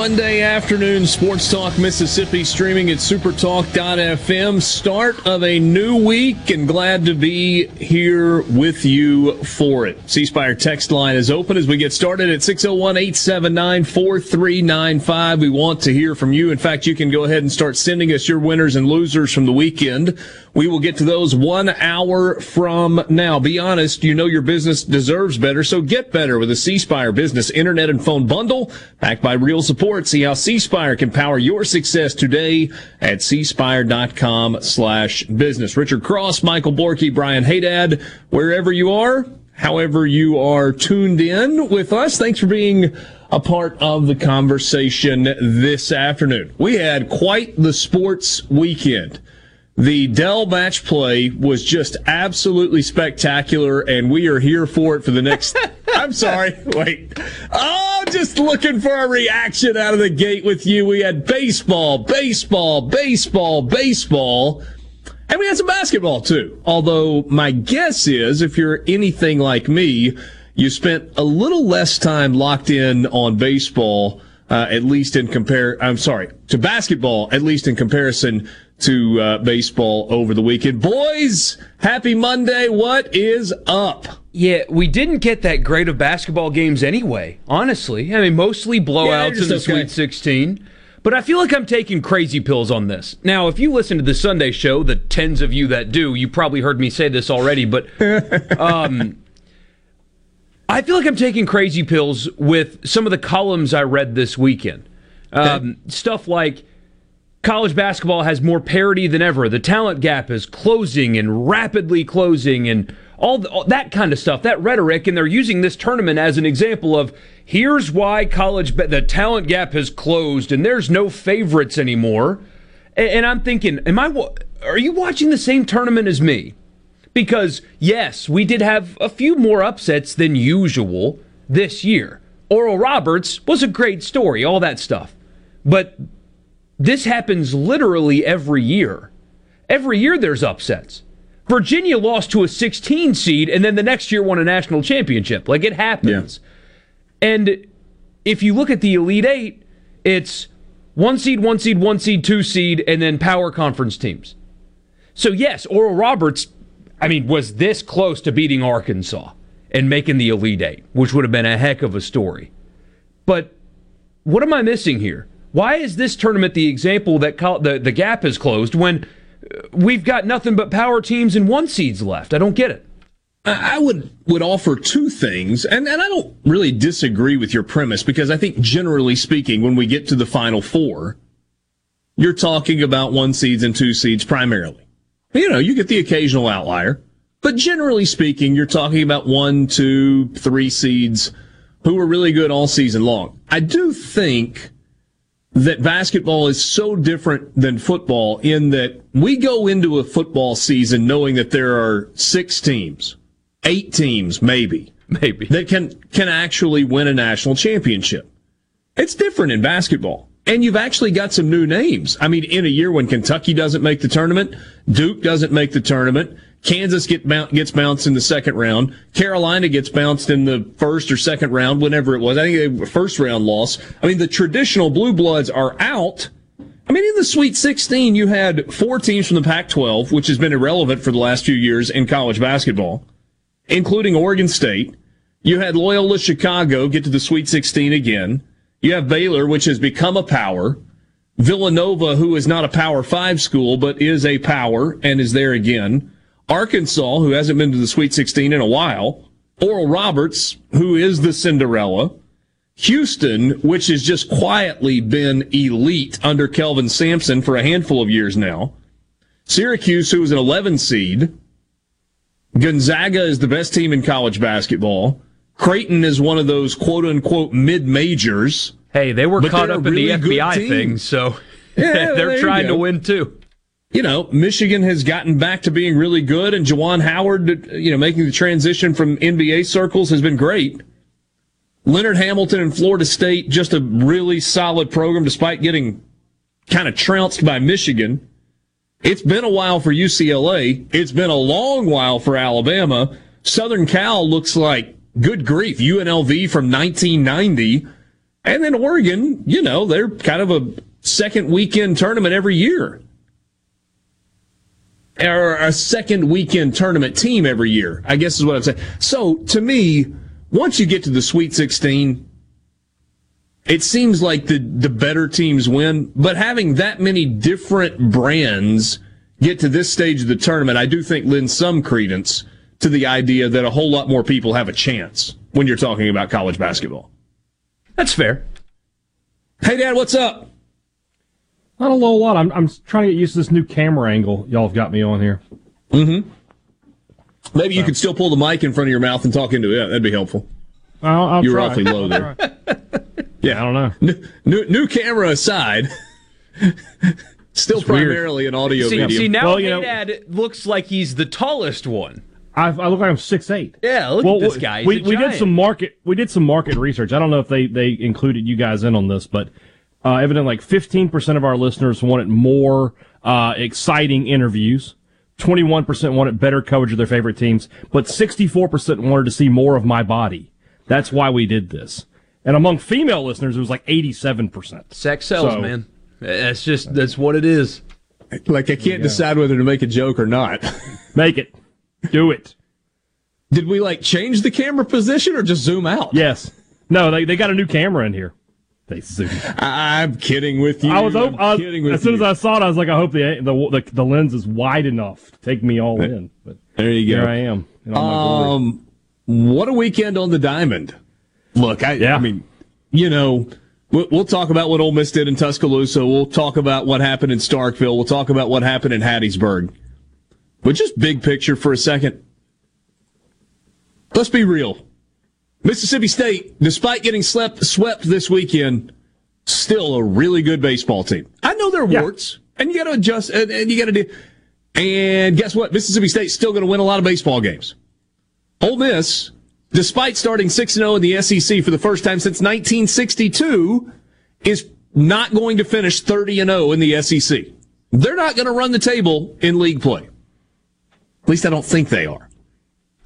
Monday afternoon, Sports Talk Mississippi, streaming at supertalk.fm. Start of a new week, and glad to be here with you for it. C Spire text line is open as we get started at 601 879 4395. We want to hear from you. In fact, you can go ahead and start sending us your winners and losers from the weekend. We will get to those one hour from now. Be honest, you know your business deserves better, so get better with a C Spire business internet and phone bundle backed by real support. See how C Spire can power your success today at cspire.com slash business. Richard Cross, Michael Borky, Brian Haydad, wherever you are, however you are tuned in with us. Thanks for being a part of the conversation this afternoon. We had quite the sports weekend. The Dell match play was just absolutely spectacular, and we are here for it for the next. I'm sorry. Wait. Oh, just looking for a reaction out of the gate with you. We had baseball, baseball, baseball, baseball. And we had some basketball too. Although my guess is if you're anything like me, you spent a little less time locked in on baseball, uh, at least in compare, I'm sorry, to basketball, at least in comparison to uh, baseball over the weekend. Boys, happy Monday. What is up? Yeah, we didn't get that great of basketball games anyway, honestly. I mean, mostly blowouts just in the okay. Sweet 16. But I feel like I'm taking crazy pills on this. Now, if you listen to the Sunday show, the tens of you that do, you probably heard me say this already, but um, I feel like I'm taking crazy pills with some of the columns I read this weekend. Um, stuff like college basketball has more parity than ever. The talent gap is closing and rapidly closing, and all, the, all that kind of stuff. That rhetoric, and they're using this tournament as an example of here's why college the talent gap has closed, and there's no favorites anymore. And, and I'm thinking, am I? Are you watching the same tournament as me? Because yes, we did have a few more upsets than usual this year. Oral Roberts was a great story, all that stuff. But this happens literally every year. Every year there's upsets. Virginia lost to a 16 seed and then the next year won a national championship. Like it happens. And if you look at the Elite Eight, it's one seed, one seed, one seed, two seed, and then power conference teams. So, yes, Oral Roberts, I mean, was this close to beating Arkansas and making the Elite Eight, which would have been a heck of a story. But what am I missing here? Why is this tournament the example that the, the gap is closed when uh, we've got nothing but power teams and one seeds left? I don't get it. I would would offer two things, and, and I don't really disagree with your premise because I think generally speaking, when we get to the final four, you're talking about one seeds and two seeds primarily. You know, you get the occasional outlier, but generally speaking, you're talking about one, two, three seeds who are really good all season long. I do think that basketball is so different than football in that we go into a football season knowing that there are six teams, eight teams maybe, Maybe. that can can actually win a national championship. It's different in basketball. And you've actually got some new names. I mean, in a year when Kentucky doesn't make the tournament, Duke doesn't make the tournament, Kansas get gets bounced in the second round, Carolina gets bounced in the first or second round, whenever it was. I think were first round loss. I mean, the traditional blue bloods are out. I mean, in the Sweet 16, you had four teams from the Pac-12, which has been irrelevant for the last few years in college basketball, including Oregon State. You had Loyola Chicago get to the Sweet 16 again. You have Baylor, which has become a power. Villanova, who is not a power five school, but is a power and is there again. Arkansas, who hasn't been to the Sweet 16 in a while, Oral Roberts, who is the Cinderella, Houston, which has just quietly been elite under Kelvin Sampson for a handful of years now, Syracuse, who was an 11 seed, Gonzaga is the best team in college basketball. Creighton is one of those quote unquote mid majors. Hey, they were caught up in the FBI thing, so yeah, they're trying to win too. You know, Michigan has gotten back to being really good, and Juwan Howard, you know, making the transition from NBA circles has been great. Leonard Hamilton and Florida State, just a really solid program despite getting kind of trounced by Michigan. It's been a while for UCLA. It's been a long while for Alabama. Southern Cal looks like good grief. UNLV from 1990. And then Oregon, you know, they're kind of a second weekend tournament every year. Or a second weekend tournament team every year, I guess is what I'm saying. So to me, once you get to the Sweet 16, it seems like the, the better teams win, but having that many different brands get to this stage of the tournament, I do think lends some credence to the idea that a whole lot more people have a chance when you're talking about college basketball. That's fair. Hey, Dad, what's up? Not a whole lot. I'm, I'm trying to get used to this new camera angle y'all have got me on here. Mm-hmm. Maybe you could still pull the mic in front of your mouth and talk into it. That'd be helpful. I'll, I'll You're try. awfully low there. yeah, I don't know. New, new, new camera aside, still It's primarily an audio See, medium. see now Well, you know- Dad looks like he's the tallest one. I, I look like I'm six eight. Yeah, look well, at this guy. He's we a we did some market we did some market research. I don't know if they they included you guys in on this, but uh, evidently like 15 percent of our listeners wanted more uh, exciting interviews. 21 percent wanted better coverage of their favorite teams, but 64 percent wanted to see more of my body. That's why we did this. And among female listeners, it was like 87 percent. Sex sells, So- man. That's just that's what it is. like I can't decide whether to make a joke or not. Make it, do it. Did we like change the camera position or just zoom out? Yes. No, they they got a new camera in here. They zoomed. I'm kidding with you. I was, op- I was kidding with as soon you. as I saw it, I was like, I hope the the the, the lens is wide enough to take me all in. But there you here go. I am. in all my glory. Um, what a weekend on the diamond. Look, I, Yeah. I mean, you know, we'll, we'll talk about what Ole Miss did in Tuscaloosa. We'll talk about what happened in Starkville. We'll talk about what happened in Hattiesburg. But just big picture for a second. Let's be real. Mississippi State, despite getting slept, swept this weekend, still a really good baseball team. I know there are Yeah. warts, and you got to adjust, and, and you got to do. And guess what? Mississippi State's still going to win a lot of baseball games. Ole Miss, despite starting 6 0 in the SEC for the first time since 1962, is not going to finish 30 0 in the SEC. They're not going to run the table in league play. At least I don't think they are.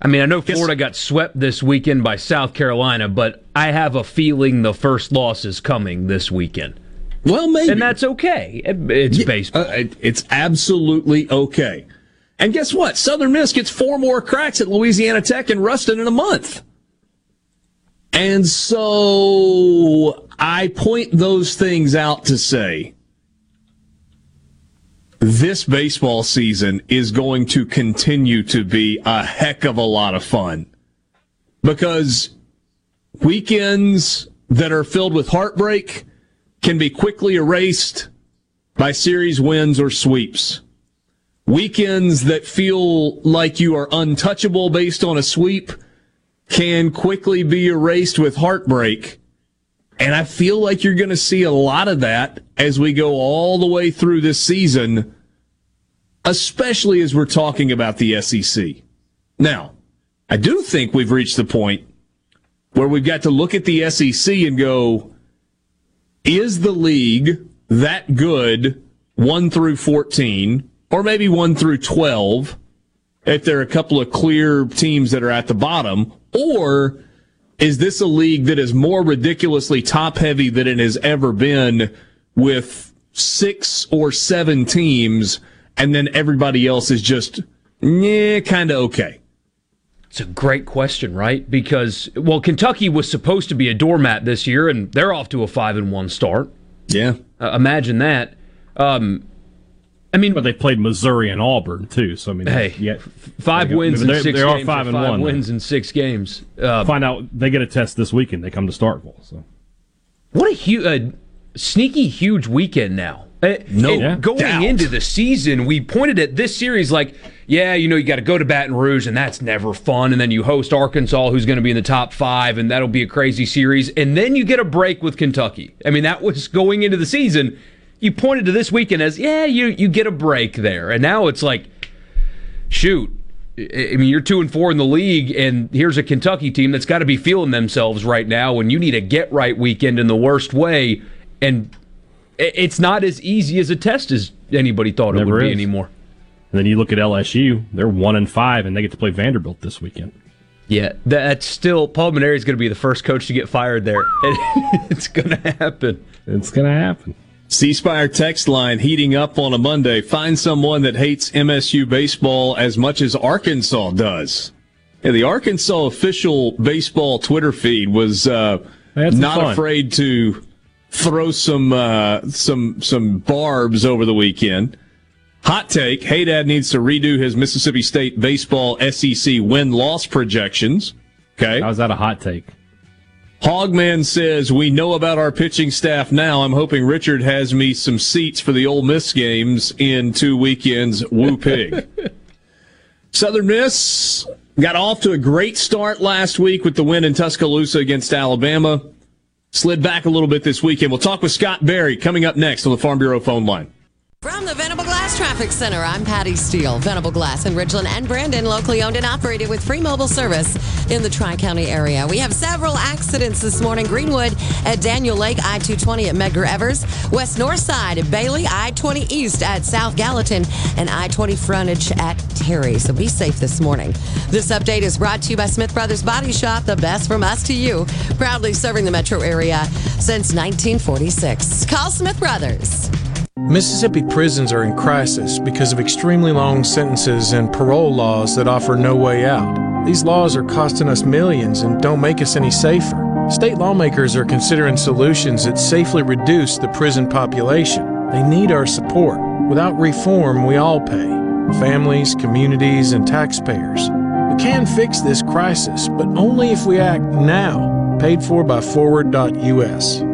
I mean, I know Florida got swept this weekend by South Carolina, but I have a feeling the first loss is coming this weekend. Well, maybe. And that's okay. It's Yeah, baseball. uh, it's absolutely okay. And guess what? Southern Miss gets four more cracks at Louisiana Tech and Ruston in a month. And so I point those things out to say this baseball season is going to continue to be a heck of a lot of fun because weekends that are filled with heartbreak can be quickly erased by series wins or sweeps. Weekends that feel like you are untouchable based on a sweep can quickly be erased with heartbreak. And I feel like you're going to see a lot of that as we go all the way through this season, especially as we're talking about the SEC. Now, I do think we've reached the point where we've got to look at the SEC and go, is the league that good 1 through 14 or maybe 1 through 12 if there are a couple of clear teams that are at the bottom or is this a league that is more ridiculously top heavy than it has ever been with six or seven teams and then everybody else is just yeah kind of okay It's a great question, right? Because well, Kentucky was supposed to be a doormat this year, and they're off to a five and one start. yeah Uh, imagine that. Um, I mean, but they played Missouri and Auburn too. So I mean, hey, yeah, five wins in they, six they games. are five and five one. wins in six games. Uh, Find out they get a test this weekend. They come to Starkville. So what a huge, uh, sneaky, huge weekend now. Uh, No and going doubt. into the season, we pointed at this series like, yeah, you know, you got to go to Baton Rouge, and that's never fun. And then you host Arkansas, who's going to be in the top five, and that'll be a crazy series. And then you get a break with Kentucky. I mean, that was going into the season. You pointed to this weekend as, yeah, you you get a break there, and now it's like, shoot. I mean, you're two and four in the league, and here's a Kentucky team that's got to be feeling themselves right now. And you need a get right weekend in the worst way, and it's not as easy as a test as anybody thought it Never would be anymore. and then you look at LSU. They're one and five, and they get to play Vanderbilt this weekend. Yeah, that's still Paul Mainieri is going to be the first coach to get fired there. it's going to happen. It's gonna happen. C Spire text line heating up on a Monday. Find someone that hates MSU baseball as much as Arkansas does. Yeah, the Arkansas official baseball Twitter feed was uh, They had some not fun. afraid to throw some uh, some some barbs over the weekend. Hot take: Haydad needs to redo his Mississippi State baseball SEC win loss projections. Okay. How's that a hot take? Hogman says, We know about our pitching staff now. I'm hoping Richard has me some seats for the Ole Miss games in two weekends. Woo pig. Southern Miss got off to a great start last week with the win in Tuscaloosa against Alabama. Slid back a little bit this weekend. We'll talk with Scott Berry coming up next on the Farm Bureau phone line. From the Venable Glass Traffic Center, I'm Patty Steele. Venable Glass in Ridgeland and Brandon, locally owned and operated with free mobile service in the Tri County area. We have several accidents this morning. Greenwood at Daniel Lake, I 220 at Medgar Evers, West North Side at Bailey, I 20 East at South Gallatin, and I 20 frontage at Terry. So be safe this morning. This update is brought to you by Smith Brothers Body Shop, the best from us to you. Proudly serving the metro area since 1946. Call Smith Brothers. Mississippi prisons are in crisis because of extremely long sentences and parole laws that offer no way out. These laws are costing us millions and don't make us any safer. State lawmakers are considering solutions that safely reduce the prison population. They need our support. Without reform, we all pay families, communities, and taxpayers. We can fix this crisis, but only if we act now. Paid for by Forward.us.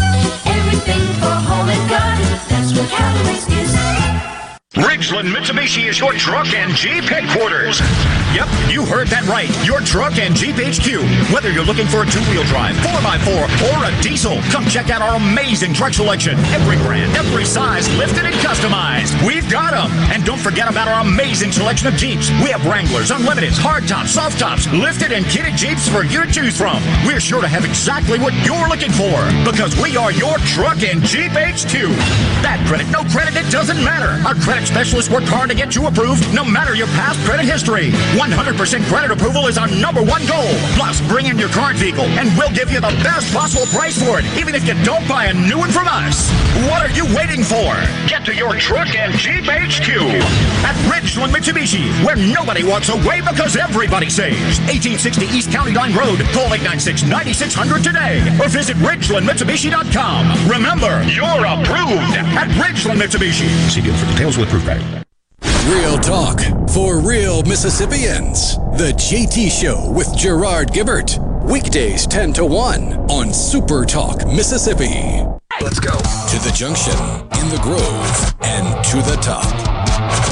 garden. That's what Callaway's is. Ridgeland Mitsubishi is your truck and Jeep headquarters. Yep, you heard that right. Your truck and Jeep HQ. Whether you're looking for a two-wheel drive, 4x4, or a diesel, come check out our amazing truck selection. Every brand, every size, lifted and customized. We've got them. And don't forget about our amazing selection of Jeeps. We have Wranglers, Unlimiteds, hardtops, soft tops, lifted and kitted Jeeps for you to choose from. We're sure to have exactly what you're looking for because we are your truck and Jeep HQ. Bad credit, no credit, it doesn't matter. Our credit specialists work hard to get you approved no matter your past credit history. 100% credit approval is our number one goal. Plus, bring in your current vehicle and we'll give you the best possible price for it, even if you don't buy a new one from us. What are you waiting for? Get to your truck and Jeep HQ at Ridgeland Mitsubishi, where nobody walks away because everybody saves. 1860 East County Line Road. Call 896-9600 today or visit RidgelandMitsubishi.com. Remember, you're approved at Ridgeland Mitsubishi. See deal for details with proof credit. Real talk for real Mississippians. The JT Show with Gerard Gibert. Weekdays 10 to 1 on Super Talk Mississippi. Let's go. To the junction, in the grove, and to the top.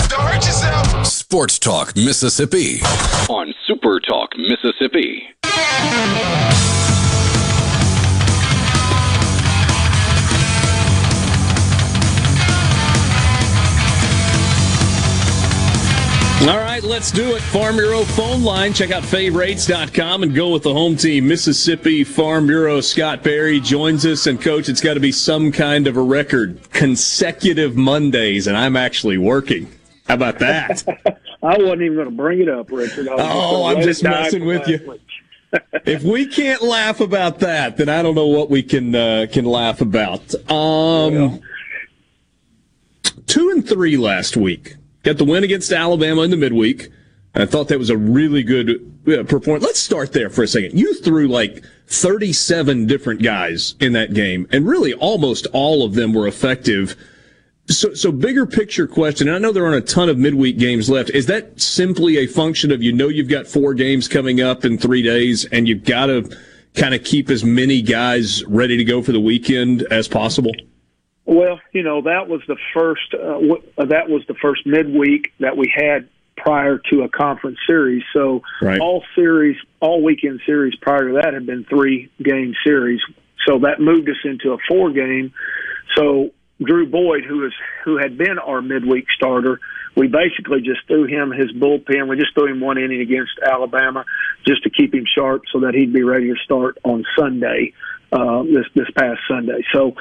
Start Watch yourself. Sports Talk Mississippi on Super Talk Mississippi. All right, let's do it. Farm Bureau phone line. Check out favrates.com and go with the home team. Mississippi Farm Bureau Scott Berry joins us. And, Coach, it's got to be some kind of a record. Consecutive Mondays, and I'm actually working. How about that? I wasn't even going to bring it up, Richard. Oh, I'm just messing with you. if we can't laugh about that, then I don't know what we can uh, can laugh about. Um, two and three last week. Got the win against Alabama in the midweek. I thought that was a really good uh, performance. Let's start there for a second. You threw like 37 different guys in that game, and really almost all of them were effective. So, so bigger picture question. and I know there aren't a ton of midweek games left. Is that simply a function of you know you've got four games coming up in three days, and you've got to kind of keep as many guys ready to go for the weekend as possible? Well, you know that was the first. Uh, w- uh, that was the first midweek that we had prior to a conference series. So Right. all series, all weekend series prior to that had been three game series. So that moved us into a four game. So Drew Boyd, who is who had been our midweek starter, we basically just threw him his bullpen. We just threw him one inning against Alabama just to keep him sharp so that he'd be ready to start on Sunday, uh, this this past Sunday. So,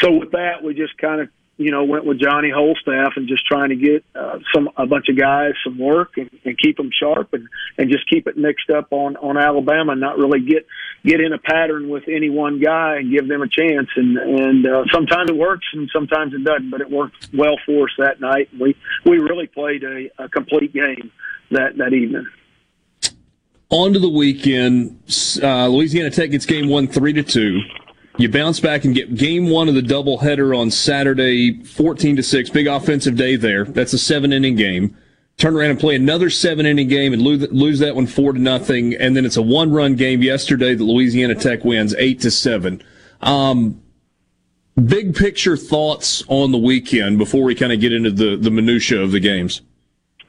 so with that, we just kind of you know went with Johnny Holstaff and just trying to get uh, some a bunch of guys some work and, and keep them sharp and and just keep it mixed up on on Alabama and not really get get in a pattern with any one guy and give them a chance. And and uh, sometimes it works and sometimes it doesn't but it worked well for us that night. We we really played a, a complete game that that evening On to the weekend. Uh, Louisiana Tech gets game one three to two. You bounce back and get game one of the doubleheader on Saturday, fourteen to six. Big offensive day there. That's a seven inning game. Turn around and play another seven inning game and lose, lose that one four to nothing. And then it's a one run game yesterday that Louisiana Tech wins eight to seven. Um, big picture thoughts on the weekend before we kind of get into the the minutia of the games.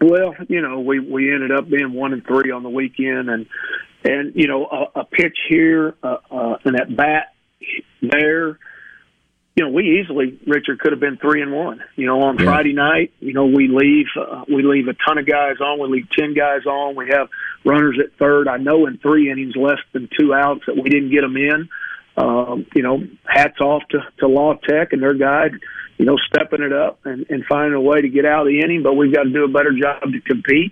Well, you know, we we ended up being one and three on the weekend, and and you know, a, a pitch here, uh, uh, and at bat there. You know, we easily Richard could have been three and one. You know, on Yeah. Friday night, you know, we leave uh, we leave a ton of guys on. We leave ten guys on. We have runners at third. I know in three innings, less than two outs, that we didn't get them in. Um, you know, hats off to, to La Tech and their guy, you know, stepping it up and, and finding a way to get out of the inning. But we've got to do a better job to compete.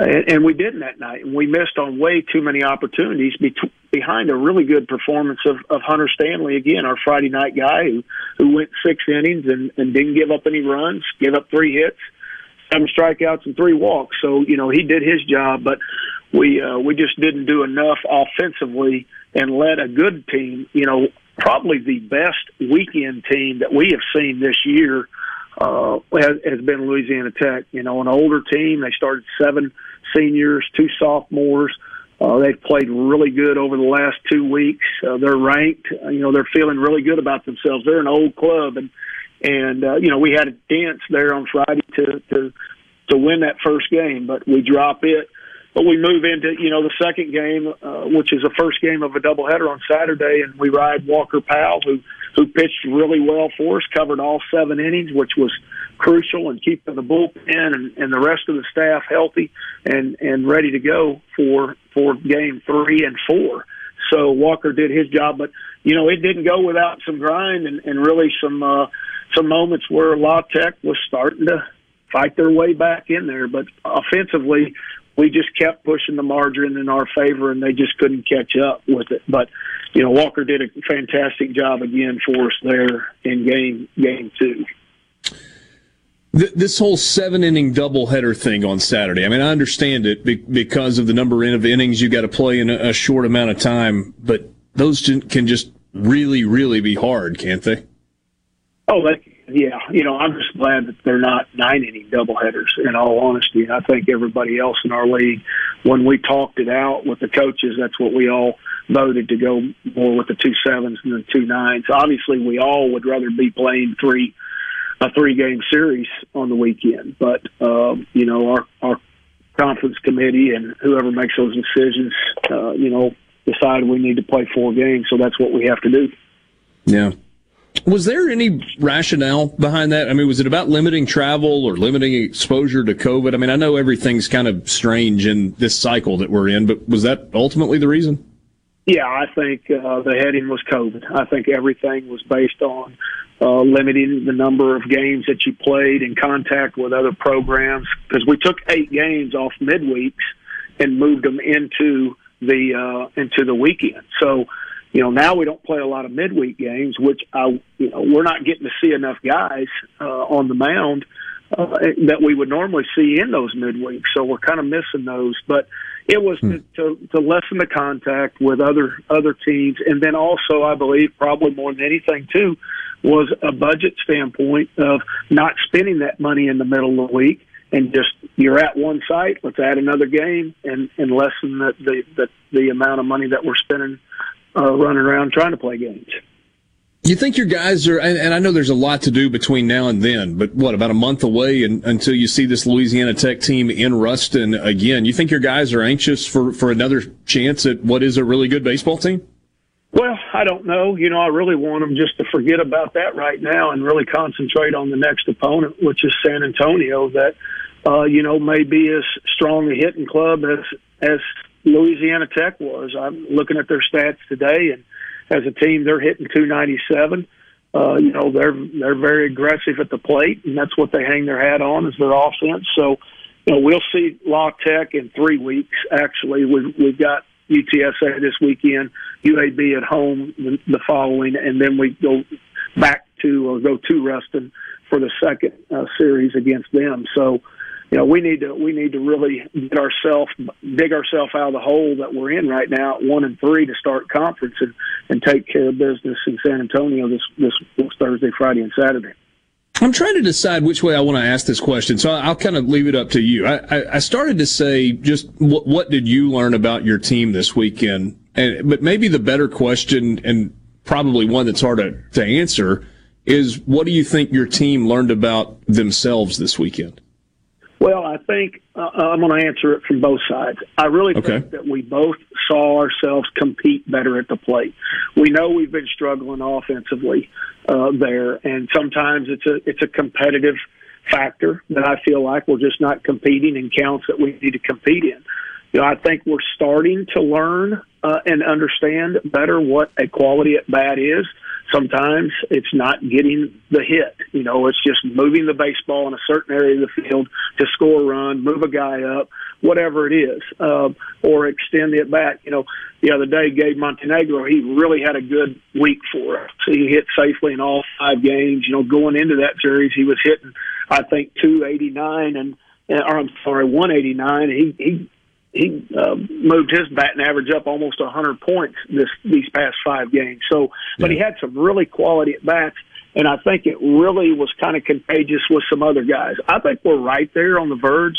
And, and we didn't that night. And we missed on way too many opportunities bet- behind a really good performance of, of Hunter Stanley, again, our Friday night guy who, who went six innings and, and didn't give up any runs, gave up three hits, seven strikeouts, and three walks. So, you know, he did his job. But we uh, we just didn't do enough offensively and let a good team, you know, probably the best weekend team that we have seen this year uh, has, has been Louisiana Tech. You know, an older team. They started seven seniors, two sophomores. Uh, they've played really good over the last two weeks. Uh, they're ranked. You know, they're feeling really good about themselves. They're an old club, and and uh, you know we had a dance there on Friday to to to win that first game, but we drop it. But we move into you know the second game, uh, which is the first game of a doubleheader on Saturday, and we ride Walker Powell, who who pitched really well for us, covered all seven innings, which was crucial in keeping the bullpen and, and the rest of the staff healthy and and ready to go for for game three and four. So Walker did his job, but you know it didn't go without some grind and, and really some uh, some moments where La Tech was starting to fight their way back in there. But offensively, we just kept pushing the margin in our favor, and they just couldn't catch up with it. But you know, Walker did a fantastic job again for us there in game game two. This whole seven inning doubleheader thing on Saturday. I mean, I understand it because of the number of innings you got to play in a, short amount of time, but those can just really, really be hard, can't they? Oh, that, yeah. You know, I'm just glad that they're not nine inning doubleheaders. In all honesty, and I think everybody else in our league, when we talked it out with the coaches, that's what we all voted to go more with the two sevens than the two nines. Obviously, we all would rather be playing three a three game series on the weekend. But um, you know, our our conference committee and whoever makes those decisions, uh, you know, decide we need to play four games. So that's what we have to do. Yeah. Was there any rationale behind that? I mean, was it about limiting travel or limiting exposure to COVID? I mean, I know everything's kind of strange in this cycle that we're in, but was that ultimately the reason? Yeah, I think uh, the heading was COVID. I think everything was based on uh, limiting the number of games that you played in contact with other programs because we took eight games off midweeks and moved them into the uh, into the weekend. So you know, now we don't play a lot of midweek games, which I, you know, we're not getting to see enough guys uh, on the mound uh, that we would normally see in those midweeks. So we're kind of missing those. But it was hmm. to, to, to lessen the contact with other other teams, and then also, I believe, probably more than anything too, was a budget standpoint of not spending that money in the middle of the week and just you're at one site. Let's add another game and and lessen the the the, the amount of money that we're spending uh, running around trying to play games. You think your guys are, and, and, I know there's a lot to do between now and then, but what, about a month away and, until you see this Louisiana Tech team in Ruston again? You think your guys are anxious for, for another chance at what is a really good baseball team? Well, I don't know. You know, I really want them just to forget about that right now and really concentrate on the next opponent, which is San Antonio, that, uh, you know, may be as strong a hitting club as, as Louisiana Tech was. I'm looking at their stats today, and as a team, they're hitting 297. Uh, you know, they're they're very aggressive at the plate, and that's what they hang their hat on is their offense. So, you know, we'll see La Tech in three weeks. Actually, we've we've got UTSA this weekend, UAB at home the, the following, and then we go back to or go to Ruston for the second uh, series against them. So, you know, we need to we need to really get ourselves dig ourselves out of the hole that we're in right now at one and three to start conference and, and take care of business in San Antonio this this, Thursday, Friday, and Saturday. I'm trying to decide which way I want to ask this question, so I'll kind of leave it up to you. I, I, I started to say just what, what did you learn about your team this weekend, and but maybe the better question and probably one that's hard to, to answer is what do you think your team learned about themselves this weekend? Well, I think uh, I'm going to answer it from both sides. I really okay. think that we both saw ourselves compete better at the plate. We know we've been struggling offensively uh, there, and sometimes it's a it's a competitive factor that I feel like we're just not competing in counts that we need to compete in. You know, I think we're starting to learn uh, and understand better what a quality at bat is. Sometimes it's not getting the hit. You know, it's just moving the baseball in a certain area of the field to score a run, move a guy up, whatever it is, uh, or extend at bat. You know, the other day, Gabe Montenegro, he really had a good week for us. He hit safely in all five games. You know, going into that series, he was hitting, I think, 289 and, or I'm sorry, 189. He, he he uh, moved his batting average up almost 100 points this these past five games. So, but yeah. he had some really quality at bats, and I think it really was kind of contagious with some other guys. I think we're right there on the verge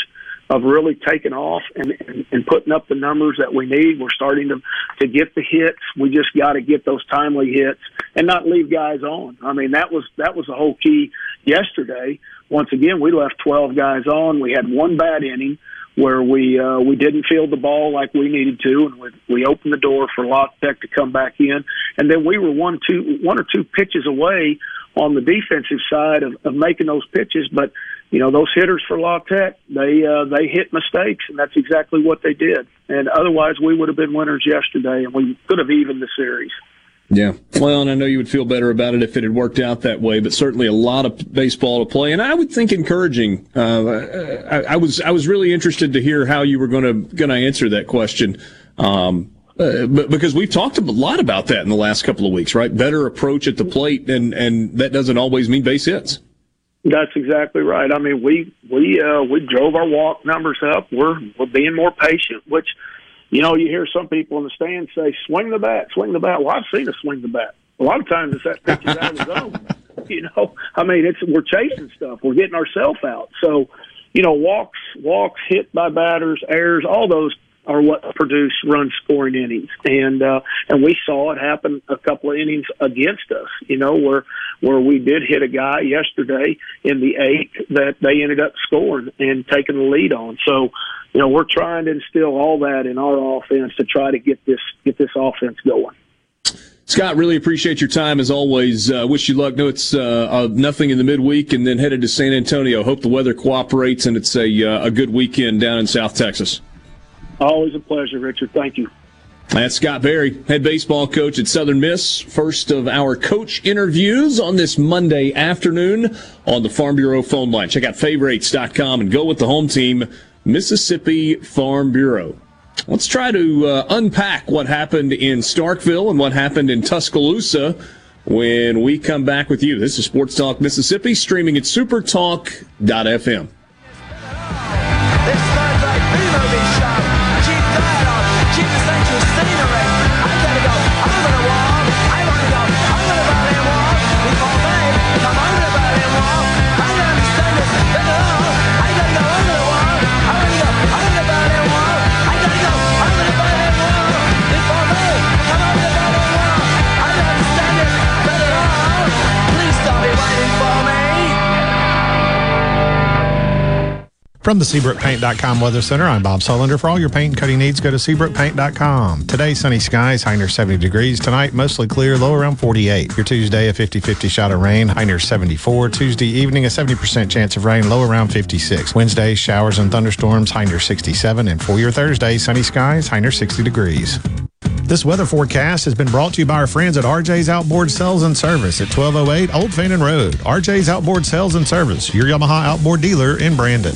of really taking off and, and, and putting up the numbers that we need. We're starting to to get the hits. We just got to get those timely hits and not leave guys on. I mean, that was that was the whole key yesterday. Once again, we left 12 guys on. We had one bad inning where we uh, we didn't field the ball like we needed to, and we, we opened the door for La Tech to come back in, and then we were one two one or two pitches away on the defensive side of, of making those pitches, but you know those hitters for La Tech they uh, they hit mistakes, and that's exactly what they did, and otherwise we would have been winners yesterday, and we could have evened the series. Yeah. Well, and I know you would feel better about it if it had worked out that way, but certainly a lot of baseball to play, and I would think encouraging. Uh, I, I, was I was really interested to hear how you were going to going to answer that question. Um, uh, but because we've talked a lot about that in the last couple of weeks, right? Better approach at the plate, and and that doesn't always mean base hits. That's exactly right. I mean, we we uh, we drove our walk numbers up. We're we're being more patient, which you know, you hear some people in the stands say, swing the bat, swing the bat. Well, I've seen us swing the bat. A lot of times it's that pitch is out of the zone. You know, I mean, it's we're chasing stuff. We're getting ourselves out. So, you know, walks, walks, hit by batters, errors, all those are what produce run scoring innings, and uh, and we saw it happen a couple of innings against us. You know, where where we did hit a guy yesterday in the eighth that they ended up scoring and taking the lead on. So, you know, we're trying to instill all that in our offense to try to get this get this offense going. Scott, really appreciate your time as always. Uh, wish you luck. No, it's uh, uh, nothing in the midweek, and then headed to San Antonio. Hope the weather cooperates and it's a uh, a good weekend down in South Texas. Always a pleasure, Richard. Thank you. That's Scott Berry, head baseball coach at Southern Miss. First of our coach interviews on this Monday afternoon on the Farm Bureau phone line. Check out favorites.com and go with the home team, Mississippi Farm Bureau. Let's try to uh, unpack what happened in Starkville and what happened in Tuscaloosa when we come back with you. This is Sports Talk Mississippi, streaming at supertalk.fm. From the SeabrookPaint.com Weather Center, I'm Bob Sullender. For all your paint and coating needs, go to SeabrookPaint.com. Today, sunny skies, high near 70 degrees. Tonight, mostly clear, low around 48. Your Tuesday, a 50-50 shot of rain, high near 74. Tuesday evening, a 70% chance of rain, low around 56. Wednesday, showers and thunderstorms, high near 67. And for your Thursday, sunny skies, high near 60 degrees. This weather forecast has been brought to you by our friends at RJ's Outboard Sales and Service at 1208 Old Fannin Road. RJ's Outboard Sales and Service, your Yamaha outboard dealer in Brandon.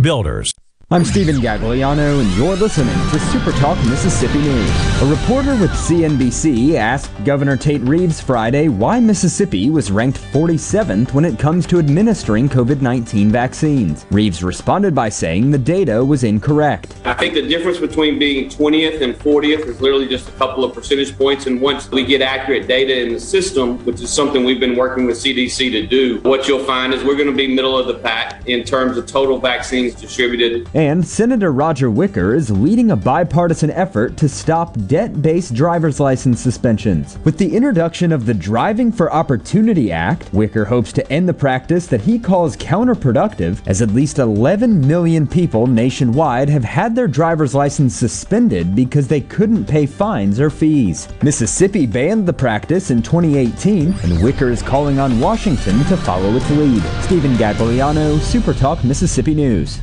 Builders. I'm Stephen Gagliano, and you're listening to Super Talk Mississippi News. A reporter with CNBC asked Governor Tate Reeves Friday why Mississippi was ranked 47th when it comes to administering COVID 19 vaccines. Reeves responded by saying the data was incorrect. I think the difference between being 20th and 40th is literally just a couple of percentage points. And once we get accurate data in the system, which is something we've been working with CDC to do, what you'll find is we're going to be middle of the pack in terms of total vaccines distributed. And Senator Roger Wicker is leading a bipartisan effort to stop debt based driver's license suspensions. With the introduction of the Driving for Opportunity Act, Wicker hopes to end the practice that he calls counterproductive, as at least 11 million people nationwide have had their driver's license suspended because they couldn't pay fines or fees. Mississippi banned the practice in 2018, and Wicker is calling on Washington to follow its lead. Stephen Gagliano, Super Talk, Mississippi News.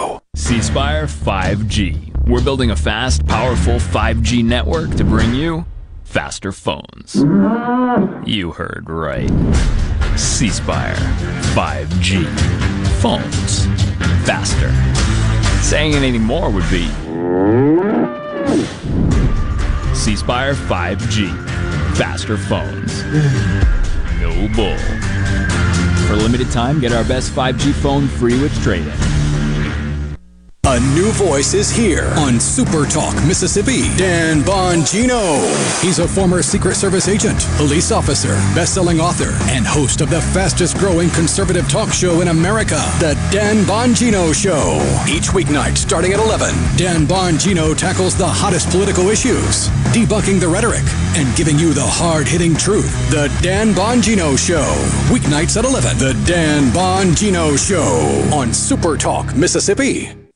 Spire 5G. We're building a fast, powerful 5G network to bring you faster phones. You heard right. C 5G. Phones faster. Saying anything more would be C 5G. Faster phones. No bull. For a limited time, get our best 5G phone free with trade in. A new voice is here on Super Talk Mississippi. Dan Bongino. He's a former Secret Service agent, police officer, best-selling author, and host of the fastest-growing conservative talk show in America, The Dan Bongino Show. Each weeknight starting at 11, Dan Bongino tackles the hottest political issues, debunking the rhetoric, and giving you the hard-hitting truth. The Dan Bongino Show. Weeknights at 11. The Dan Bongino Show on Super Talk Mississippi.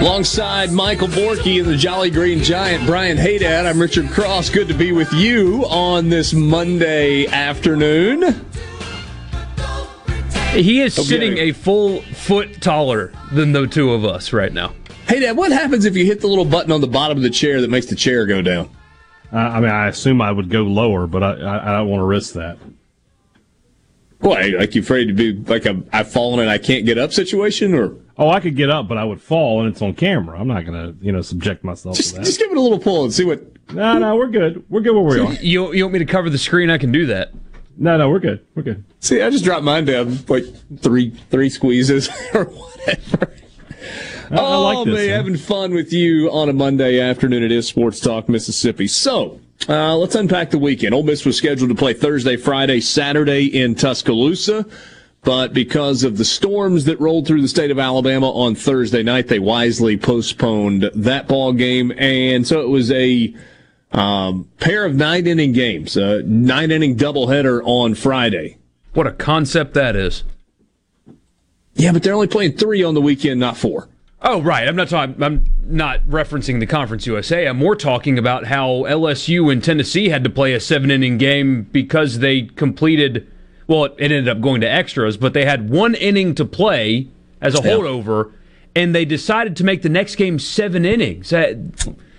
Alongside Michael Borky and the Jolly Green Giant, Brian Haydad, I'm Richard Cross. Good to be with you on this Monday afternoon. He is Okay. sitting a full foot taller than the two of us right now. Hey, Dad, what happens if you hit the little button on the bottom of the chair that makes the chair go down? Uh, I mean, I assume I would go lower, but I, I, I don't want to risk that. Why? Like you're afraid to be like a I've fallen and I can't get up situation, or Oh, I could get up, but I would fall, and it's on camera. I'm not going to, you know, subject myself to that. just give it a little pull and see what. No, no, we're good. We're good where we are. You, you want me to cover the screen? I can do that. No, no, we're good. We're good. See, I just dropped mine down like three three squeezes or whatever. I- I oh like this, man, huh? having fun with you on a Monday afternoon. It is Sports Talk Mississippi. So uh, let's unpack the weekend. Ole Miss was scheduled to play Thursday, Friday, Saturday in Tuscaloosa. But because of the storms that rolled through the state of Alabama on Thursday night, they wisely postponed that ball game, and so it was a um, pair of nine inning games, a nine inning doubleheader on Friday. What a concept that is. Yeah, but they're only playing three on the weekend, not four. Oh, right. I'm not talking. I'm not referencing the Conference USA. I'm more talking about how LSU and Tennessee had to play a seven inning game because they completed. Well, it ended up going to extras, but they had one inning to play as a Yeah. holdover, and they decided to make the next game seven innings. That-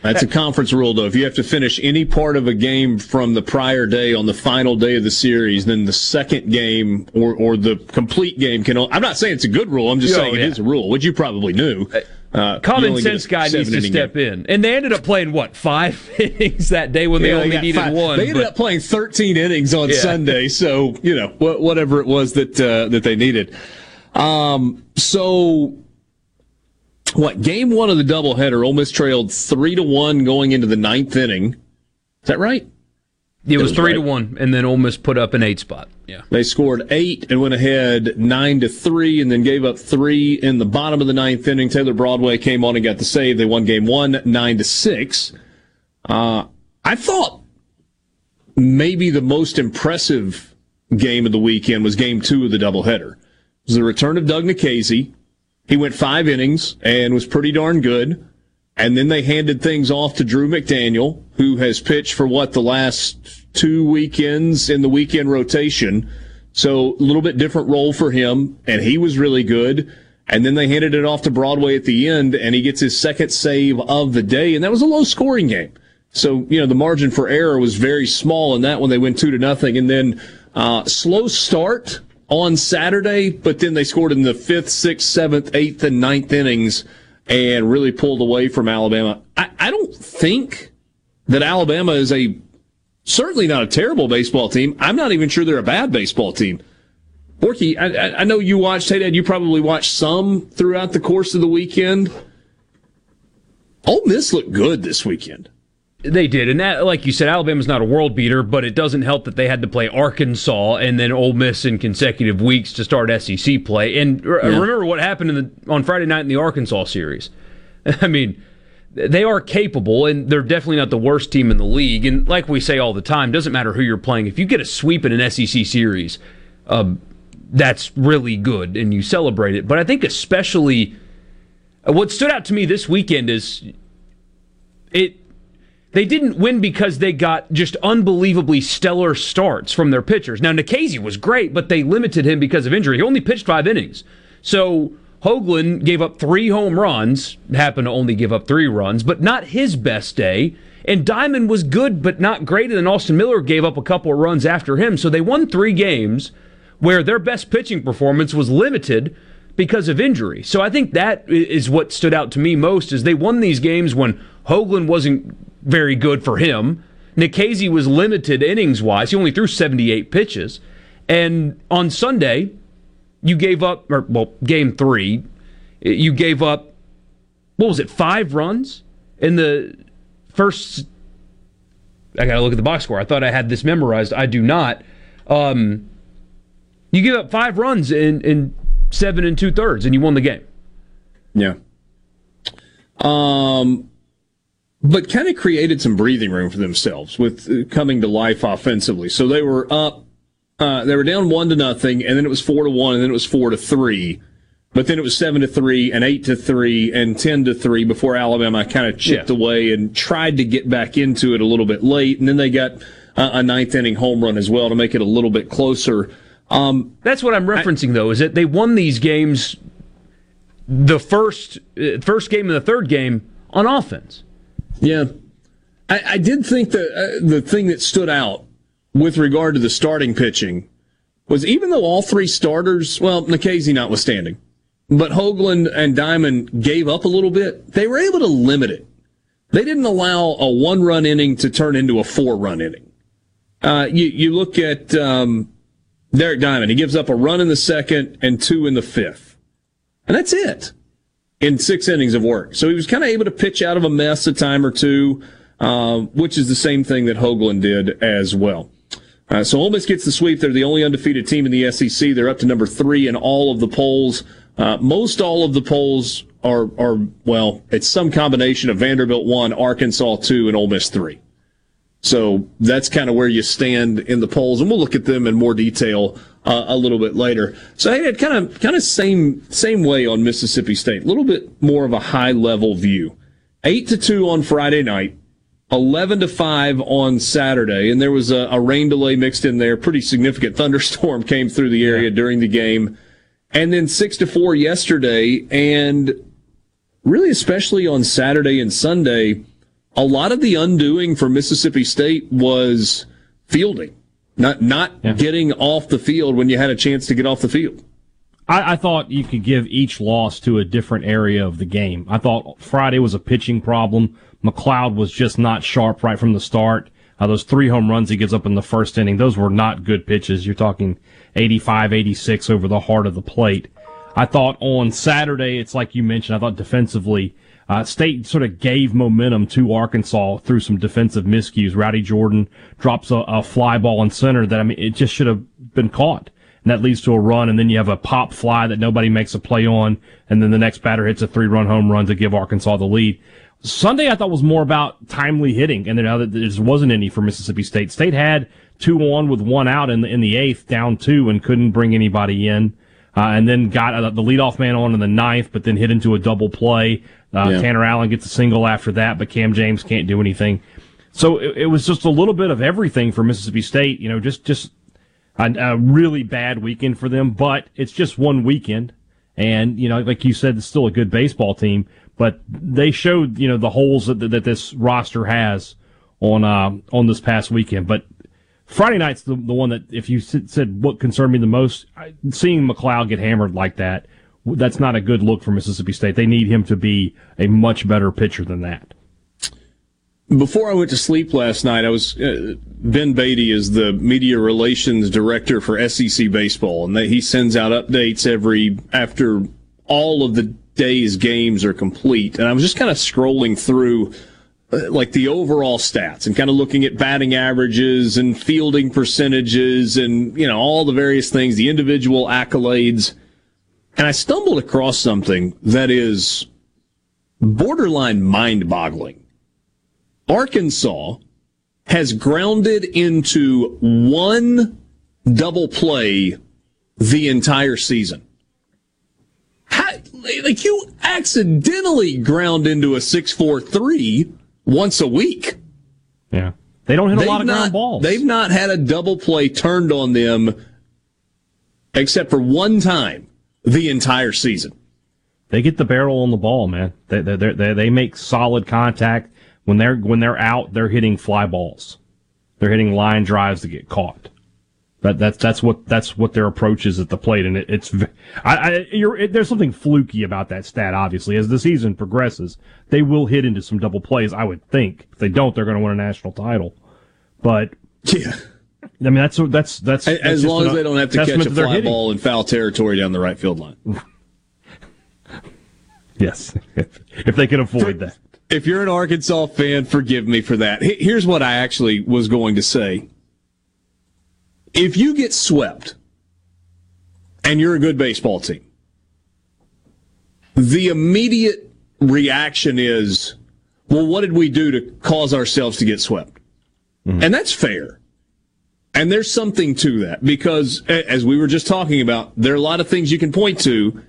That's a conference rule, though. If you have to finish any part of a game from the prior day on the final day of the series, then the second game or, or the complete game can. I'm not saying it's a good rule. I'm just saying it yeah. is a rule, which you probably knew. Uh, Common get a sense guy needs to step game. in, and they ended up playing what five innings that day when they Yeah, only got needed five. one. They ended but- up playing 13 innings on Yeah. Sunday, so you know whatever it was that uh, that they needed. Um, so what? Game one of the doubleheader, Ole Miss trailed three to one going into the ninth inning. Is that right? It was was three to one, and then Ole Miss put up an eight spot. Yeah. They scored eight and went ahead nine to three, and then gave up three in the bottom of the ninth inning. Taylor Broadway came on and got the save. They won game one nine to six. Uh, I thought maybe the most impressive game of the weekend was game two of the doubleheader. It was the return of Doug Nikhazy. He went five innings and was pretty darn good. And then they handed things off to Drew McDaniel, who has pitched for what the last two weekends in the weekend rotation. So a little bit different role for him, and he was really good. And then they handed it off to Broadway at the end, and he gets his second save of the day, and that was a low scoring game. So, you know, the margin for error was very small in that one. They went two to nothing. And then, uh, slow start on Saturday, but then they scored in the fifth, sixth, seventh, eighth, and ninth innings and really pulled away from Alabama. I, I don't think that Alabama is a certainly not a terrible baseball team. I'm not even sure they're a bad baseball team. Borky, I, I know you watched, hey Dad, you probably watched some throughout the course of the weekend. Ole Miss looked good this weekend. They did, and that, like you said, Alabama's not a world beater, but it doesn't help that they had to play Arkansas and then Ole Miss in consecutive weeks to start SEC play. And yeah. remember what happened in the, on Friday night in the Arkansas series. I mean, they are capable, and they're definitely not the worst team in the league. And like we say all the time, doesn't matter who you're playing. If you get a sweep in an SEC series, um, that's really good, and you celebrate it. But I think especially what stood out to me this weekend is it they didn't win because they got just unbelievably stellar starts from their pitchers. Now, Nikhazy was great, but they limited him because of injury. He only pitched five innings. So Hoglund gave up three home runs, happened to only give up three runs, but not his best day. And Diamond was good, but not great. And Austin Miller gave up a couple of runs after him. So they won three games where their best pitching performance was limited because of injury. So I think that is what stood out to me most is they won these games when Hoglund wasn't very good for him. Nikhazy was limited innings wise. He only threw 78 pitches. And on Sunday, you gave up, or well, game three, you gave up, what was it, five runs in the first. I got to look at the box score. I thought I had this memorized. I do not. Um, you give up five runs in, in seven and two thirds, and you won the game. Yeah. Um, but kind of created some breathing room for themselves with uh, coming to life offensively. So they were up, uh, they were down one to nothing, and then it was four to one, and then it was four to three. But then it was seven to three, and eight to three, and ten to three before Alabama kind of chipped yeah. away and tried to get back into it a little bit late, and then they got uh, a ninth inning home run as well to make it a little bit closer. Um, That's what I'm referencing, I, though, is that they won these games, the first uh, first game and the third game on offense. Yeah, I, I did think that uh, the thing that stood out with regard to the starting pitching was even though all three starters, well, Nikhazy notwithstanding, but Hoglund and Diamond gave up a little bit, they were able to limit it. They didn't allow a one run inning to turn into a four run inning. Uh, you, you look at um, Derek Diamond, he gives up a run in the second and two in the fifth. And that's it in six innings of work. So he was kind of able to pitch out of a mess a time or two, uh, which is the same thing that Hoglund did as well. Uh, so Ole Miss gets the sweep. They're the only undefeated team in the SEC. They're up to number three in all of the polls. Uh, most all of the polls are, are, well, it's some combination of Vanderbilt one, Arkansas two, and Ole Miss three. So that's kind of where you stand in the polls, and we'll look at them in more detail uh, a little bit later. So I had kind of kind of same same way on Mississippi State, a little bit more of a high level view. Eight to two on Friday night, eleven to five on Saturday, and there was a, a rain delay mixed in there. Pretty significant thunderstorm came through the area yeah. during the game, and then six to four yesterday, and really especially on Saturday and Sunday a lot of the undoing for Mississippi State was fielding, not not yeah. getting off the field when you had a chance to get off the field. I, I, thought you could give each loss to a different area of the game. I thought Friday was a pitching problem. MacLeod was just not sharp right from the start. Uh, those three home runs he gives up in the first inning, those were not good pitches. You're talking 85, 86 over the heart of the plate. I thought on Saturday, it's like you mentioned, I thought defensively, uh, State sort of gave momentum to Arkansas through some defensive miscues. Rowdy Jordan drops a, a fly ball in center that, I mean, it just should have been caught. And that leads to a run, and then you have a pop fly that nobody makes a play on, and then the next batter hits a three run home run to give Arkansas the lead. Sunday I thought was more about timely hitting, and then now there just wasn't any for Mississippi State. State had two on with one out in the, in the eighth, down two, and couldn't bring anybody in. uh, and then got uh, the leadoff man on in the ninth, but then hit into a double play. Uh, Yeah. Tanner Allen gets a single after that, but Cam James can't do anything. So it, it was just a little bit of everything for Mississippi State. You know, just just a, a really bad weekend for them. But it's just one weekend, and you know, like you said, it's still a good baseball team. But they showed you know the holes that that this roster has on uh, on this past weekend. But Friday night's the, the one that if you said said what concerned me the most, seeing MacLeod get hammered like that. That's not a good look for Mississippi State. They need him to be a much better pitcher than that. Before I went to sleep last night, I was uh, Ben Beatty is the media relations director for SEC baseball, and they, he sends out updates every after all of the day's games are complete. And I was just kind of scrolling through uh, like the overall stats and kind of looking at batting averages and fielding percentages and you know all the various things, the individual accolades, and I stumbled across something that is borderline mind-boggling. Arkansas has grounded into one double play the entire season. How, like you accidentally ground into a 643 once a week. Yeah. They don't hit a They've lot of ground not- balls. They've not had a double play turned on them except for one time the entire season. They get the barrel on the ball, man. They they they, they make solid contact when they're when they're out. They're hitting fly balls. They're hitting line drives to get caught. That that's that's what that's what their approach is at the plate, and it, it's I, I you're, it, there's something fluky about that stat. Obviously, as the season progresses, they will hit into some double plays. I would think if they don't, they're going to win a national title. But yeah, I mean that's that's that's, that's as long as they don't have to catch a fly ball in foul territory down the right field line. Yes, if they can avoid that. If you're an Arkansas fan, forgive me for that. Here's what I actually was going to say. If you get swept and you're a good baseball team, the immediate reaction is, well, what did we do to cause ourselves to get swept? Mm-hmm. And that's fair. And there's something to that because, as we were just talking about, there are a lot of things you can point to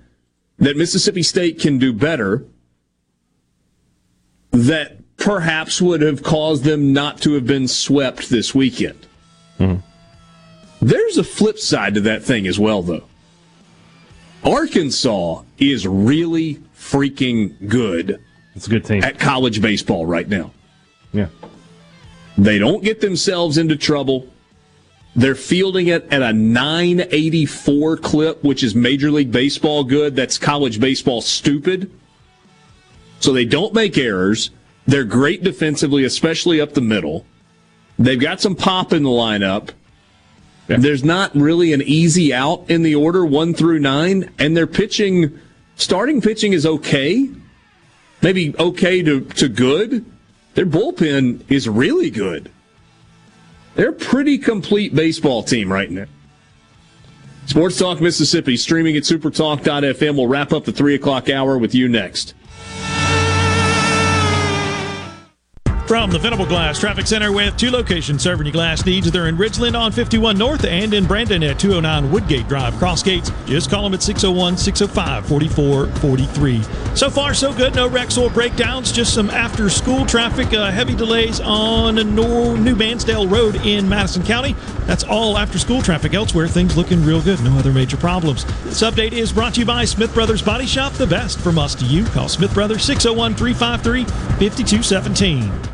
that Mississippi State can do better that perhaps would have caused them not to have been swept this weekend. Mm-hmm. There's a flip side to that thing as well, though. Arkansas is really freaking good. It's a good team at college baseball right now. Yeah. They don't get themselves into trouble. They're fielding it at a 984 clip, which is Major League Baseball good. That's college baseball stupid. So they don't make errors. They're great defensively, especially up the middle. They've got some pop in the lineup. There's not really an easy out in the order one through nine, and their pitching, starting pitching is okay. Maybe okay to, to good. Their bullpen is really good. They're a pretty complete baseball team right now. Sports Talk Mississippi, streaming at supertalk.fm. We'll wrap up the 3 o'clock hour with you next. From the Venable Glass Traffic Center with two locations serving your glass needs. They're in Ridgeland on 51 North and in Brandon at 209 Woodgate Drive, Cross Gates. Just call them at 601 605 4443. So far, so good. No wrecks or breakdowns. Just some after school traffic. Uh, heavy delays on Nor- New Mannsdale Road in Madison County. That's all after school traffic. Elsewhere, things looking real good. No other major problems. This update is brought to you by Smith Brothers Body Shop. The best from us to you. Call Smith Brothers 601 353 5217.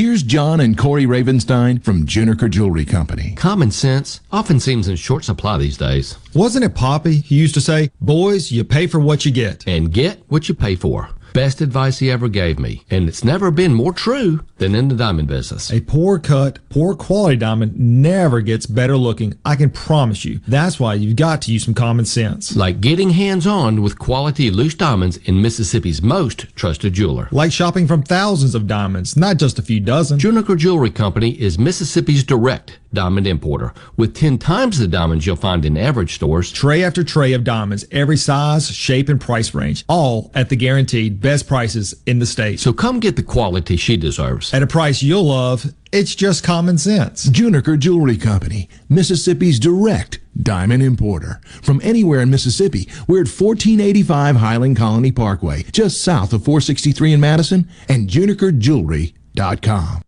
Here's John and Corey Ravenstein from Juniker Jewelry Company. Common sense often seems in short supply these days. Wasn't it Poppy who used to say, Boys, you pay for what you get? And get what you pay for. Best advice he ever gave me. And it's never been more true than in the diamond business. A poor cut, poor quality diamond never gets better looking. I can promise you. That's why you've got to use some common sense. Like getting hands on with quality loose diamonds in Mississippi's most trusted jeweler. Like shopping from thousands of diamonds, not just a few dozen. Juniker Jewelry Company is Mississippi's direct diamond importer with 10 times the diamonds you'll find in average stores. Tray after tray of diamonds, every size, shape, and price range, all at the guaranteed best prices in the state. So come get the quality she deserves. At a price you'll love, it's just common sense. Juniker Jewelry Company, Mississippi's direct diamond importer. From anywhere in Mississippi, we're at 1485 Highland Colony Parkway, just south of 463 in Madison, and junikerjewelry.com.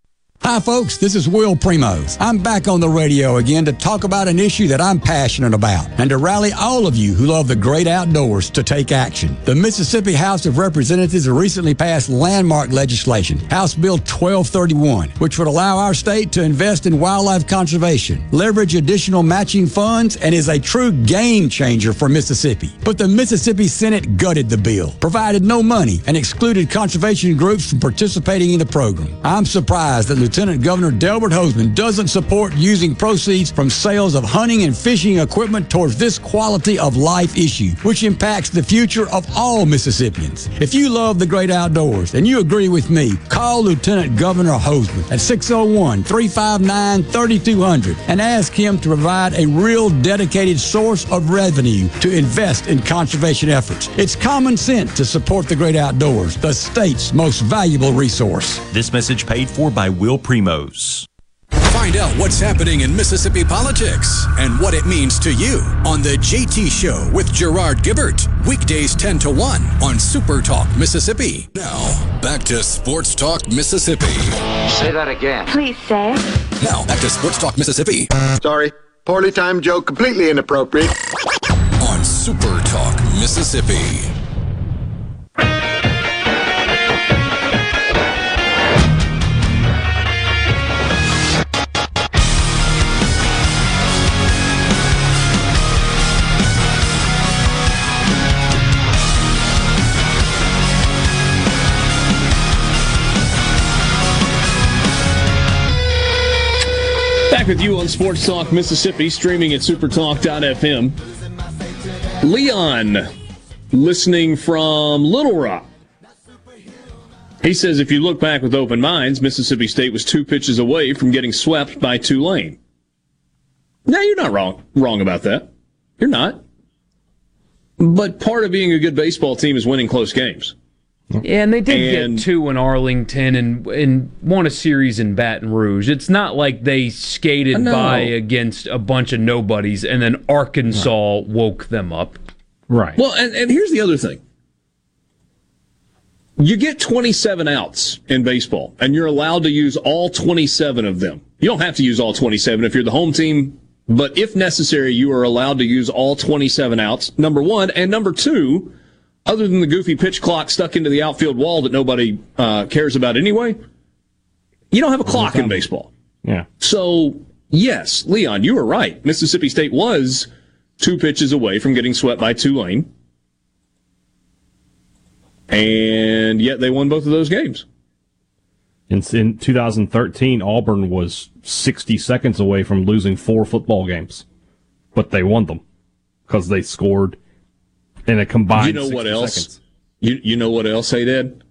Hi, folks. This is Will Primos. I'm back on the radio again to talk about an issue that I'm passionate about and to rally all of you who love the great outdoors to take action. The Mississippi House of Representatives recently passed landmark legislation, House Bill 1231, which would allow our state to invest in wildlife conservation, leverage additional matching funds, and is a true game changer for Mississippi. But the Mississippi Senate gutted the bill, provided no money, and excluded conservation groups from participating in the program. I'm surprised that Lieutenant Governor Delbert Hosemann doesn't support using proceeds from sales of hunting and fishing equipment towards this quality of life issue, which impacts the future of all Mississippians. If you love the great outdoors and you agree with me, call Lieutenant Governor Hosemann at 601 359 3200 and ask him to provide a real dedicated source of revenue to invest in conservation efforts. It's common sense to support the great outdoors, the state's most valuable resource. This message paid for by Will Primos. Find out what's happening in Mississippi politics and what it means to you on The JT Show with Gerard Gibert. Weekdays 10 to 1 on Super Talk Mississippi. Now, back to Sports Talk Mississippi. Say that again. Please say. Now, back to Sports Talk Mississippi Sorry. Poorly timed joke, completely inappropriate. on Super Talk Mississippi. Back with you on Sports Talk Mississippi, streaming at supertalk.fm. Leon, listening from Little Rock. He says if you look back with open minds, Mississippi State was two pitches away from getting swept by Tulane. Now you're not wrong wrong about that. You're not. But part of being a good baseball team is winning close games. Yeah, and they did And- get two in Arlington and and won a series in Baton Rouge. It's not like they skated No. by against a bunch of nobodies and then Arkansas woke them up. Right. Well, and, and here's the other thing. You get 27 outs in baseball, and you're allowed to use all 27 of them. You don't have to use all 27 if you're the home team, but if necessary, you are allowed to use all 27 outs, number one. And number two, other than the goofy pitch clock stuck into the outfield wall that nobody uh, cares about anyway, you don't have a clock in baseball. Yeah. So, yes, Leon, you were right. Mississippi State was two pitches away from getting swept by Tulane. And yet they won both of those games. In, in 2013, Auburn was 60 seconds away from losing four football games, but they won them because they scored in a combined. you know what else? seconds. You you know what else they did?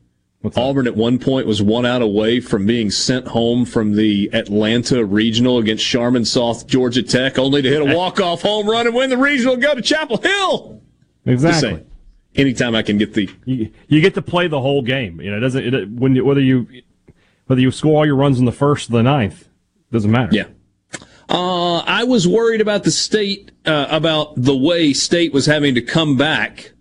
Auburn at one point was one out away from being sent home from the Atlanta Regional against Sharman South Georgia Tech, only to hit a eh. walk-off home run and win the regional and go to Chapel Hill. Exactly. Anytime I can get the You, you get to play the whole game. You know, it doesn't it, when you- whether you whether you score all your runs in the first or the ninth doesn't matter. Yeah. Uh, I was worried about the state, uh, about the way state was having to come back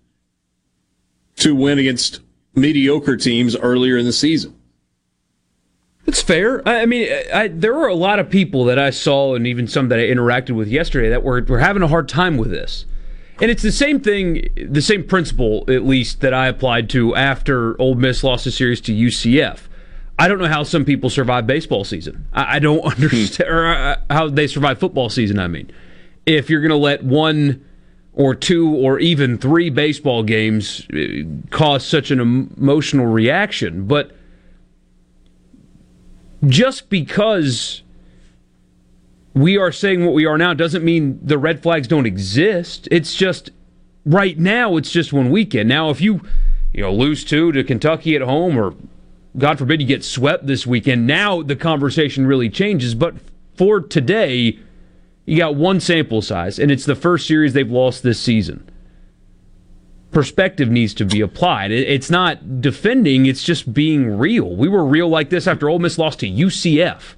to win against mediocre teams earlier in the season. It's fair. I I mean, I, there were a lot of people that I saw, and even some that I interacted with yesterday, that were were having a hard time with this. And it's the same thing, the same principle, at least, that I applied to after Ole Miss lost the series to UCF. I don't know how some people survive baseball season. I, I don't understand or uh, how they survive football season. I mean, if you're going to let one or two or even three baseball games uh, cause such an emotional reaction, but just because we are saying what we are now doesn't mean the red flags don't exist. It's just right now it's just one weekend. Now if you you know lose two to Kentucky at home or God forbid you get swept this weekend, now the conversation really changes. But for today, you got one sample size, and it's the first series they've lost this season. Perspective needs to be applied. It's not defending; it's just being real. We were real like this after Ole Miss lost to UCF.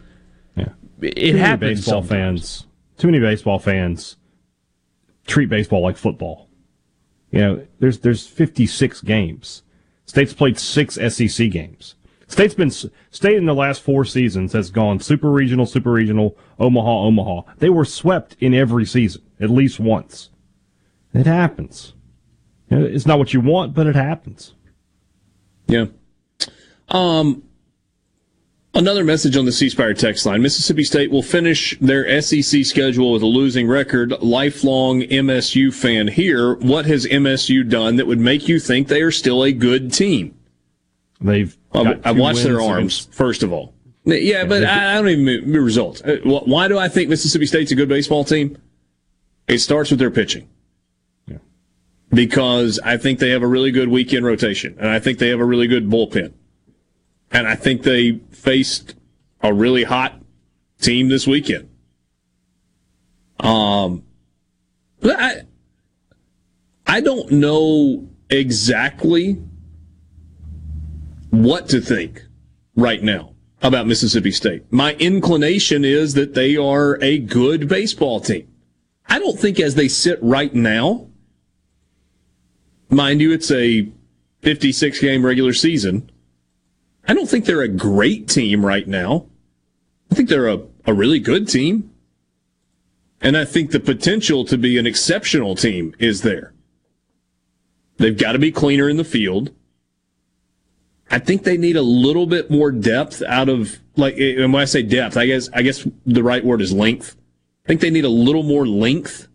Yeah, it too many happens. baseball sometimes. fans. Too many baseball fans treat baseball like football. You know, there's there's 56 games. State's played six SEC games. State's been state in the last four seasons has gone super regional, super regional, Omaha, Omaha. They were swept in every season at least once. It happens. It's not what you want, but it happens. Yeah. Um, another message on the C Spire text line Mississippi State will finish their SEC schedule with a losing record. Lifelong MSU fan here. What has MSU done that would make you think they are still a good team? They've. Well, I two watched their arms, against- first of all. Yeah, but I I don't even mean the results. Uh, Why do I think Mississippi State's a good baseball team? It starts with their pitching. Because I think they have a really good weekend rotation, and I think they have a really good bullpen. And I think they faced a really hot team this weekend. Um, but I, I don't know exactly what to think right now about Mississippi State. My inclination is that they are a good baseball team. I don't think as they sit right now, mind you, it's a 56 game regular season. I don't think they're a great team right now. I think they're a, a really good team. And I think the potential to be an exceptional team is there. They've got to be cleaner in the field. I think they need a little bit more depth out of like eh, and when I say depth, I guess I guess the right word is length. I think they need a little more length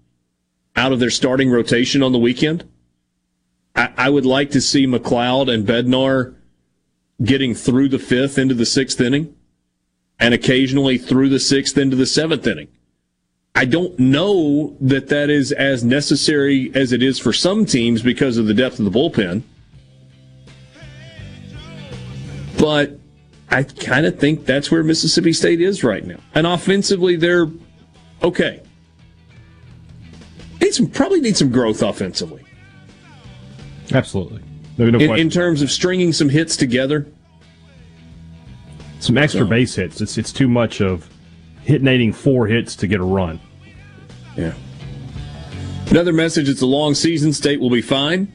out of their starting rotation on the weekend. I, I would like to see MacLeod and Bednar getting through the fifth into the sixth inning and occasionally through the sixth into the seventh inning. I don't know that that is as necessary as it is for some teams because of the depth of the bullpen. But I kind of think that's where Mississippi State is right now. And offensively, they're okay. Need some, probably need some growth offensively. Absolutely. No, no in, in terms of stringing some hits together. Some extra So- base hits. It's it's too much of hitting four hits to get a run. Yeah. Another message it's a long season. State will be fine.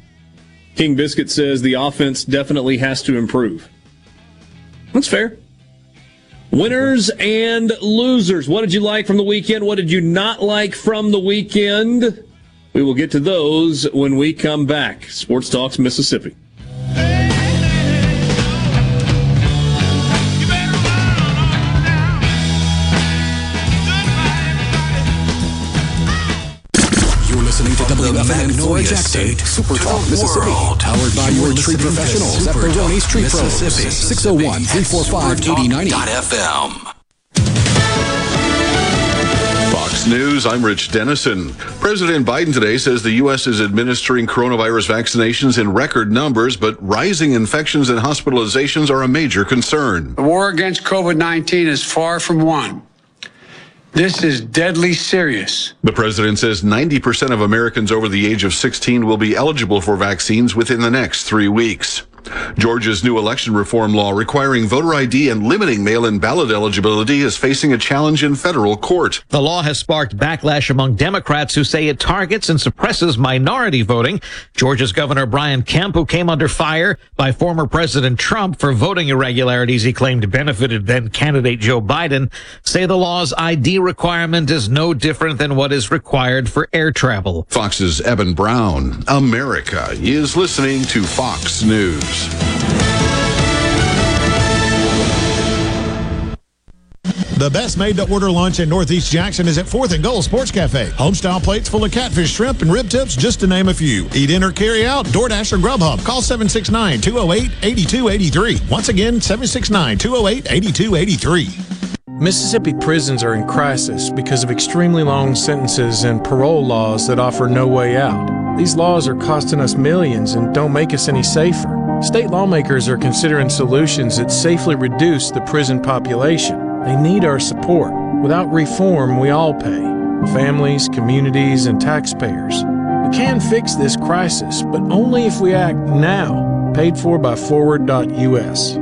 King Biscuit says the offense definitely has to improve. That's fair. Winners and losers. What did you like from the weekend? What did you not like from the weekend? We will get to those when we come back. Sports Talks Mississippi. WFN Norwich State Super Talk Mississippi. Powered by your tree professionals at Baroni's Tree Pros. 601 345 8090. FM. Fox Fox News, I'm Rich Dennison. President Biden today says the U.S. is administering coronavirus vaccinations in record numbers, but rising infections and hospitalizations are a major concern. The war against COVID 19 is far from won. This is deadly serious. The president says 90% of Americans over the age of 16 will be eligible for vaccines within the next three weeks. Georgia's new election reform law requiring voter ID and limiting mail-in ballot eligibility is facing a challenge in federal court. The law has sparked backlash among Democrats who say it targets and suppresses minority voting. Georgia's Governor Brian Kemp, who came under fire by former President Trump for voting irregularities he claimed benefited then candidate Joe Biden, say the law's ID requirement is no different than what is required for air travel. Fox's Evan Brown. America is listening to Fox News. The best made to order lunch in Northeast Jackson is at 4th and Goal Sports Cafe. Homestyle plates full of catfish, shrimp, and rib tips, just to name a few. Eat in or carry out, DoorDash or Grubhub. Call 769 208 8283. Once again, 769 208 8283. Mississippi prisons are in crisis because of extremely long sentences and parole laws that offer no way out. These laws are costing us millions and don't make us any safer. State lawmakers are considering solutions that safely reduce the prison population. They need our support. Without reform, we all pay families, communities, and taxpayers. We can fix this crisis, but only if we act now. Paid for by Forward.us.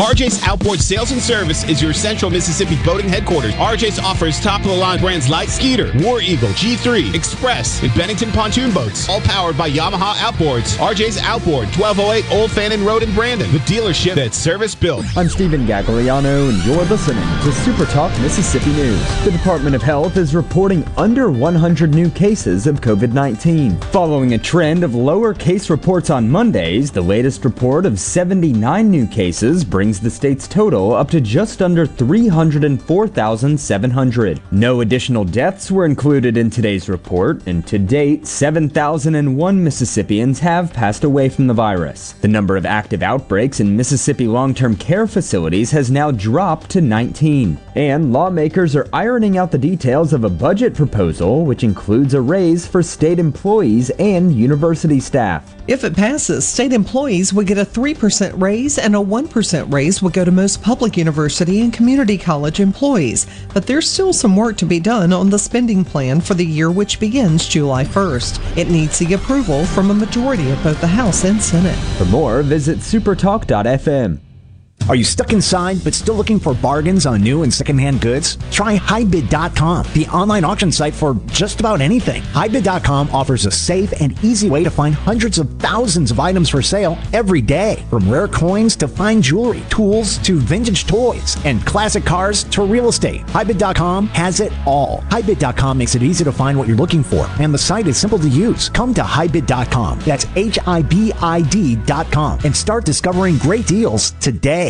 RJ's Outboard Sales and Service is your central Mississippi boating headquarters. RJ's offers top of the line brands like Skeeter, War Eagle, G3, Express, and Bennington pontoon boats, all powered by Yamaha Outboards. RJ's Outboard, 1208 Old Fannin Road in Brandon, the dealership that's service built. I'm Stephen Gagliano, and you're listening to Super Talk Mississippi News. The Department of Health is reporting under 100 new cases of COVID 19. Following a trend of lower case reports on Mondays, the latest report of 79 new cases brings the state's total up to just under 304,700. No additional deaths were included in today's report, and to date, 7,001 Mississippians have passed away from the virus. The number of active outbreaks in Mississippi long term care facilities has now dropped to 19. And lawmakers are ironing out the details of a budget proposal which includes a raise for state employees and university staff. If it passes, state employees would get a 3% raise and a 1% raise would go to most public university and community college employees. But there's still some work to be done on the spending plan for the year which begins July 1st. It needs the approval from a majority of both the House and Senate. For more, visit supertalk.fm. Are you stuck inside but still looking for bargains on new and secondhand goods? Try HiBid.com, the online auction site for just about anything. HiBid.com offers a safe and easy way to find hundreds of thousands of items for sale every day. From rare coins to fine jewelry, tools to vintage toys, and classic cars to real estate. HiBid.com has it all. HiBid.com makes it easy to find what you're looking for, and the site is simple to use. Come to HiBid.com. That's H I B I D.com and start discovering great deals today.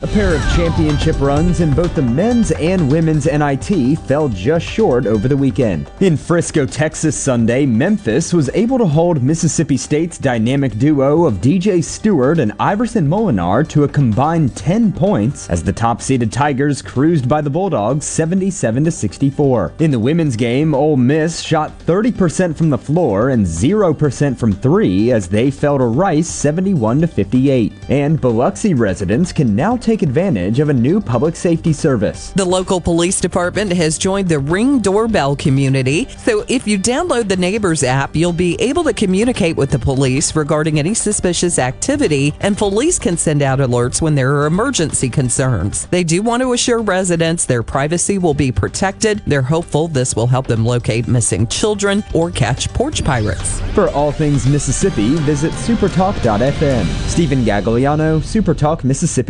A pair of championship runs in both the men's and women's NIT fell just short over the weekend. In Frisco, Texas Sunday, Memphis was able to hold Mississippi State's dynamic duo of DJ Stewart and Iverson Molinar to a combined 10 points as the top-seeded Tigers cruised by the Bulldogs 77 to 64. In the women's game, Ole Miss shot 30% from the floor and 0% from 3 as they fell to Rice 71 to 58. And Biloxi residents can now take advantage of a new public safety service. The local police department has joined the Ring Doorbell community. So if you download the Neighbors app, you'll be able to communicate with the police regarding any suspicious activity, and police can send out alerts when there are emergency concerns. They do want to assure residents their privacy will be protected. They're hopeful this will help them locate missing children or catch porch pirates. For all things Mississippi, visit supertalk.fm. Stephen Gagliano, Supertalk Mississippi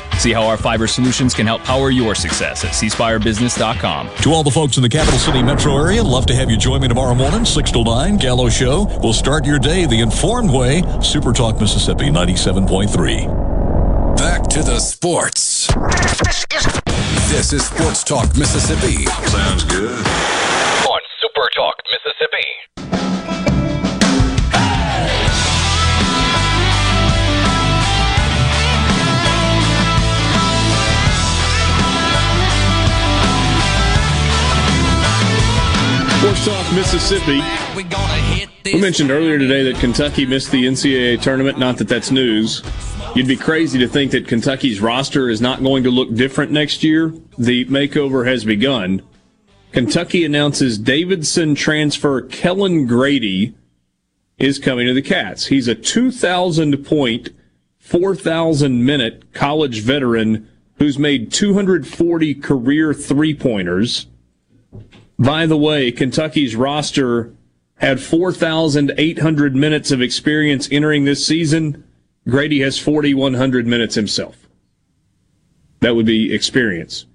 See how our fiber solutions can help power your success at cspirebusiness.com. To all the folks in the capital city metro area, love to have you join me tomorrow morning, 6 to 9, Gallo Show. We'll start your day the informed way. Super Talk Mississippi 97.3. Back to the sports. This is Sports Talk Mississippi. Sounds good. On Super Talk Mississippi. Talk Mississippi. We mentioned earlier today that Kentucky missed the NCAA tournament. Not that that's news. You'd be crazy to think that Kentucky's roster is not going to look different next year. The makeover has begun. Kentucky announces Davidson transfer Kellan Grady is coming to the Cats. He's a 2,000 point, 4,000 minute college veteran who's made 240 career three pointers. By the way, Kentucky's roster had 4,800 minutes of experience entering this season. Grady has 4,100 minutes himself. That would be experience.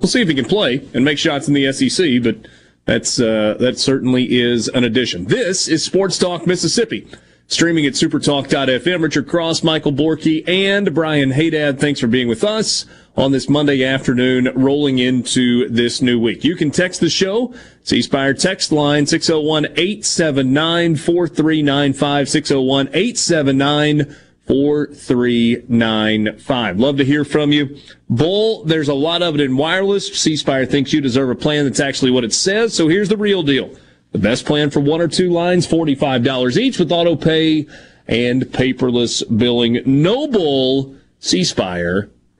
We'll see if he can play and make shots in the SEC, but that's uh, that certainly is an addition. This is Sports Talk Mississippi, streaming at supertalk.fm. Richard Cross, Michael Borky, and Brian Haydad. Thanks for being with us on this Monday afternoon, rolling into this new week. You can text the show, C Spire text line 601 879 4395 601 879 4395. Love to hear from you. Bull, there's a lot of it in wireless. C Spire thinks you deserve a plan that's actually what it says. So here's the real deal. The best plan for one or two lines, $45 each with auto pay and paperless billing. Noble,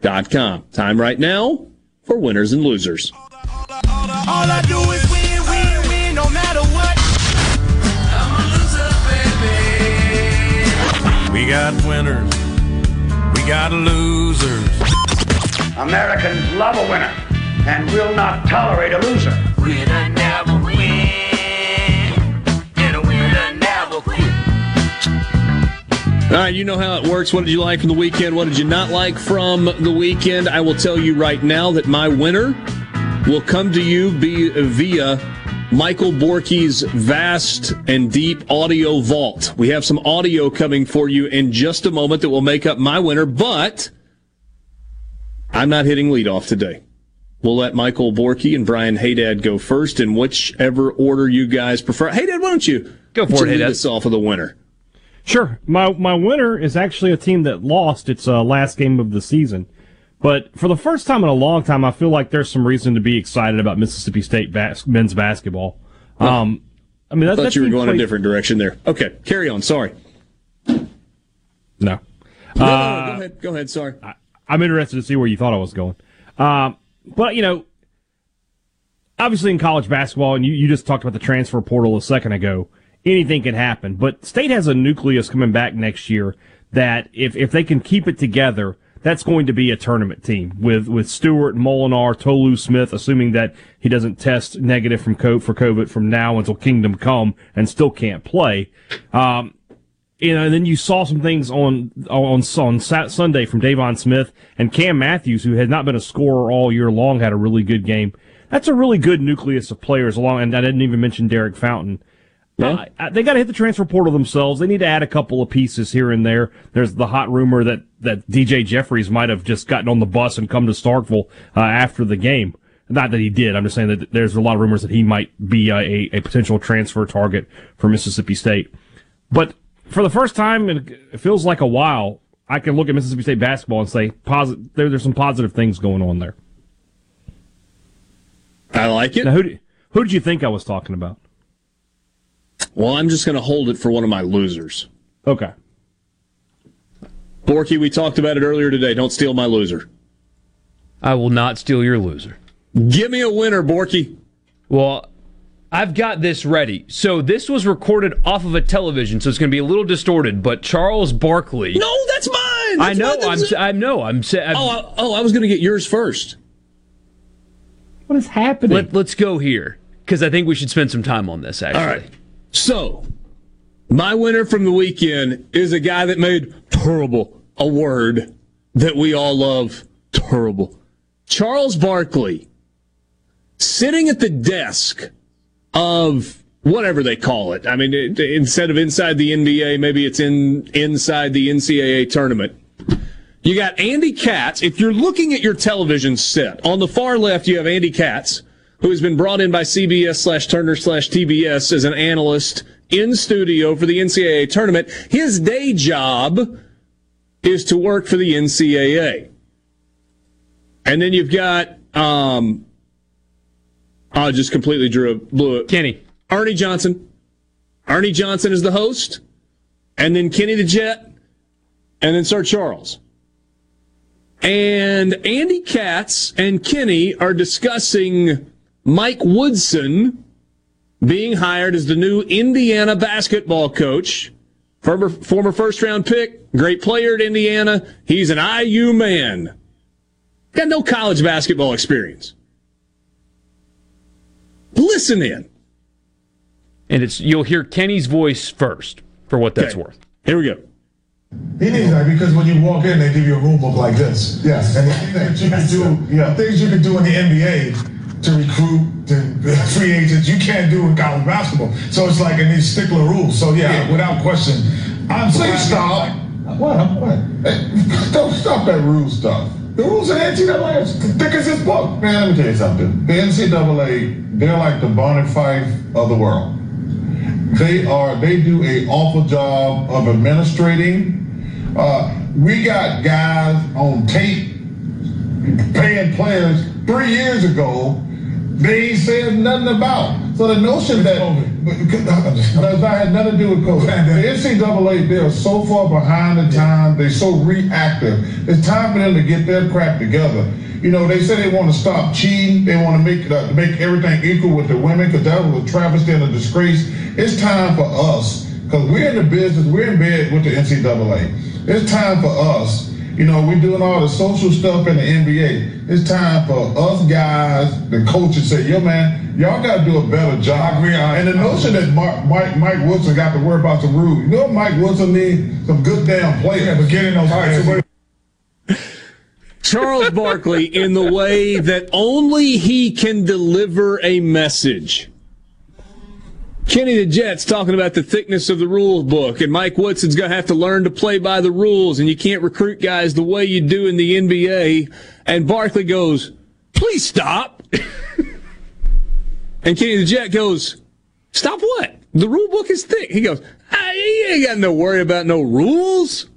cspire.com. Time right now for winners and losers. All I do is win, win, win, no matter what. I'm a loser, baby. We got winners. We got losers. Americans love a winner and will not tolerate a loser. Winner never All right, you know how it works. What did you like from the weekend? What did you not like from the weekend? I will tell you right now that my winner will come to you via Michael Borky's vast and deep audio vault. We have some audio coming for you in just a moment that will make up my winner, but I'm not hitting leadoff today. We'll let Michael Borky and Brian Haydad go first in whichever order you guys prefer. Haydad, why don't you Go for it, you lead Haydad. us off of the winner? Sure. My my winner is actually a team that lost its uh, last game of the season. But for the first time in a long time, I feel like there's some reason to be excited about Mississippi State bas- men's basketball. Um, I mean, I thought that you were going a different direction there. Okay, carry on. Sorry. No. No, no, no, Uh, go ahead. Go ahead. Sorry. I'm interested to see where you thought I was going. Um, but, you know, obviously in college basketball, and you, you just talked about the transfer portal a second ago, anything can happen. But State has a nucleus coming back next year that if, if they can keep it together, that's going to be a tournament team with, with Stewart, Molinar, Tolu Smith, assuming that he doesn't test negative from co- for COVID from now until Kingdom Come and still can't play. Um, you know, and then you saw some things on on on Sunday from Deivon Smith and Cam Matthews, who had not been a scorer all year long, had a really good game. That's a really good nucleus of players along, and I didn't even mention Derek Fountain. Uh, they got to hit the transfer portal themselves. They need to add a couple of pieces here and there. There's the hot rumor that that DJ Jeffries might have just gotten on the bus and come to Starkville uh, after the game. Not that he did. I'm just saying that there's a lot of rumors that he might be a, a, a potential transfer target for Mississippi State. But for the first time, it feels like a while, I can look at Mississippi State basketball and say positive. There, there's some positive things going on there. I like it. Now, who, who did you think I was talking about? Well, I'm just going to hold it for one of my losers. Okay. Borky, we talked about it earlier today. Don't steal my loser. I will not steal your loser. Give me a winner, Borky. Well, I've got this ready. So this was recorded off of a television, so it's going to be a little distorted. But Charles Barkley. No, that's mine. That's I know. mine. I'm. That's- I know. I'm. sa- I'm Oh, I, oh, I was going to get yours first. What is happening? Let, let's go here because I think we should spend some time on this. Actually. All right. So, my winner from the weekend is a guy that made terrible a word that we all love. Terrible. Charles Barkley sitting at the desk of whatever they call it. I mean, it, instead of inside the NBA, maybe it's in inside the NCAA tournament. You got Andy Katz. If you're looking at your television set, on the far left, you have Andy Katz, who has been brought in by CBS slash Turner slash TBS as an analyst in studio for the NCAA tournament. His day job is to work for the NCAA. And then you've got, um, I just completely drew a blew it. Kenny. Ernie Johnson. Ernie Johnson is the host. And then Kenny the Jet. And then Sir Charles. And Andy Katz and Kenny are discussing Mike Woodson being hired as the new Indiana basketball coach. Former, former first round pick, great player at Indiana. He's an IU man. Got no college basketball experience. Listen in. And it's you'll hear Kenny's voice first for what that's worth. Here we go. He needs that because when you walk in, they give you a rule book like this. Yes. And the things that you can do, yeah. things you can do in the NBA to recruit to free agents, you can't do in college basketball. So it's like in these stickler rules. So yeah, without question, I'm Please stop. What? What? Hey, don't stop that rule stuff. The rules of the NCAA are as thick as this book. Man, let me tell you something. The NCAA, they're like the Barney Fife of the world. They are. They do a awful job of administrating. Uh, we got guys on tape paying players three years ago. They ain't said nothing about. So the notion that that had nothing to do with COVID. The NCAA, they are so far behind the time. They're so reactive. It's time for them to get their crap together. You know, they say they want to stop cheating. They want to make uh, make everything equal with the women because that was a travesty and a disgrace. It's time for us because we're in the business. We're in bed with the NCAA. It's time for us. You know, we're doing all the social stuff in the NBA. It's time for us guys, the coaches say, yo man, y'all got to do a better job. and the notion that Mark, Mike, Mike Woodson got to worry about some rules. You know Mike Wilson needs? Some good damn players. Yeah, but getting those guys. Charles Barkley in the way that only he can deliver a message. Kenny the Jet's talking about the thickness of the rules book, and Mike Woodson's going to have to learn to play by the rules, and you can't recruit guys the way you do in the NBA. And Barkley goes, please stop. and Kenny the Jet goes, stop what? The rule book is thick. He goes, ah, you ain't got no worry about no rules.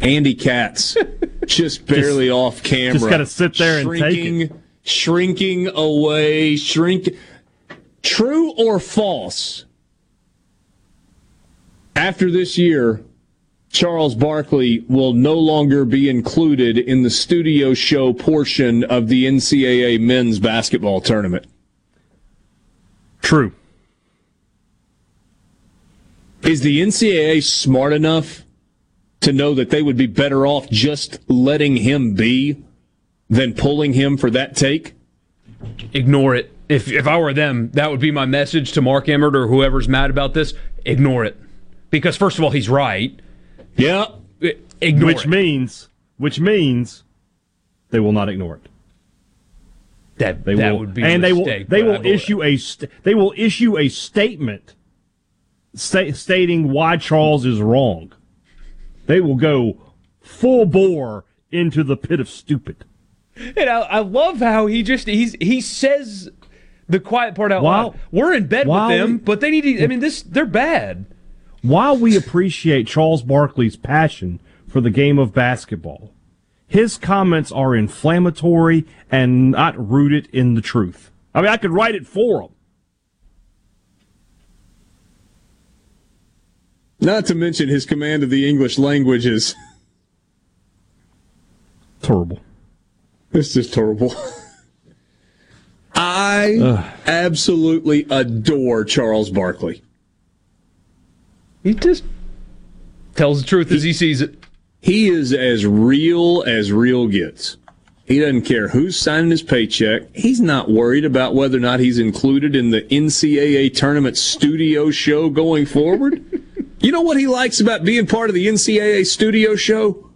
Andy Katz, just barely off camera. just gotta sit there and take shrinking, Shrinking away, shrink. True or false? After this year, Charles Barkley will no longer be included in the studio show portion of the NCAA men's basketball tournament. True. Is the NCAA smart enough to know that they would be better off just letting him be than pulling him for that take? Ignore it. If if I were them, that would be my message to Mark Emmert or whoever's mad about this. Ignore it, because first of all, he's right. Yeah. Ignore which it. means, which means, they will not ignore it. That They that will, would be a and they will they will believe- issue a st- they will issue a statement sta- stating why Charles is wrong. They will go full bore into the pit of stupid. And I, I love how he just he's he says the quiet part out While- loud. We're in bed with them, we- but they need to. I mean, this they're bad. While we appreciate Charles Barkley's passion for the game of basketball, his comments are inflammatory and not rooted in the truth. I mean, I could write it for him. Not to mention his command of the English language is terrible. It's just terrible. I absolutely adore Charles Barkley. He just tells the truth as he sees it. He is as real as real gets. He doesn't care who's signing his paycheck. He's not worried about whether or not he's included in the NCAA tournament studio show going forward. you know what he likes about being part of the NCAA studio show?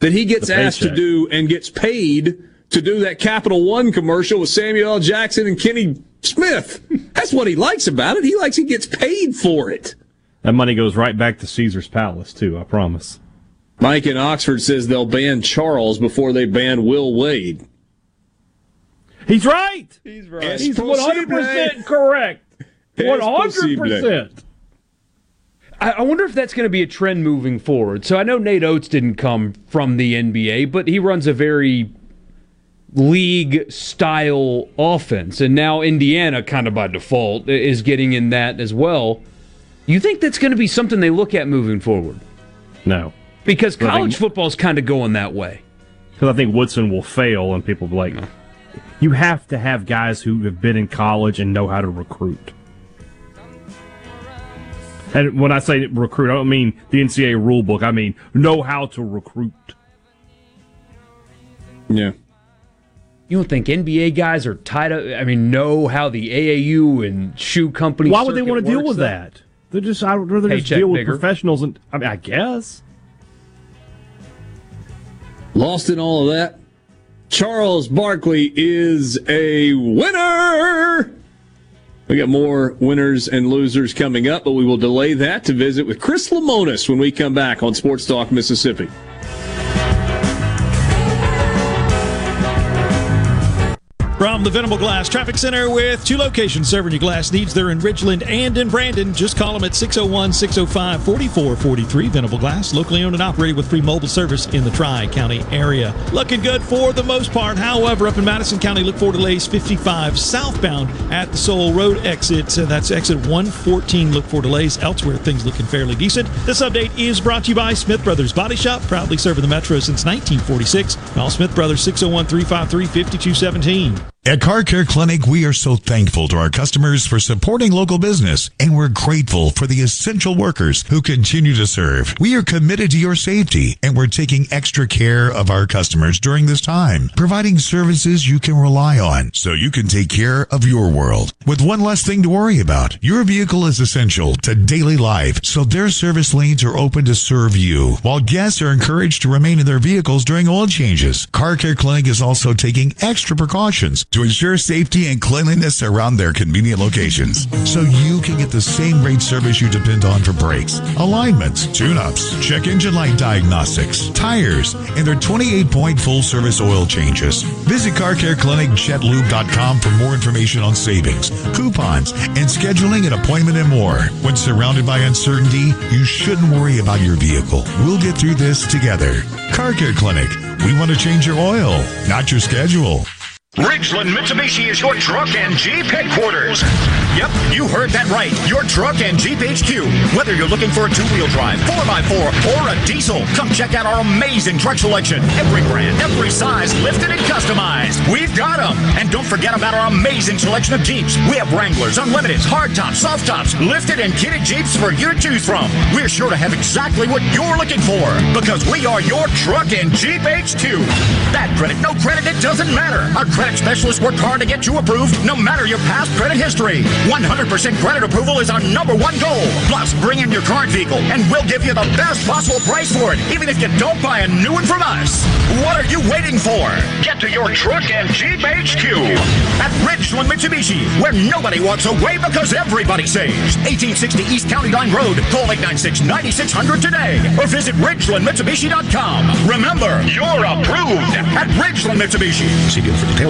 That he gets asked to do and gets paid to do that Capital One commercial with Samuel L. Jackson and Kenny Smith. That's what he likes about it. He likes he gets paid for it. That money goes right back to Caesar's Palace, too, I promise. Mike in Oxford says they'll ban Charles before they ban Will Wade. He's right. He's right. He's 100% correct. 100%. I I wonder if that's going to be a trend moving forward. So I know Nate Oats didn't come from the NBA, but he runs a very league style offense. And now Indiana, kind of by default, is getting in that as well. You think that's going to be something they look at moving forward? No. Because college think- football's kind of going that way. Because I think Woodson will fail, and people will be like, you have to have guys who have been in college and know how to recruit. And when I say recruit, I don't mean the NCAA rule book. I mean know how to recruit. Yeah. You don't think NBA guys are tied up? I mean, know how the AAU and shoe company. Why would they want to deal with though? that? They're just I'd rather just Paycheck deal with bigger. professionals and I mean I guess. Lost in all of that. Charles Barkley is a winner. We got more winners and losers coming up, but we will delay that to visit with Chris Lemonis when we come back on Sports Talk Mississippi. From the Venable Glass Traffic Center with two locations serving your glass needs. They're in Ridgeland and in Brandon. Just call them at 601 605 4443. Venable Glass, locally owned and operated with free mobile service in the Tri County area. Looking good for the most part. However, up in Madison County, look for delays 55 southbound at the Sowell Road exit. So that's exit 114. Look for delays elsewhere. Things looking fairly decent. This update is brought to you by Smith Brothers Body Shop, proudly serving the Metro since 1946. Call Smith Brothers 601 353 5217. At Car Care Clinic, we are so thankful to our customers for supporting local business, and we're grateful for the essential workers who continue to serve. We are committed to your safety, and we're taking extra care of our customers during this time, providing services you can rely on so you can take care of your world. With one less thing to worry about, your vehicle is essential to daily life, so their service lanes are open to serve you, while guests are encouraged to remain in their vehicles during oil changes. Car Care Clinic is also taking extra precautions to ensure safety and cleanliness around their convenient locations, so you can get the same great service you depend on for brakes, alignments, tune-ups, check engine light diagnostics, tires, and their 28-point full-service oil changes. Visit Car Care Clinic CarCareClinicJetLube.com for more information on savings, coupons, and scheduling an appointment and more. When surrounded by uncertainty, you shouldn't worry about your vehicle. We'll get through this together. Car Care Clinic. We want to change your oil, not your schedule. Ridgeland Mitsubishi is your truck and Jeep headquarters. Yep, you heard that right. Your truck and Jeep HQ. Whether you're looking for a two-wheel drive, 4x4, or a diesel, come check out our amazing truck selection. Every brand, every size, lifted and customized. We've got them. And don't forget about our amazing selection of Jeeps. We have Wranglers, Unlimiteds, hardtops, soft tops, lifted and kitted Jeeps for you to choose from. We're sure to have exactly what you're looking for because we are your truck and Jeep HQ. Bad credit, no credit, it doesn't matter. Our credit specialists work hard to get you approved no matter your past credit history. 100% credit approval is our number one goal. Plus, bring in your current vehicle and we'll give you the best possible price for it, even if you don't buy a new one from us. What are you waiting for? Get to your truck and Jeep HQ at Ridgeland Mitsubishi, where nobody walks away because everybody saves. 1860 East County Line Road. Call 896-9600 today or visit RidgelandMitsubishi.com. Remember, you're approved at Ridgeland Mitsubishi. See for details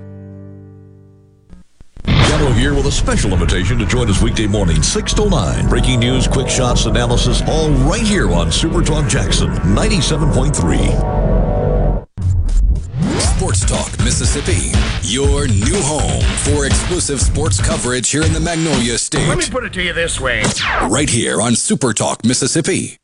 Gallo here with a special invitation to join us weekday morning, 6 to 9. Breaking news, quick shots, analysis, all right here on Super Talk Jackson 97.3. Sports Talk Mississippi, your new home for exclusive sports coverage here in the Magnolia State. Let me put it to you this way. Right here on Super Talk Mississippi.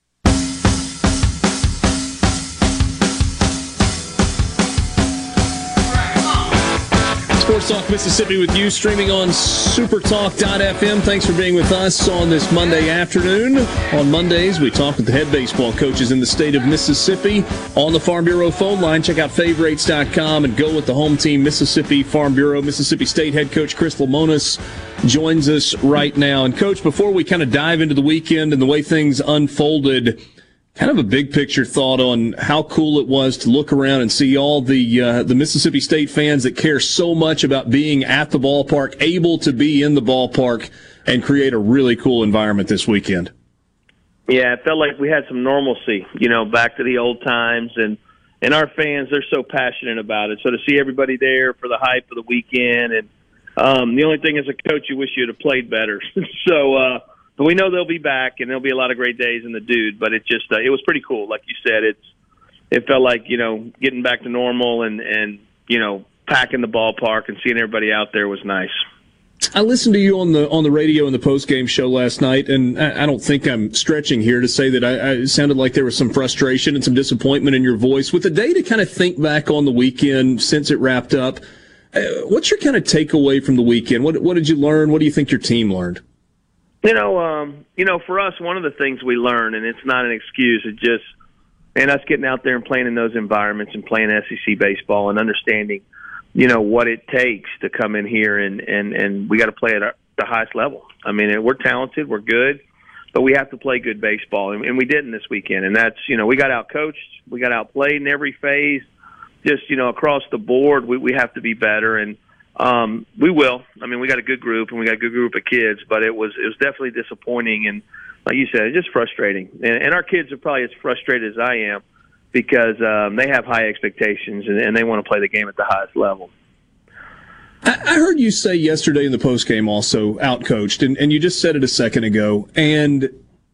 Talk Mississippi with you, streaming on supertalk.fm. Thanks for being with us on this Monday afternoon. On Mondays, we talk with the head baseball coaches in the state of Mississippi on the Farm Bureau phone line. Check out favorites.com and go with the home team, Mississippi Farm Bureau. Mississippi State head coach Chris Lemonis joins us right now. And, coach, before we kind of dive into the weekend and the way things unfolded, kind of a big picture thought on how cool it was to look around and see all the uh, the Mississippi State fans that care so much about being at the ballpark, able to be in the ballpark, and create a really cool environment this weekend. Yeah, it felt like we had some normalcy, you know, back to the old times, and and our fans they're so passionate about it. So to see everybody there for the hype of the weekend, and um, the only thing as a coach, you wish you'd have played better. so. uh but we know they'll be back, and there'll be a lot of great days in the dude. But it just uh, it was pretty cool, like you said. It's it felt like you know getting back to normal and and you know packing the ballpark and seeing everybody out there was nice. I listened to you on the on the radio in the post game show last night, and I, I, don't think I'm stretching here to say that I, I, sounded like there was some frustration and some disappointment in your voice. With the day to kind of think back on the weekend since it wrapped up, uh, what's your kind of takeaway from the weekend? What what did you learn? What do you think your team learned? You know, um, you know, for us, one of the things we learn, and it's not an excuse, it's just, and us getting out there and playing in those environments and playing SEC baseball and understanding, you know, what it takes to come in here and and and we got to play at our, the highest level. I mean, we're talented, we're good, but we have to play good baseball, and, and we didn't this weekend. And that's, you know, we got out coached, we got outplayed in every phase. Just, you know, across the board, we we have to be better and um, we will. I mean, we got a good group and we got a good group of kids, but it was it was definitely disappointing and, like you said, it's just frustrating. And, and our kids are probably as frustrated as I am because um, they have high expectations and, and they want to play the game at the highest level. I heard you say yesterday in the post game also outcoached, and, and you just said it a second ago. And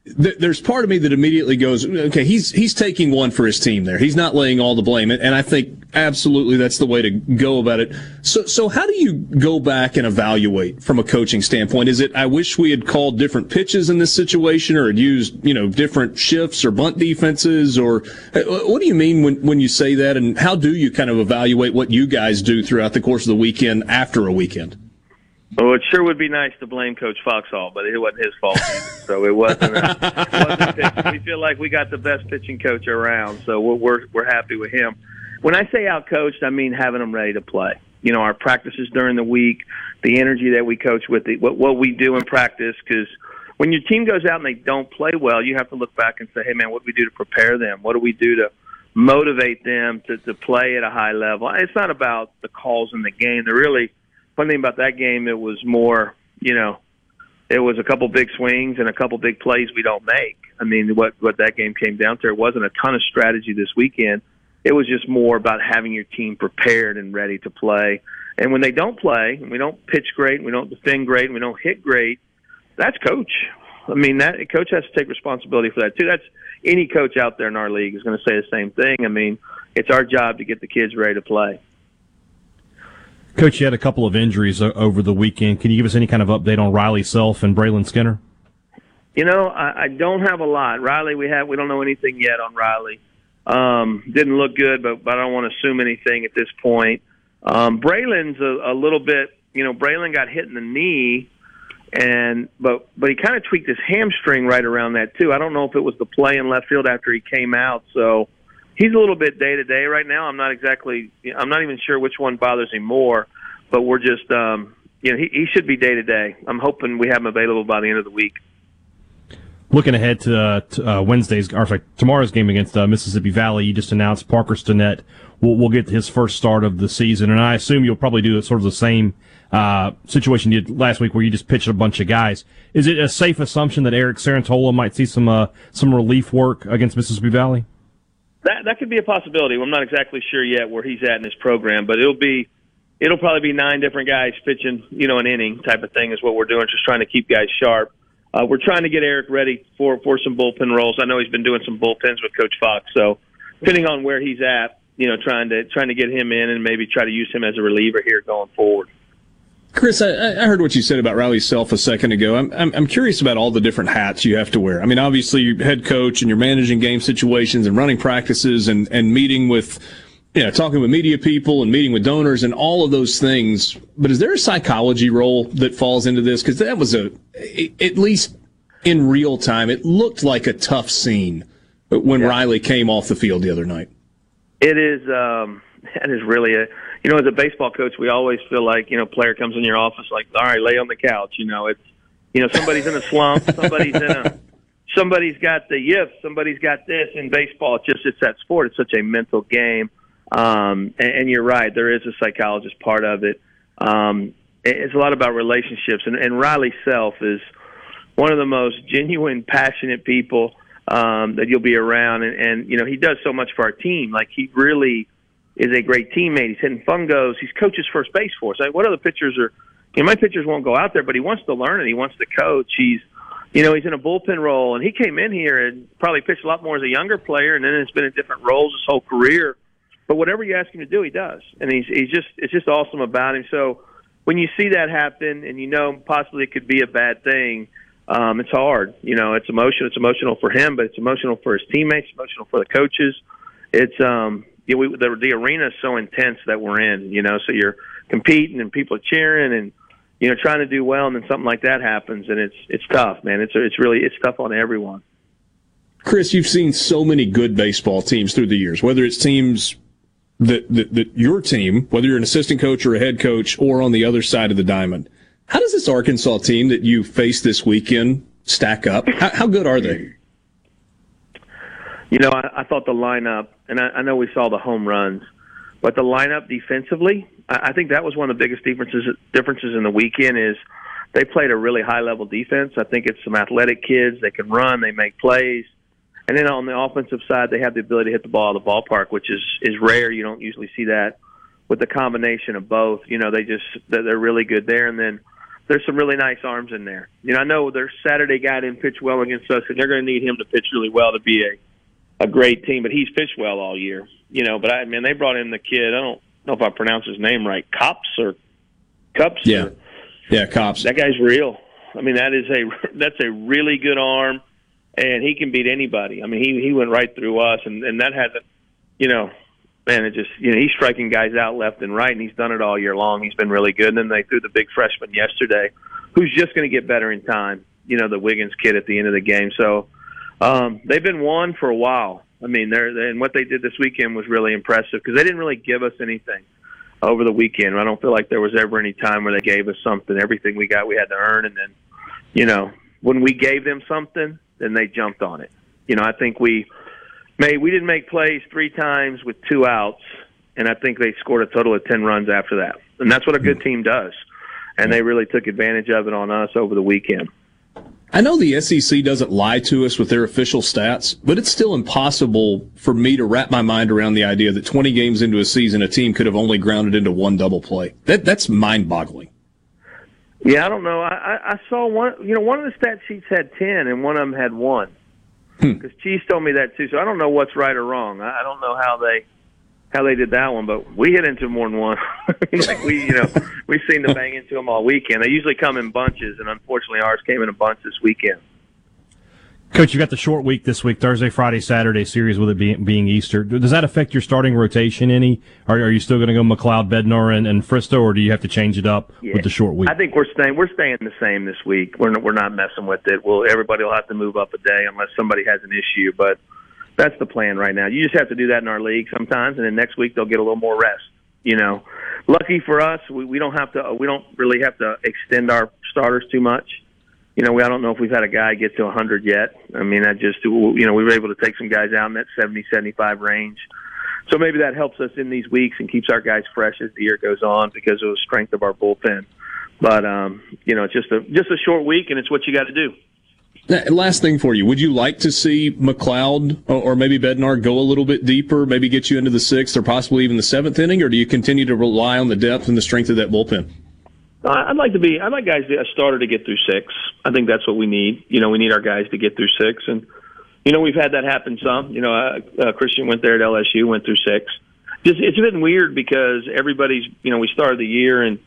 th- there's part of me that immediately goes, okay, he's he's taking one for his team there. He's not laying all the blame, and I think absolutely that's the way to go about it. So so how do you go back and evaluate from a coaching standpoint? Is it I wish we had called different pitches in this situation, or had used you know different shifts or bunt defenses, or uh, what do you mean when when you say that, and how do you kind of evaluate what you guys do throughout the course of the weekend after a weekend? Well, it sure would be nice to blame Coach Foxhall, but it wasn't his fault. so it wasn't. A, wasn't. We feel like we got the best pitching coach around, so we're we're, we're happy with him. When I say out coached, I mean having them ready to play. You know, our practices during the week, the energy that we coach with, the, what what we do in practice, because when your team goes out and they don't play well, you have to look back and say, hey man, what do we do to prepare them? What do we do to motivate them to to play at a high level? It's not about the calls in the game. They're really funny thing about that game, it was more, you know, it was a couple big swings and a couple big plays we don't make. I mean, what what that game came down to, it wasn't a ton of strategy this weekend. It was just more about having your team prepared and ready to play. And when they don't play, and we don't pitch great, and we don't defend great, and we don't hit great, that's coach. I mean, that coach has to take responsibility for that too. That's any coach out there in our league is going to say the same thing. I mean, it's our job to get the kids ready to play. Coach, you had a couple of injuries over the weekend. Can you give us any kind of update on Riley Self and Brayland Skinner? You know, I, I don't have a lot. Riley, we have we don't know anything yet on Riley. Um, didn't look good, but, but I don't want to assume anything at this point. Um, Brayland's a, a little bit, you know, Braylon got hit in the knee, and but but he kind of tweaked his hamstring right around that too. I don't know if it was the play in left field after he came out, so he's a little bit day to day right now. I'm not exactly, I'm not even sure which one bothers him more, but we're just, um, you know, he, he should be day to day. I'm hoping we have him available by the end of the week looking ahead to, uh, to uh, Wednesday's, or sorry, tomorrow's game against uh, Mississippi Valley, you just announced Parker Stinnett will, will get his first start of the season, and I assume you'll probably do sort of the same uh, situation you did last week, where you just pitched a bunch of guys. Is it a safe assumption that Eric Cerantola might see some uh, some relief work against Mississippi Valley? That that could be a possibility. I'm not exactly sure yet where he's at in his program, but it'll be it'll probably be nine different guys pitching, you know, an inning type of thing is what we're doing, just trying to keep guys sharp uh, we're trying to get Eric ready for for some bullpen roles. I know he's been doing some bullpens with Coach Fox, so depending on where he's at, you know, trying to trying to get him in and maybe try to use him as a reliever here going forward. Chris, I, I heard what you said about Riley Self a second ago. I'm, I'm, I'm curious about all the different hats you have to wear. I mean, obviously, you're head coach and you're managing game situations and running practices and, and meeting with you know, talking with media people and meeting with donors and all of those things. But is there a psychology role that falls into this? Because that was a, at least in real time, it looked like a tough scene when yeah. Riley came off the field the other night. It is. Um, that is really a. You know, as a baseball coach, we always feel like you know, player comes in your office like, all right, lay on the couch. You know, it's you know, somebody's in a slump, somebody's in a. Somebody's got the yips, somebody's got this in baseball. It's just it's that sport. It's such a mental game um, and, and you're right, there is a psychologist part of it. Um, it's a lot about relationships, and, and Riley Self is one of the most genuine, passionate people um, that you'll be around, and, and you know he does so much for our team. Like he really is a great teammate. He's hitting fungos. He's coaches first base for us. Like, what other pitchers are? You know, my pitchers won't go out there, but he wants to learn it. He wants to coach. He's you know, he's in a bullpen role, and he came in here and probably pitched a lot more as a younger player, and then has been in different roles his whole career. But whatever you ask him to do, he does, and he's he's just it's just awesome about him. So when you see that happen, and you know possibly it could be a bad thing, um, it's hard. You know, it's emotional. It's emotional for him, but it's emotional for his teammates, emotional for the coaches. It's um, you know, we, the the arena is so intense that we're in. You know, so you're competing and people are cheering and you know trying to do well, and then something like that happens, and it's it's tough, man. It's it's really it's tough on everyone. Chris, you've seen so many good baseball teams through the years, whether it's teams that, that, that your team, whether you're an assistant coach or a head coach or on the other side of the diamond, how does this Arkansas team that you face this weekend stack up? How, how good are they? You know, I, I thought the lineup, and I, I know we saw the home runs, but the lineup defensively, I, I think that was one of the biggest differences differences in the weekend. Is they played a really high level defense. I think it's some athletic kids. They can run. They make plays. And then on the offensive side, they have the ability to hit the ball out of the ballpark, which is is rare. You don't usually see that with the combination of both. You know, they just they're really good there. And then there's some really nice arms in there. You know, I know their Saturday guy didn't pitch well against us, and they're going to need him to pitch really well to be a a great team. But he's pitched well all year. You know, but I mean, they brought in the kid. I don't know if I pronounce his name right, Cops or Cups. Yeah, or, yeah, Cops. That guy's real. I mean, that is a that's a really good arm and he can beat anybody. I mean, he he went right through us, and and that hasn't, you know, man, it just you know he's striking guys out left and right, and he's done it all year long. He's been really good. And then they threw the big freshman yesterday, who's just going to get better in time. You know, the Wiggins kid at the end of the game. So um, they've been one for a while. I mean, they're and what they did this weekend was really impressive because they didn't really give us anything over the weekend. I don't feel like there was ever any time where they gave us something. Everything we got, we had to earn, and then, you know, when we gave them something, then they jumped on it. You know, I think we made we didn't make plays three times with two outs, and I think they scored a total of ten runs after that. And that's what a good team does. And they really took advantage of it on us over the weekend. I know the SEC doesn't lie to us with their official stats, but it's still impossible for me to wrap my mind around the idea that 20 games into a season, a team could have only grounded into one double play. That that's mind boggling. Yeah, I don't know. I, I saw one. You know, one of the stat sheets had ten, and one of them had one. Hmm. Because hmm. Cheese told me that too. So I don't know what's right or wrong. I don't know how they how they did that one, but we hit into more than one. like we, you know, we seem to bang into them all weekend. They usually come in bunches, and unfortunately, ours came in a bunch this weekend. Coach, you got the short week this week, Thursday, Friday, Saturday series with it being, being Easter. Does that affect your starting rotation any? Are, are you still going to go MacLeod, Bednar, and, and Fristoe, or do you have to change it up Yeah. with the short week? I think we're staying. We're staying the same this week. We're not, we're not messing with it. Well, everybody will have to move up a day unless somebody has an issue. But that's the plan right now. You just have to do that in our league sometimes, and then next week they'll get a little more rest. You know, lucky for us, we, we don't have to. We don't really have to extend our starters too much. You know, we, I don't know if we've had a guy get to 100 yet. I mean, that just you know we were able to take some guys out in that 70, 75 range. So maybe that helps us in these weeks and keeps our guys fresh as the year goes on because of the strength of our bullpen. But um, you know, it's just a just a short week, and it's what you got to do. Last thing for you, would you like to see MacLeod or, or maybe Bednar go a little bit deeper, maybe get you into the sixth or possibly even the seventh inning, or do you continue to rely on the depth and the strength of that bullpen? Uh, I'd like to be. I'd like guys to, a starter to get through six. I think that's what we need. You know, we need our guys to get through six, and you know we've had that happen some. You know, uh, uh, Christian went there at LSU, went through six. Just it's been weird because everybody's. You know, we started the year and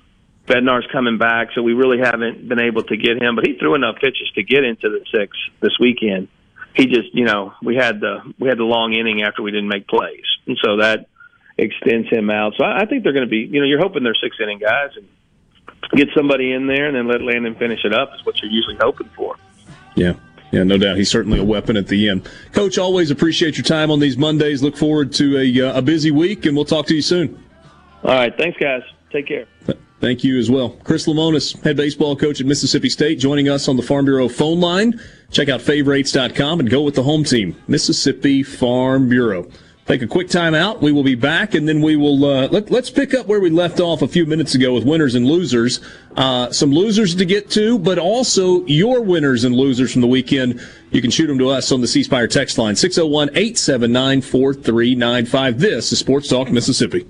Bednar's coming back, so we really haven't been able to get him. But he threw enough pitches to get into the six this weekend. He just, you know, we had the we had the long inning after we didn't make plays, and so that extends him out. So I, I think they're going to be. You know, you're hoping they're six inning guys and get somebody in there and then let Landon finish it up is what you're usually hoping for. Yeah. Yeah, no doubt. He's certainly a weapon at the end. Coach, always appreciate your time on these Mondays. Look forward to a, uh, a busy week, and we'll talk to you soon. All right. Thanks, guys. Take care. Thank you as well. Chris Lemonis, head baseball coach at Mississippi State, joining us on the Farm Bureau phone line. Check out favorites.com and go with the home team, Mississippi Farm Bureau. Take a quick time out. We will be back, and then we will uh, let, let's pick up where we left off a few minutes ago with winners and losers. Uh, some losers to get to, but also your winners and losers from the weekend. You can shoot them to us on the C Spire text line 601 879 4395. This is Sports Talk Mississippi.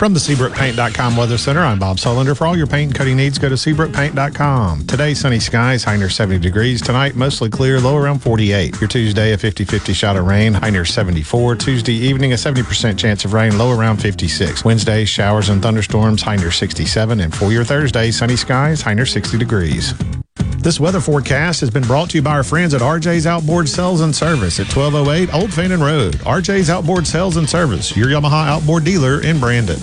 From the SeabrookPaint.com Weather Center, I'm Bob Sullender. For all your paint and coating needs, go to SeabrookPaint.com. Today, sunny skies, high near 70 degrees. Tonight, mostly clear, low around 48. Your Tuesday, a 50-50 shot of rain, high near 74. Tuesday evening, a 70% chance of rain, low around 56. Wednesday, showers and thunderstorms, high near 67. And for your Thursday, sunny skies, high near 60 degrees. This weather forecast has been brought to you by our friends at RJ's Outboard Sales and Service at 1208 Old Fannin Road. RJ's Outboard Sales and Service, your Yamaha outboard dealer in Brandon.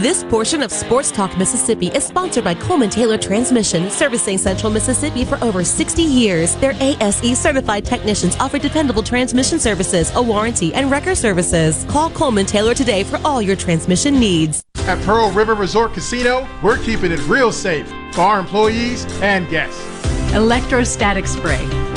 This portion of Sports Talk Mississippi is sponsored by Coleman Taylor Transmission, servicing Central Mississippi for over 60 years. Their ASE certified technicians offer dependable transmission services, a warranty, and wrecker services. Call Coleman Taylor today for all your transmission needs. At Pearl River Resort Casino, we're keeping it real safe for our employees and guests. Electrostatic spray,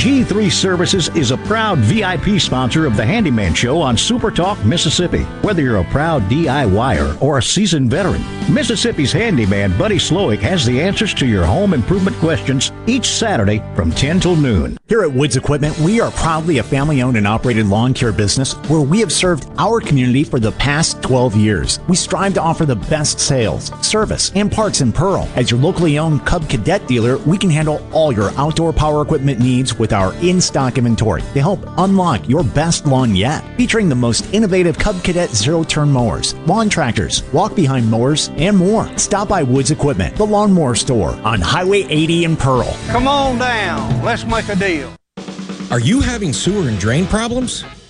G3 Services is a proud VIP sponsor of the Handyman Show on Super Talk, Mississippi. Whether you're a proud DIYer or a seasoned veteran, Mississippi's handyman Buddy Slowick has the answers to your home improvement questions each Saturday from 10 till noon. Here at Woods Equipment, we are proudly a family owned and operated lawn care business where we have served our community for the past 12 years. We strive to offer the best sales, service, and parts in Pearl. As your locally owned Cub Cadet dealer, we can handle all your outdoor power equipment needs with with our in stock inventory to help unlock your best lawn yet. Featuring the most innovative Cub Cadet zero turn mowers, lawn tractors, walk behind mowers, and more. Stop by Woods Equipment, the lawnmower store on Highway 80 in Pearl. Come on down. Let's make a deal. Are you having sewer and drain problems?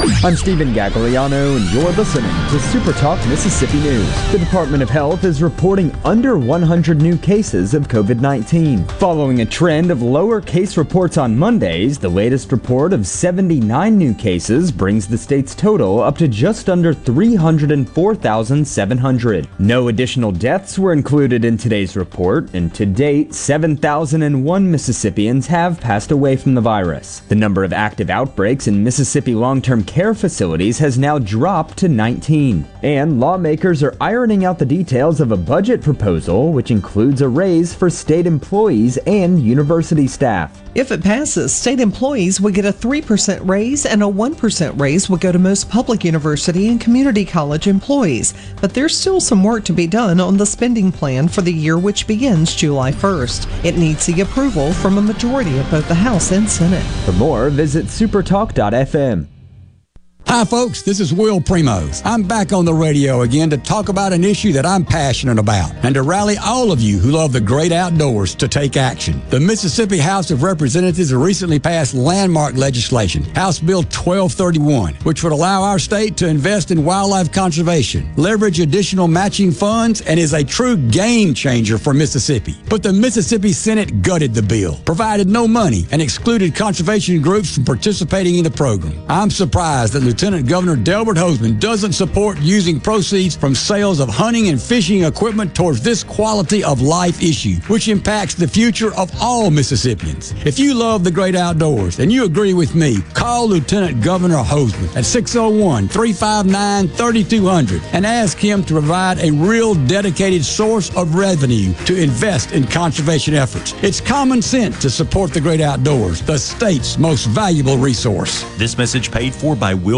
I'm Stephen Gagliano, and you're listening to Super Talk Mississippi News. The Department of Health is reporting under 100 new cases of COVID 19. Following a trend of lower case reports on Mondays, the latest report of 79 new cases brings the state's total up to just under 304,700. No additional deaths were included in today's report, and to date, 7,001 Mississippians have passed away from the virus. The number of active outbreaks in Mississippi long term care facilities has now dropped to 19. And lawmakers are ironing out the details of a budget proposal which includes a raise for state employees and university staff. If it passes, state employees would get a 3% raise and a 1% raise would go to most public university and community college employees. But there's still some work to be done on the spending plan for the year which begins July 1st. It needs the approval from a majority of both the House and Senate. For more, visit supertalk.fm. Hi, folks. This is Will Primos. I'm back on the radio again to talk about an issue that I'm passionate about and to rally all of you who love the great outdoors to take action. The Mississippi House of Representatives recently passed landmark legislation, House Bill 1231, which would allow our state to invest in wildlife conservation, leverage additional matching funds, and is a true game changer for Mississippi. But the Mississippi Senate gutted the bill, provided no money, and excluded conservation groups from participating in the program. I'm surprised that Lieutenant Governor Delbert Hosemann doesn't support using proceeds from sales of hunting and fishing equipment towards this quality of life issue, which impacts the future of all Mississippians. If you love the great outdoors and you agree with me, call Lieutenant Governor Hosemann at 601 359 3200 and ask him to provide a real dedicated source of revenue to invest in conservation efforts. It's common sense to support the great outdoors, the state's most valuable resource. This message paid for by Will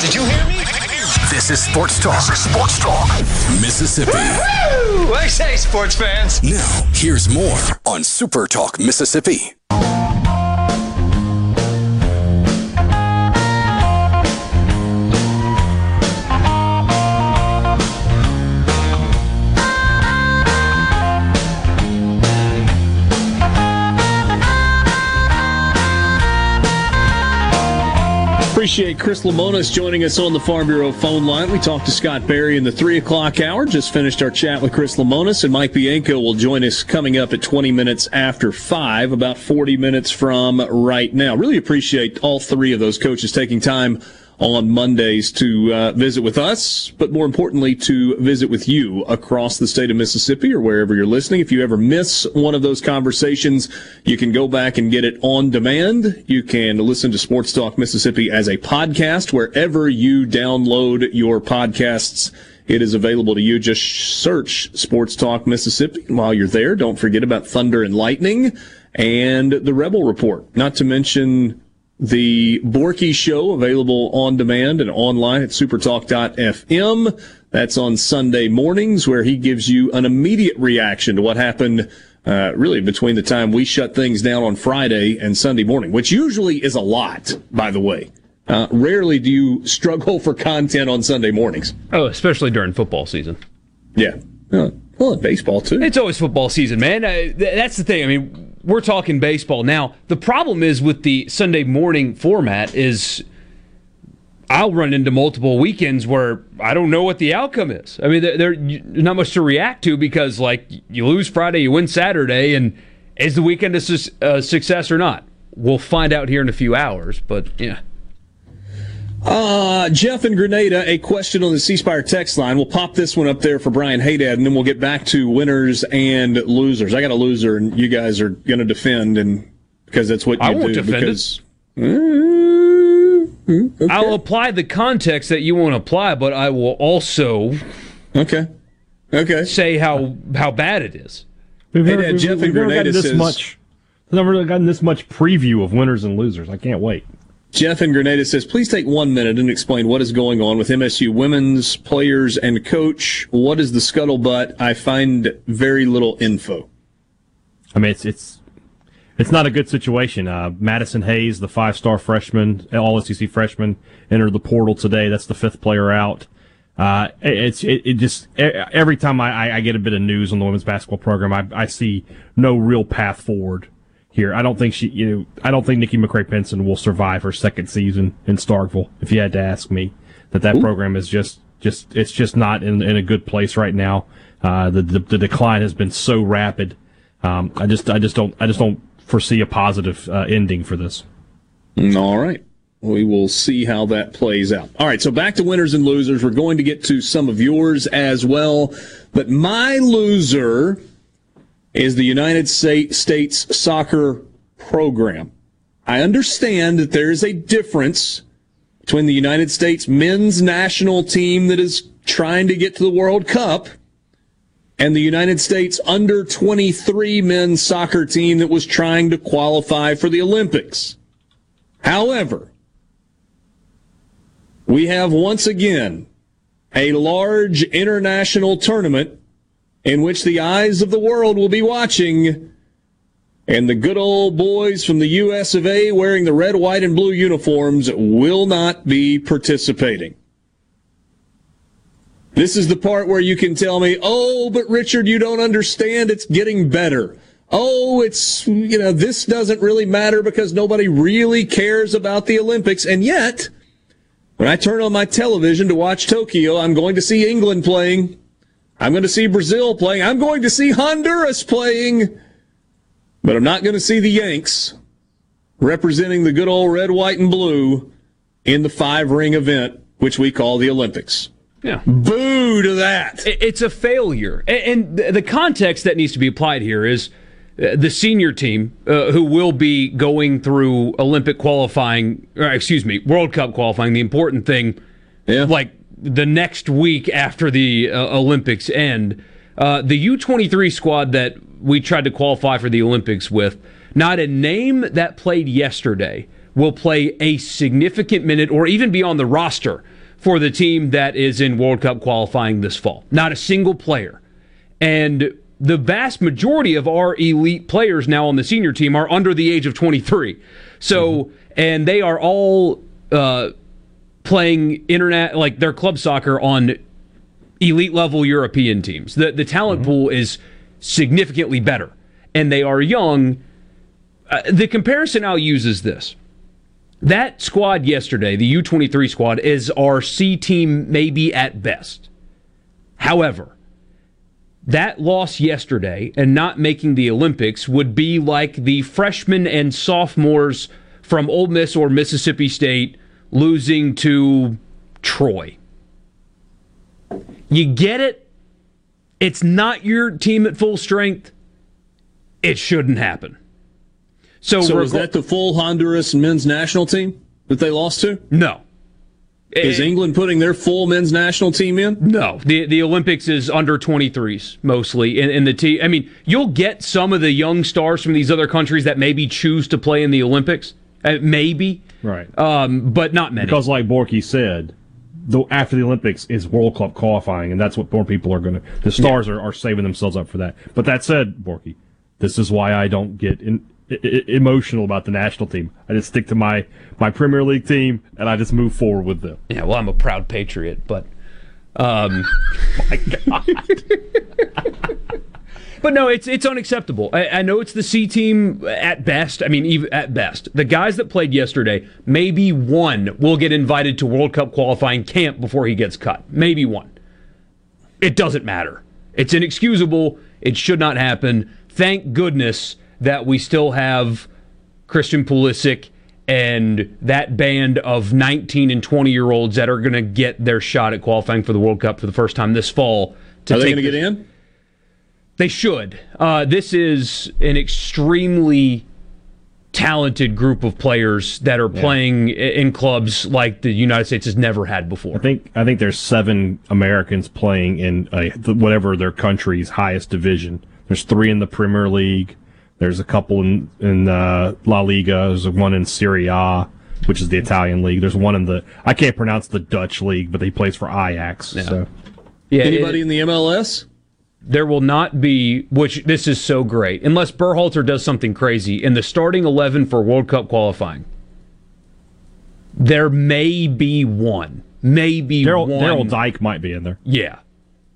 Did you hear me? This is Sports Talk. This is Sports Talk. Mississippi. Woo! I say, sports fans. Now, here's more on Super Talk, Mississippi. Appreciate Chris Lemonis joining us on the Farm Bureau phone line. We talked to Scott Berry in the 3 o'clock hour. Just finished our chat with Chris Lemonis, and Mike Bianco will join us coming up at 20 minutes after 5, about 40 minutes from right now. Really appreciate all three of those coaches taking time on Mondays to uh, visit with us, but more importantly, to visit with you across the state of Mississippi or wherever you're listening. If you ever miss one of those conversations, you can go back and get it on demand. You can listen to Sports Talk Mississippi as a podcast wherever you download your podcasts. It is available to you. Just search Sports Talk Mississippi. While you're there, don't forget about Thunder and Lightning and the Rebel Report. Not to mention the Borky Show available on demand and online at supertalk.fm. That's on Sunday mornings where he gives you an immediate reaction to what happened uh, really between the time we shut things down on Friday and Sunday morning, which usually is a lot, by the way. Uh, rarely do you struggle for content on Sunday mornings. Oh, especially during football season. Yeah. Uh, well, baseball too. It's always football season, man. Uh, th- that's the thing. I mean, we're talking baseball now. The problem is with the Sunday morning format is I'll run into multiple weekends where I don't know what the outcome is. I mean, there's not much to react to because like you lose Friday, you win Saturday, and is the weekend a, su- a success or not? We'll find out here in a few hours, but yeah. Uh, Jeff and Grenada, a question on the C Spire text line. We'll pop this one up there for Brian Haydad, and then we'll get back to winners and losers. I got a loser, and you guys are going to defend, and because that's what you I do. won't defend because, it. Okay. I'll apply the context that you want to apply, but I will also okay, okay, say how how bad it is. We've Hey, never, Dad, we've, Jeff we've and never Grenada gotten this says- much. We've never gotten this much preview of winners and losers. I can't wait. Jeff in Grenada says, please take one minute and explain what is going on with MSU women's players and coach. What is the scuttlebutt? I find very little info. I mean, it's it's it's not a good situation. Uh, Madison Hayes, the five-star freshman, all SEC freshman, entered the portal today. That's the fifth player out. Uh, it- it's it, it just every time I, I- I get a bit of news on the women's basketball program, I, I see no real path forward here. I don't think she, you know, I don't think Nikki McCray Penson will survive her second season in Starkville. If you had to ask me, that that program is just just it's just not in in a good place right now. Uh, the, the the decline has been so rapid. Um, I just I just don't I just don't foresee a positive uh, ending for this. All right. We will see how that plays out. All right, so back to winners and losers. We're going to get to some of yours as well. But my loser is the United Sta- States soccer program. I understand that there is a difference between the United States men's national team that is trying to get to the World Cup and the United States under 23 men's soccer team that was trying to qualify for the Olympics. However, we have once again a large international tournament in which the eyes of the world will be watching, and the good old boys from the US of A wearing the red, white, and blue uniforms will not be participating. This is the part where you can tell me, oh, but Richard, you don't understand. It's getting better. Oh, it's, you know, this doesn't really matter because nobody really cares about the Olympics. And yet, when I turn on my television to watch Tokyo, I'm going to see England playing. I'm going to see Brazil playing. I'm going to see Honduras playing. But I'm not going to see the Yanks representing the good old red, white, and blue in the five ring event, which we call the Olympics. Yeah. Boo to that. It's a failure. And the context that needs to be applied here is uh, the senior team uh, who will be going through Olympic qualifying, or excuse me, World Cup qualifying. The important thing, yeah. like the next week after the uh, Olympics end, uh, the U23 squad that we tried to qualify for the Olympics with, not a name that played yesterday will play a significant minute or even be on the roster for the team that is in World Cup qualifying this fall. Not a single player. And the vast majority of our elite players now on the senior team are under the age of 23. So, and they are all uh, playing internet, like their club soccer on elite level European teams. The, the talent pool is significantly better, and they are young. Uh, the comparison I'll use is this. That squad yesterday, the U23 squad, is our C team maybe at best. However, that loss yesterday and not making the Olympics would be like the freshmen and sophomores from Ole Miss or Mississippi State losing to Troy. You get it? It's not your team at full strength. It shouldn't happen. So, So, is reg- that the full Honduras men's national team that they lost to? No. Is Eh, England putting their full men's national team in? No, the the Olympics is under 23s mostly, and, and the team. I mean, you'll get some of the young stars from these other countries that maybe choose to play in the Olympics, uh, maybe, Right. um, but not many. Because, like Borky said, the, after the Olympics is World Cup qualifying, and that's what more people are going to. The stars are, are saving themselves up for that. But that said, Borky, this is why I don't get in, I- I- emotional about the national team. I just stick to my my Premier League team, and I just move forward with them. Yeah, well, I'm a proud patriot, but um, my God. but no, it's it's unacceptable. I, I, know it's the C team at best. I mean, even at best, the guys that played yesterday, maybe one will get invited to World Cup qualifying camp before he gets cut. Maybe one. It doesn't matter. It's inexcusable. It should not happen. Thank goodness that we still have Christian Pulisic and that band of 19 and 20 year olds that are going to get their shot at qualifying for the World Cup for the first time this fall. To are they going to get in? They should. Uh, this is an extremely talented group of players that are yeah. playing in clubs like the United States has never had before. I think I think there's seven Americans playing in uh, whatever their country's highest division. There's three in the Premier League. There's a couple in in uh, La Liga. There's one in Serie A, which is the Italian league. There's one in the I can't pronounce the Dutch league, but he plays for Ajax. Yeah. So, yeah, anybody it, in the MLS? There will not be, which this is so great, unless Berhalter does something crazy in the starting eleven for World Cup qualifying. There may be one, maybe Daryl, one. Daryl Dike might be in there. Yeah,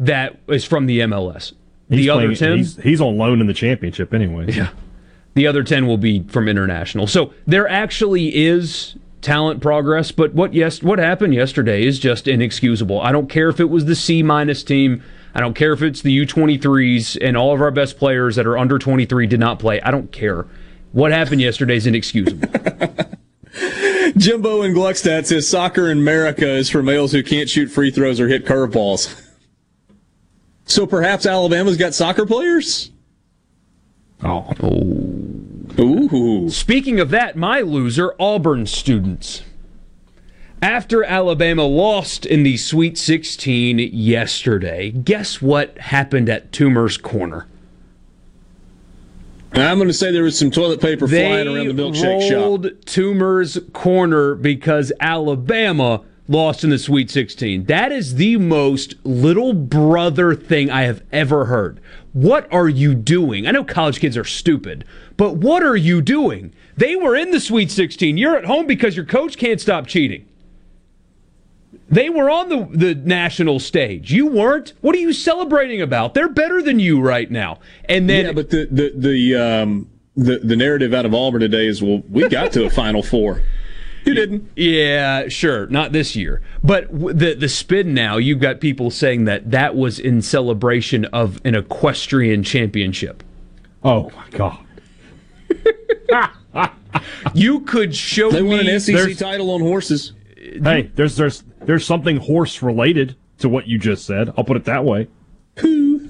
that is from the MLS. He's the playing, other ten, he's, he's, on loan in the championship anyway. Yeah, the other ten will be from international. So there actually is talent progress, but what yes, what happened yesterday is just inexcusable. I don't care if it was the C minus team. I don't care if it's the U23s and all of our best players that are under 23 did not play. I don't care. What happened yesterday is inexcusable. Jimbo in Gluckstadt says soccer in America is for males who can't shoot free throws or hit curveballs. So perhaps Alabama's got soccer players? Oh. Ooh. Speaking of that, my loser, Auburn students. After Alabama lost in the Sweet 16 yesterday, guess what happened at Toomer's Corner? I'm going to say there was some toilet paper they flying around the milkshake rolled shop. Toomer's Corner because Alabama lost in the Sweet 16. That is the most little brother thing I have ever heard. What are you doing? I know college kids are stupid, but what are you doing? They were in the Sweet 16. You're at home because your coach can't stop cheating. They were on the, the national stage. You weren't. What are you celebrating about? They're better than you right now. And then Yeah, but the the the um the, the narrative out of Auburn today is well, we got to a final four. You didn't. Yeah, sure, not this year. But the the spin now, you've got people saying that that was in celebration of an equestrian championship. Oh my god. you could show they me won an SEC title on horses. Hey, there's there's there's something horse related to what you just said. I'll put it that way.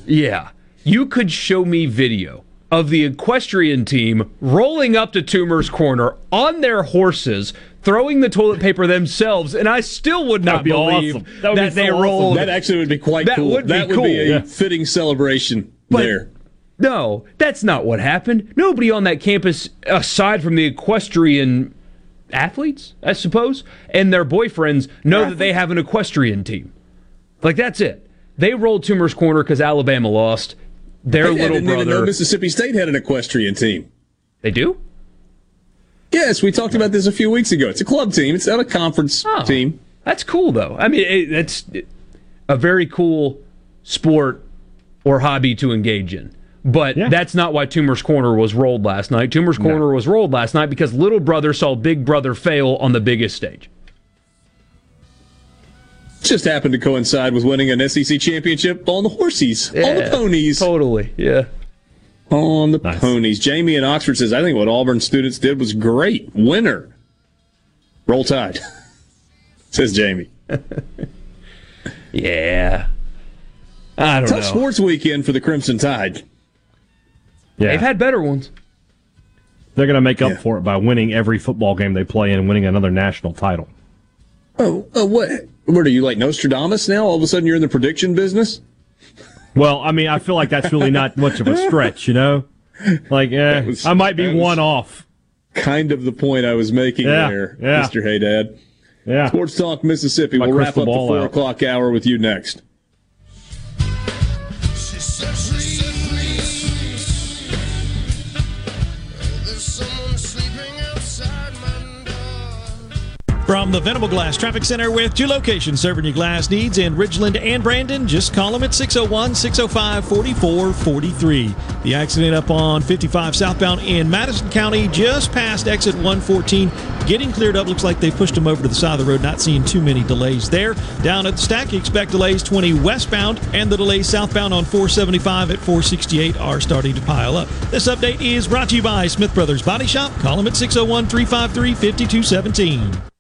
Yeah. You could show me video of the equestrian team rolling up to Toomer's Corner on their horses, throwing the toilet paper themselves, and I still would not believe awesome. that, that so they awesome. rolled. That actually would be quite that cool. Would be that would cool. be a Yeah. fitting celebration But- there. No, that's not what happened. Nobody on that campus, aside from the equestrian athletes, I suppose, and their boyfriends, know that they have an equestrian team. Like that's it. They rolled Toomer's Corner because Alabama lost. Their I little know brother. Mississippi State had an equestrian team. They do? Yes, we talked about this a few weeks ago. It's a club team. It's not a conference Oh. team. That's cool, though. I mean, it, that's a very cool sport or hobby to engage in. But that's not why Toomer's Corner was rolled last night. Toomer's Corner was rolled last night because little brother saw big brother fail on the biggest stage. Just happened to coincide with winning an SEC championship on the horses, on the ponies. Totally, yeah. On the ponies. Jamie in Oxford says, I think what Auburn students did was great. Winner. Roll Tide. says Jamie. Yeah. I don't know. Tough know. sports weekend for the Crimson Tide. Yeah. They've had better ones. They're going to make up for it by winning every football game they play and winning another national title. Oh, uh, what? What are you like Nostradamus now? All of a sudden you're in the prediction business? Well, I mean, I feel like that's really not much of a stretch, you know? Like, eh, was- I might be one off. Kind of the point I was making Yeah, there, yeah. Mr. Haydad. Yeah. Sports Talk Mississippi. My we'll wrap up the ball four out. o'clock hour with you next. From the Venable Glass Traffic Center with two locations serving your glass needs in Ridgeland and Brandon, just call them at 601 605 4443. The accident up on 55 southbound in Madison County, just past exit 114, getting cleared up. Looks like they pushed them over to the side of the road, not seeing too many delays there. Down at the stack, expect delays 20 westbound, and the delays southbound on 475 at 468 are starting to pile up. This update is brought to you by Smith Brothers Body Shop. Call them at 601 353 5217.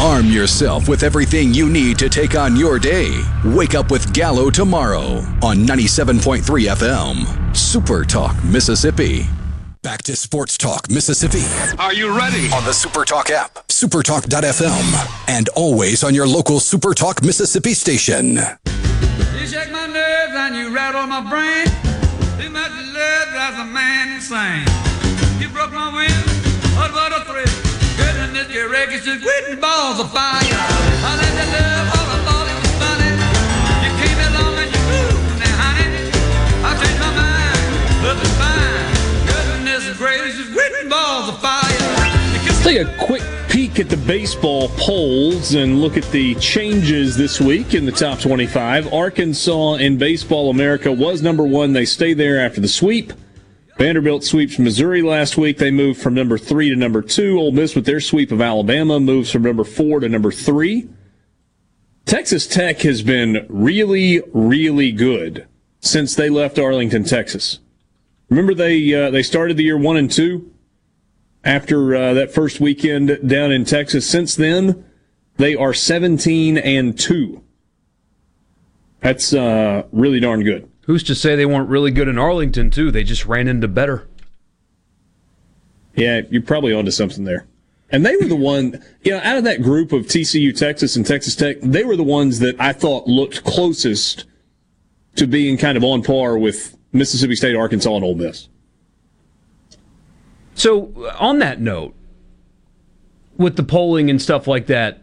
Arm yourself with everything you need to take on your day. Wake up with Gallo tomorrow on 97.3 FM. Super Talk, Mississippi. Back to Sports Talk, Mississippi. Are you ready? On the Super Talk app, supertalk.fm, and always on your local Super Talk, Mississippi station. You shake my nerves and you rattle my brain. Too much love drives a man insane. You broke my will, what what a thrill. Records quitting balls of fire. I let you love all I thought it was funny. You came along and you moved now, honey. I changed my mind, fine. Goodness gracious, quitting balls of fire. Let's take a quick peek at the baseball polls and look at the changes this week in the top 25. Arkansas in Baseball America was number one. They stay there after the sweep. Vanderbilt sweeps Missouri last week. They moved from number three to number two. Ole Miss with their sweep of Alabama moves from number four to number three. Texas Tech has been really, really good since they left Arlington, Texas. Remember they uh, they started the year one and two after uh, that first weekend down in Texas. Since then, they are seventeen and two. That's uh, really darn good. Who's to say they weren't really good in Arlington too? They just ran into better. Yeah, you're probably onto something there. And they were the one, you know, out of that group of TCU, Texas, and Texas Tech, they were the ones that I thought looked closest to being kind of on par with Mississippi State, Arkansas, and Ole Miss. So, on that note, with the polling and stuff like that,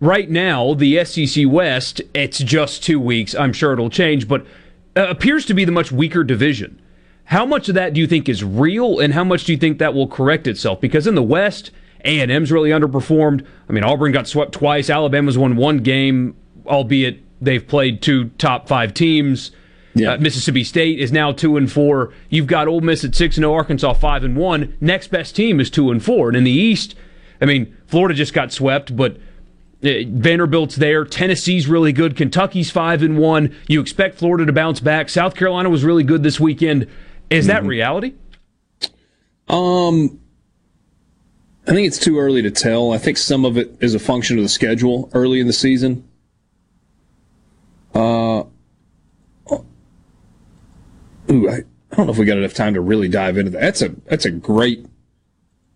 right now, the SEC West, it's just two weeks. I'm sure it'll change, but uh, appears to be the much weaker division. How much of that do you think is real, and how much do you think that will correct itself? Because in the West, A&M's really underperformed. I mean, Auburn got swept twice. Alabama's won one game, albeit they've played two top five teams. Yeah. Uh, Mississippi State is now two and four. You've got Ole Miss at six and zero, Arkansas five and one. Next best team is two and four. And in the East, I mean, Florida just got swept, but uh, Vanderbilt's there. Tennessee's really good. Kentucky's five and one. You expect Florida to bounce back. South Carolina was really good this weekend. Is mm-hmm. that reality? Um, I think it's too early to tell. I think some of it is a function of the schedule early in the season. Uh, ooh, I, I don't know if we got enough time to really dive into that. That's a that's a great.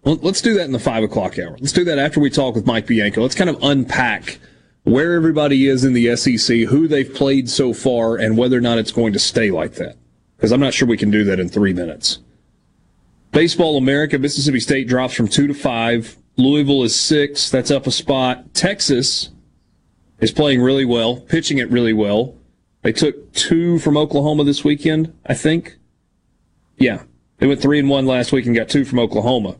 Let's do that in the five o'clock hour. Let's do that after we talk with Mike Bianco. Let's kind of unpack where everybody is in the SEC, who they've played so far, and whether or not it's going to stay like that. Because I'm not sure we can do that in three minutes. Baseball America, Mississippi State drops from two to five. Louisville is six. That's up a spot. Texas is playing really well, pitching it really well. They took two from Oklahoma this weekend, I think. Yeah. They went three and one last week and got two from Oklahoma.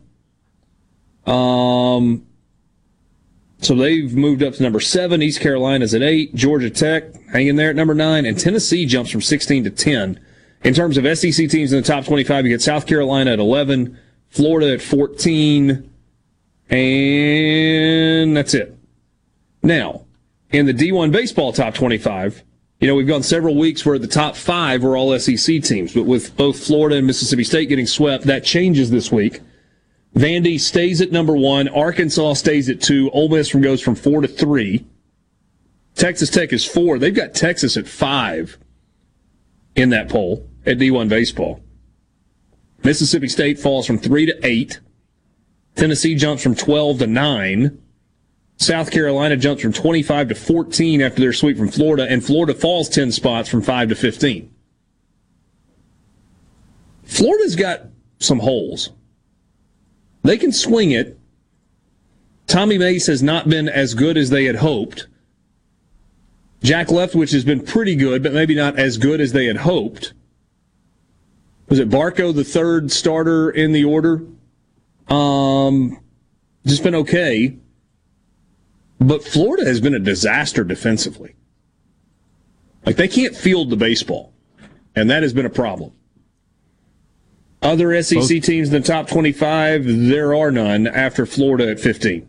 Um, so they've moved up to number seven. East Carolina's at eight. Georgia Tech hanging there at number nine. And Tennessee jumps from 16 to 10. In terms of SEC teams in the top 25, you get South Carolina at 11, Florida at 14, and that's it. Now, in the D1 baseball top 25, you know, we've gone several weeks where the top five were all SEC teams, but with both Florida and Mississippi State getting swept, that changes this week. Vandy stays at number one. Arkansas stays at two. Ole Miss from goes from four to three. Texas Tech is four. They've got Texas at five in that poll at D1 baseball. Mississippi State falls from three to eight. Tennessee jumps from 12 to nine. South Carolina jumps from 25 to 14 after their sweep from Florida, and Florida falls 10 spots from 5 to 15. Florida's got some holes. They can swing it. Tommy Mace has not been as good as they had hoped. Jack Leftwich has been pretty good, but maybe not as good as they had hoped. Was it Barco, the third starter in the order? Um, just been okay. But Florida has been a disaster defensively. Like they can't field the baseball, and that has been a problem. Other SEC both, teams in the top 25, there are none after Florida at 15.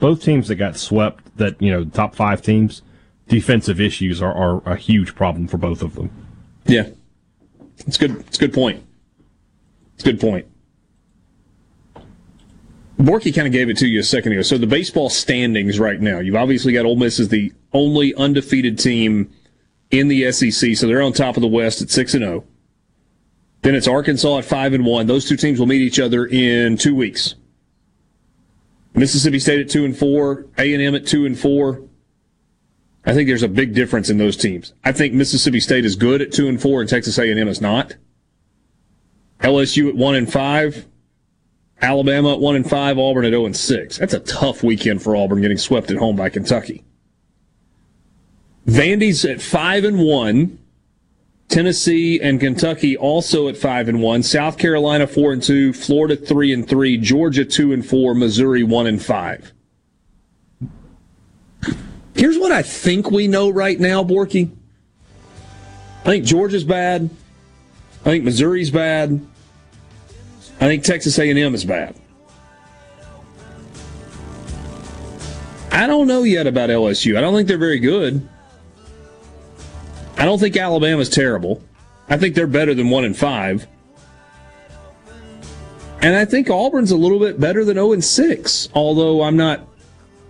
Both teams that got swept, that, you know, top five teams, defensive issues are, are a huge problem for both of them. Yeah. It's good. It's a good point. It's a good point. Borky kind of gave it to you a second ago. So the baseball standings right now, you've obviously got Ole Miss as the only undefeated team in the SEC, so they're on top of the West at six and zero. Then it's Arkansas at five and one. Those two teams will meet each other in two weeks. Mississippi State at two and four, A and M at two and four. I think there's a big difference in those teams. I think Mississippi State is good at two and four, and Texas A and M is not. LSU at one and five, Alabama at one and five, Auburn at zero and six. That's a tough weekend for Auburn, getting swept at home by Kentucky. Vandy's at five and one. Tennessee and Kentucky also at five and one. South Carolina four and two. Florida three and three. Georgia two and four. Missouri one and five. Here's what I think we know right now, Borky. I think Georgia's bad. I think Missouri's bad. I think Texas A&M is bad. I don't know yet about LSU. I don't think they're very good. I don't think Alabama's terrible. I think they're better than 1 and 5. And I think Auburn's a little bit better than 0 and 6, although I'm not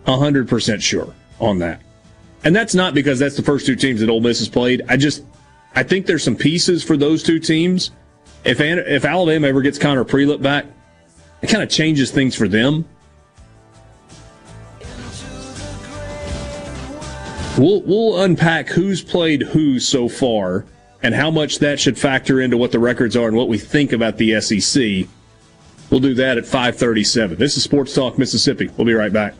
100% sure on that. And that's not because that's the first two teams that Ole Miss has played. I just I think there's some pieces for those two teams. If if Alabama ever gets Connor Prielipp back, it kind of changes things for them. We'll we'll unpack who's played who so far and how much that should factor into what the records are and what we think about the SEC. We'll do that at 537. This is Sports Talk Mississippi. We'll be right back.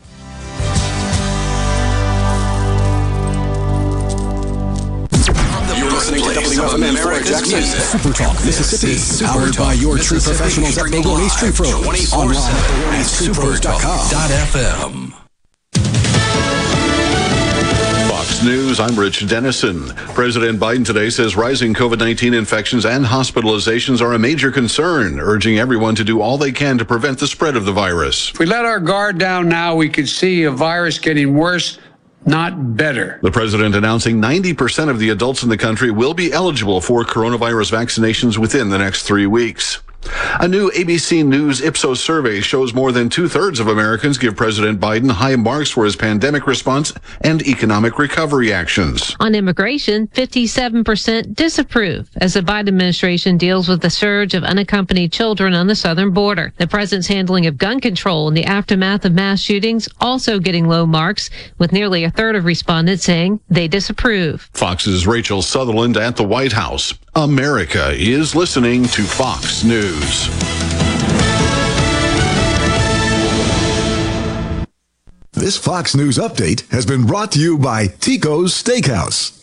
You're listening to WFMN America's Music. Super Talk Mississippi. Powered by your true professionals at Bogoni Street Pros. Online at BogoniStreetPros.com. News, I'm Rich Dennison. President Biden today says rising COVID 19 infections and hospitalizations are a major concern, urging everyone to do all they can to prevent the spread of the virus. If we let our guard down now, we could see a virus getting worse, not better. The president announcing 90% of the adults in the country will be eligible for coronavirus vaccinations within the next three weeks. A new ABC News Ipsos survey shows more than two thirds of Americans give President Biden high marks for his pandemic response and economic recovery actions. On immigration, 57% disapprove as the Biden administration deals with the surge of unaccompanied children on the southern border. The president's handling of gun control in the aftermath of mass shootings also getting low marks, with nearly a third of respondents saying they disapprove. Fox's Rachel Sutherland at the White House. America is listening to Fox News. This Fox News update has been brought to you by Tico's Steakhouse.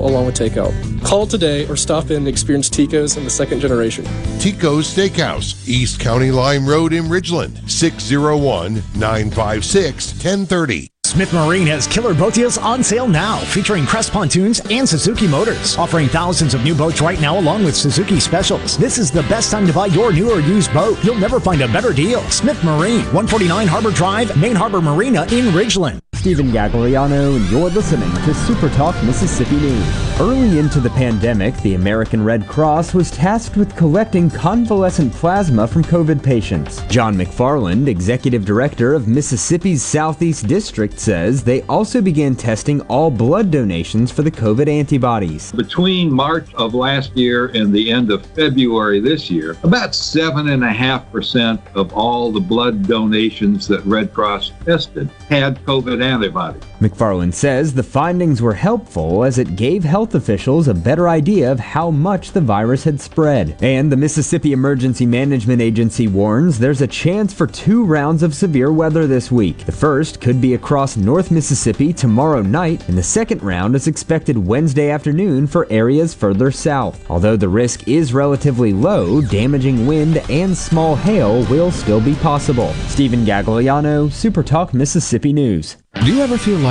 along with takeout. Call today or stop in and experience Tico's in the second generation. Tico's Steakhouse, East County Line Road in Ridgeland, 601 956 1030. Smith Marine has killer boat deals on sale now, featuring Crest pontoons and Suzuki motors, offering thousands of new boats right now along with Suzuki specials. This is the best time to buy your new or used boat. You'll never find a better deal. Smith Marine, 149 Harbor Drive, Main Harbor Marina in Ridgeland. Stephen Gagliano, and you're listening to Super Talk Mississippi News. Early into the pandemic, the American Red Cross was tasked with collecting convalescent plasma from COVID patients. John McFarland, executive director of Mississippi's Southeast District, says they also began testing all blood donations for the COVID antibodies. Between March of last year and the end of February this year, about 7.5% of all the blood donations that Red Cross tested had COVID antibodies. McFarland says the findings were helpful as it gave health officials a better idea of how much the virus had spread. And the Mississippi Emergency Management Agency warns there's a chance for two rounds of severe weather this week. The first could be across North Mississippi tomorrow night, and the second round is expected Wednesday afternoon for areas further south. Although the risk is relatively low, damaging wind and small hail will still be possible. Stephen Gagliano, Super Talk Mississippi News. Do you ever feel like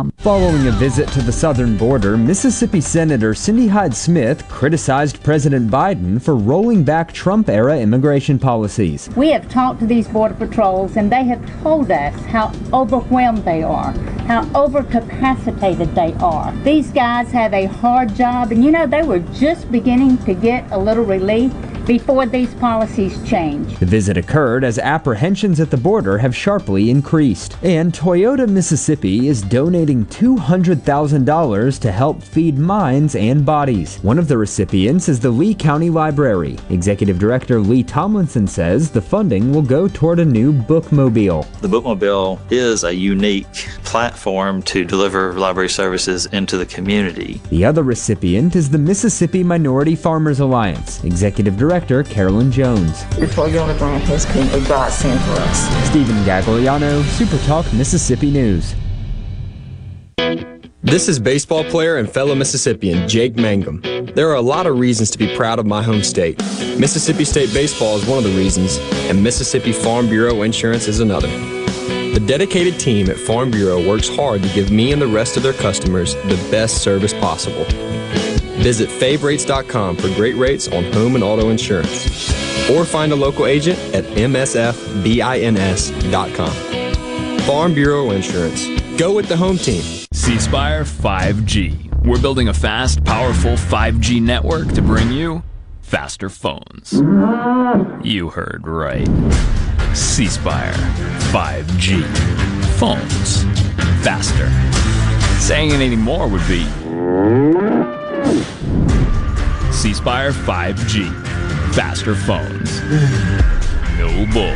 Following a visit to the southern border, Mississippi Senator Cindy Hyde Smith criticized President Biden for rolling back Trump era immigration policies. We have talked to these Border Patrols and they have told us how overwhelmed they are, how overcapacitated they are. These guys have a hard job and you know, they were just beginning to get a little relief before these policies change. The visit occurred as apprehensions at the border have sharply increased. And Toyota Mississippi is donating $200,000 to help feed minds and bodies. One of the recipients is the Lee County Library. Executive Director Lee Tomlinson says the funding will go toward a new bookmobile. The Bookmobile is a unique platform to deliver library services into the community. The other recipient is the Mississippi Minority Farmers Alliance. Executive Director Carolyn Jones. This Toyota grant has been a godsend for us. Stephen Gagliano, Super Talk Mississippi News. This is baseball player and fellow Mississippian Jake Mangum. There are a lot of reasons to be proud of my home state. Mississippi State Baseball is one of the reasons, and Mississippi Farm Bureau Insurance is another. The dedicated team at Farm Bureau works hard to give me and the rest of their customers the best service possible. Visit favrates.com for great rates on home and auto insurance. Or find a local agent at msfbins.com. Farm Bureau Insurance. Go with the home team. C Spire 5G. We're building a fast, powerful 5G network to bring you faster phones. You heard right. C Spire 5G. Phones faster. Saying anything more would be C Spire 5G. Faster phones. No bull.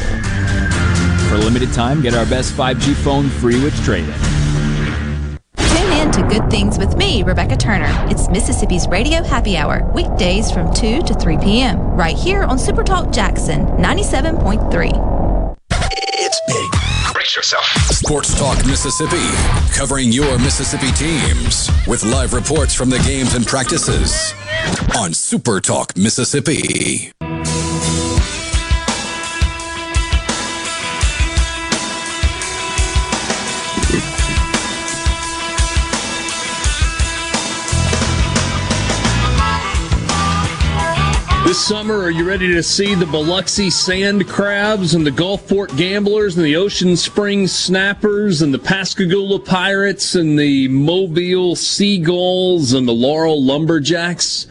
For a limited time, get our best 5G phone free with trade in. Tune in to Good Things with me, Rebecca Turner. It's Mississippi's Radio Happy Hour, weekdays from 2 to 3 p.m., right here on Super Talk Jackson 97.3. Brace yourself. Sports Talk Mississippi, covering your Mississippi teams with live reports from the games and practices on Super Talk Mississippi. This summer, are you ready to see the Biloxi Sand Crabs and the Gulfport Gamblers and the Ocean Springs Snappers and the Pascagoula Pirates and the Mobile Seagulls and the Laurel Lumberjacks?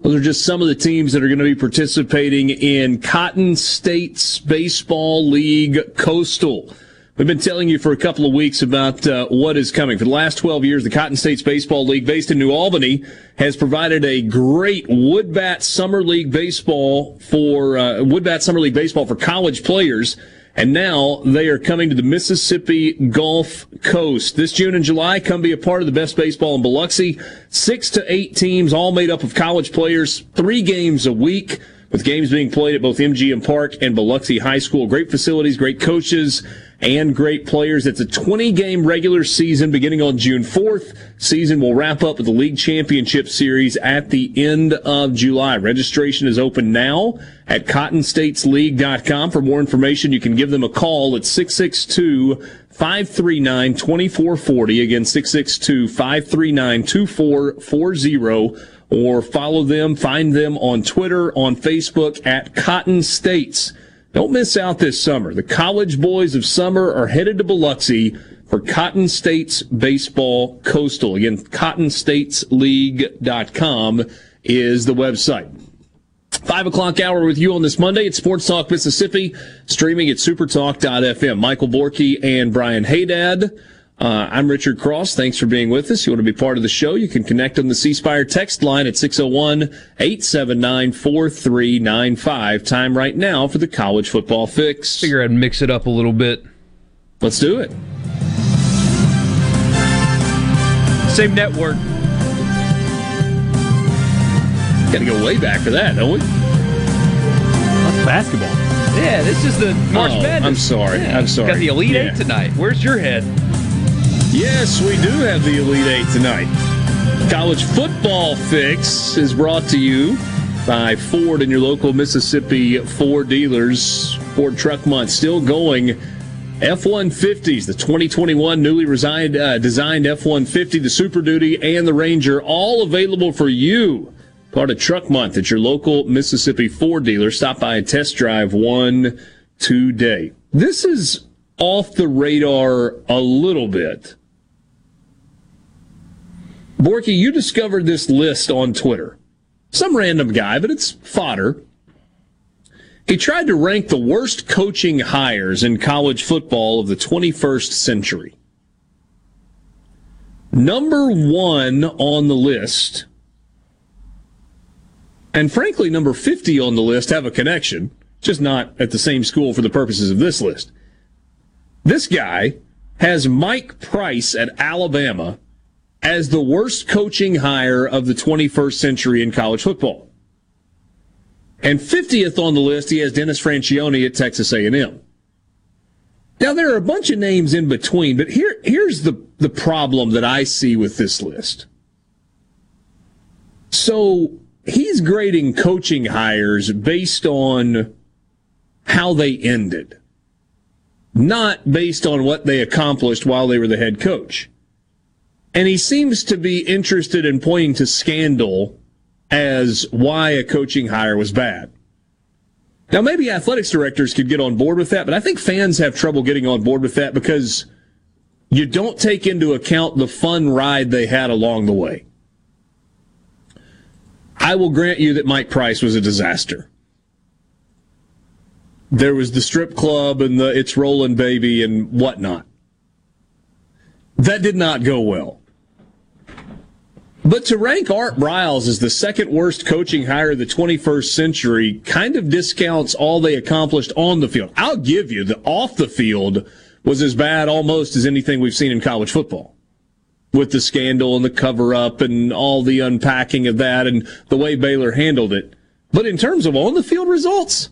Those are just some of the teams that are going to be participating in Cotton States Baseball League Coastal. We've been telling you for a couple of weeks about uh, what is coming. For the last 12 years, the Cotton States Baseball League, based in New Albany, has provided a great Woodbat Summer League baseball for uh, Woodbat Summer League baseball for college players. And now they are coming to the Mississippi Gulf Coast. This June and July, come be a part of the best baseball in Biloxi. Six to eight teams, all made up of college players, three games a week, with games being played at both MGM Park and Biloxi High School. Great facilities, great coaches and great players. It's a 20 game regular season beginning on June 4th. Season will wrap up with the league championship series at the end of July. Registration is open now at cottonstatesleague.com. For more information, you can give them a call at 662 539 2440. Again, 662 539 2440 or follow them, find them on Twitter, on Facebook at Cotton States. Don't miss out this summer. The college boys of summer are headed to Biloxi for Cotton States Baseball Coastal. Again, cottonstatesleague.com is the website. Five o'clock hour with you on this Monday at Sports Talk Mississippi, streaming at supertalk.fm. Michael Borky and Brian Haydad. Uh, I'm Richard Cross. Thanks for being with us. You want to be part of the show? You can connect on the C Spire text line at 601-879-4395. Time right now for the college football fix. Figure I'd mix it up a little bit. Let's do it. Same network. Got to go way back for that, don't we? That's basketball. Yeah, this is the March Oh, Madness. I'm sorry. Yeah, I'm sorry. Got the Elite Yeah. Eight tonight. Where's your head? Yes, we do have the Elite Eight tonight. College football fix is brought to you by Ford and your local Mississippi Ford dealers. Ford Truck Month still going. F 150s, the 2021 newly resigned, uh, designed F 150, the Super Duty, and the Ranger, all available for you. Part of Truck Month at your local Mississippi Ford dealer. Stop by and test drive one today. This is off the radar a little bit. Borky, you discovered this list on Twitter. Some random guy, but it's fodder. He tried to rank the worst coaching hires in college football of the 21st century. Number one on the list, and frankly, number 50 on the list have a connection, just not at the same school for the purposes of this list. This guy has Mike Price at Alabama as the worst coaching hire of the 21st century in college football. And 50th on the list, he has Dennis Franchione at Texas A&M. Now there are a bunch of names in between, but here here's the the problem that I see with this list. So he's grading coaching hires based on how they ended, not based on what they accomplished while they were the head coach. And he seems to be interested in pointing to scandal as why a coaching hire was bad. Now, maybe athletics directors could get on board with that, but I think fans have trouble getting on board with that because you don't take into account the fun ride they had along the way. I will grant you that Mike Price was a disaster. There was the strip club and the it's rolling baby and whatnot. That did not go well. But to rank Art Briles as the second worst coaching hire of the 21st century kind of discounts all they accomplished on the field. I'll give you the off the field was as bad almost as anything we've seen in college football with the scandal and the cover up and all the unpacking of that and the way Baylor handled it. But in terms of on the field results,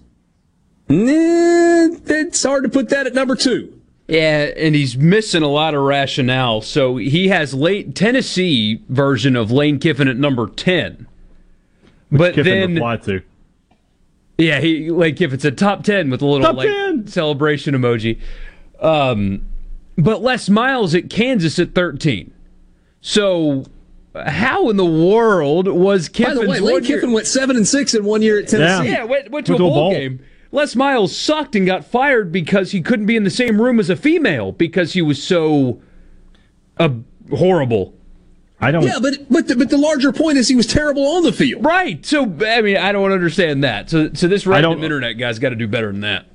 it's hard to put that at number two. Yeah, and he's missing a lot of rationale. So he has late Tennessee version of Lane Kiffin at number ten. But Kiffin then replied to. Yeah, he Lane Kiffin's a top ten with a little Top like 10. celebration emoji. Um, but Les Miles at Kansas at thirteen. So how in the world was By the way, Lane one year- Kiffin went seven and six in one year at Tennessee. Yeah, went, went to a bowl, game. Les Miles sucked and got fired because he couldn't be in the same room as a female because he was so uh, horrible. I don't. Yeah, but but the, but the larger point is he was terrible on the field. Right. So I mean, I don't understand that. So so this random don't- internet guy's got to do better than that.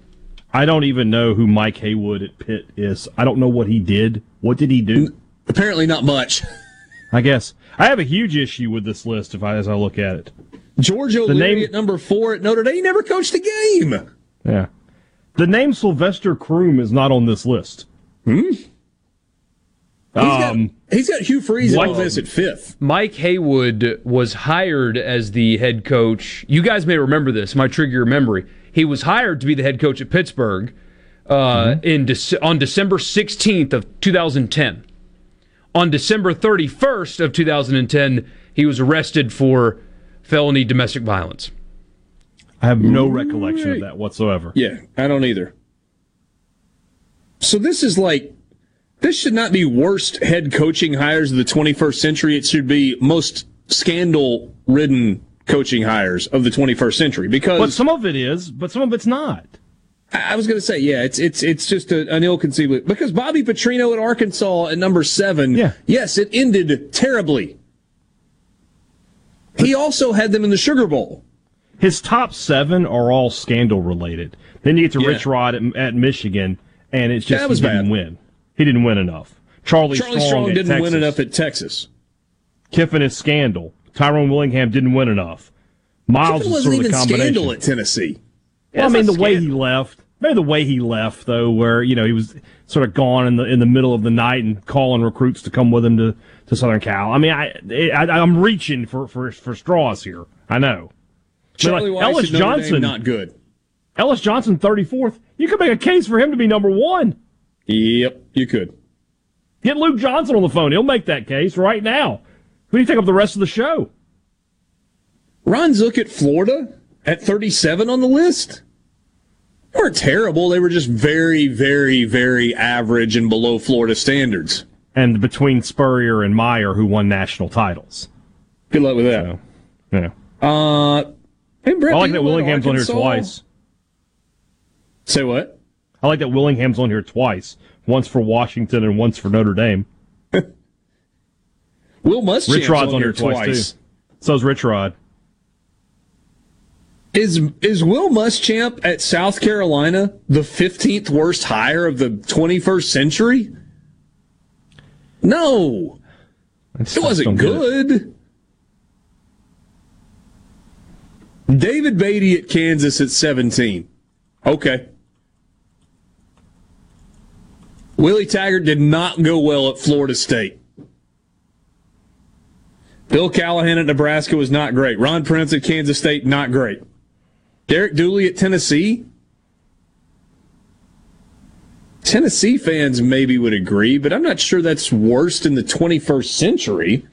I don't even know who Mike Haywood at Pitt is. I don't know what he did. What did he do? Apparently, not much. I guess I have a huge issue with this list if I as I look at it. George The O'Leary name- at number four at Notre Dame. He never coached a game. Yeah, the name Sylvester Croom is not on this list. Hmm. He's Um, got he's got Hugh Freeze What? on this at fifth. Mike Haywood was hired as the head coach. You guys may remember this. My trigger your memory. He was hired to be the head coach at Pittsburgh uh, in Dece- on December 16th of 2010. On December 31st of 2010, he was arrested for felony domestic violence. I have no recollection of that whatsoever. Yeah, I don't either. So this is like this should not be worst head coaching hires of the 21st century. It should be most scandal ridden coaching hires of the 21st century because But some of it is, but some of it's not. I I was going to say, yeah, it's it's it's just a, an ill-conceivable because Bobby Petrino at Arkansas at number seven. Yeah. Yes, it ended terribly. He also had them in the Sugar Bowl. His top seven are all scandal related. Then you get to Yeah. Rich Rod at, at Michigan, and it's just That was he didn't bad. win. He didn't win enough. Charlie, Charlie Strong, Strong didn't Texas. win enough at Texas. Kiffin is scandal. Tyrone Willingham didn't win enough. Miles Kiffin wasn't even scandal at Tennessee. Well, I mean, the way he left, maybe the way he left though, where you know he was sort of gone in the in the middle of the night and calling recruits to come with him to, to Southern Cal. I mean, I, I I'm reaching for, for for straws here. I know. Charlie I mean, like, Weis Ellis Johnson, not good. Ellis Johnson, 34th. You could make a case for him to be number one. Yep, you could. Get Luke Johnson on the phone. He'll make that case right now. Who do you take up the rest of the show? Ron Zook at Florida at 37 on the list. Weren't terrible. They were just very, very, very average and below Florida standards. And between Spurrier and Meyer, who won national titles. Good luck with that. So, yeah. Uh, hey, Brett, I like that? Willingham's on here twice. Say what? I like that Willingham's on here twice. Once for Washington and once for Notre Dame. Will Muschamp's Rich Rod's on, on here twice, twice. too. So's Rich Rod. Is is Will Muschamp at South Carolina the 15th worst hire of the 21st century? No. It wasn't it. good. David Beaty at Kansas at 17. Okay. Willie Taggart did not go well at Florida State. Bill Callahan at Nebraska was not great. Ron Prince at Kansas State, not great. Derek Dooley at Tennessee. Tennessee fans maybe would agree, but I'm not sure that's worst in the 21st century.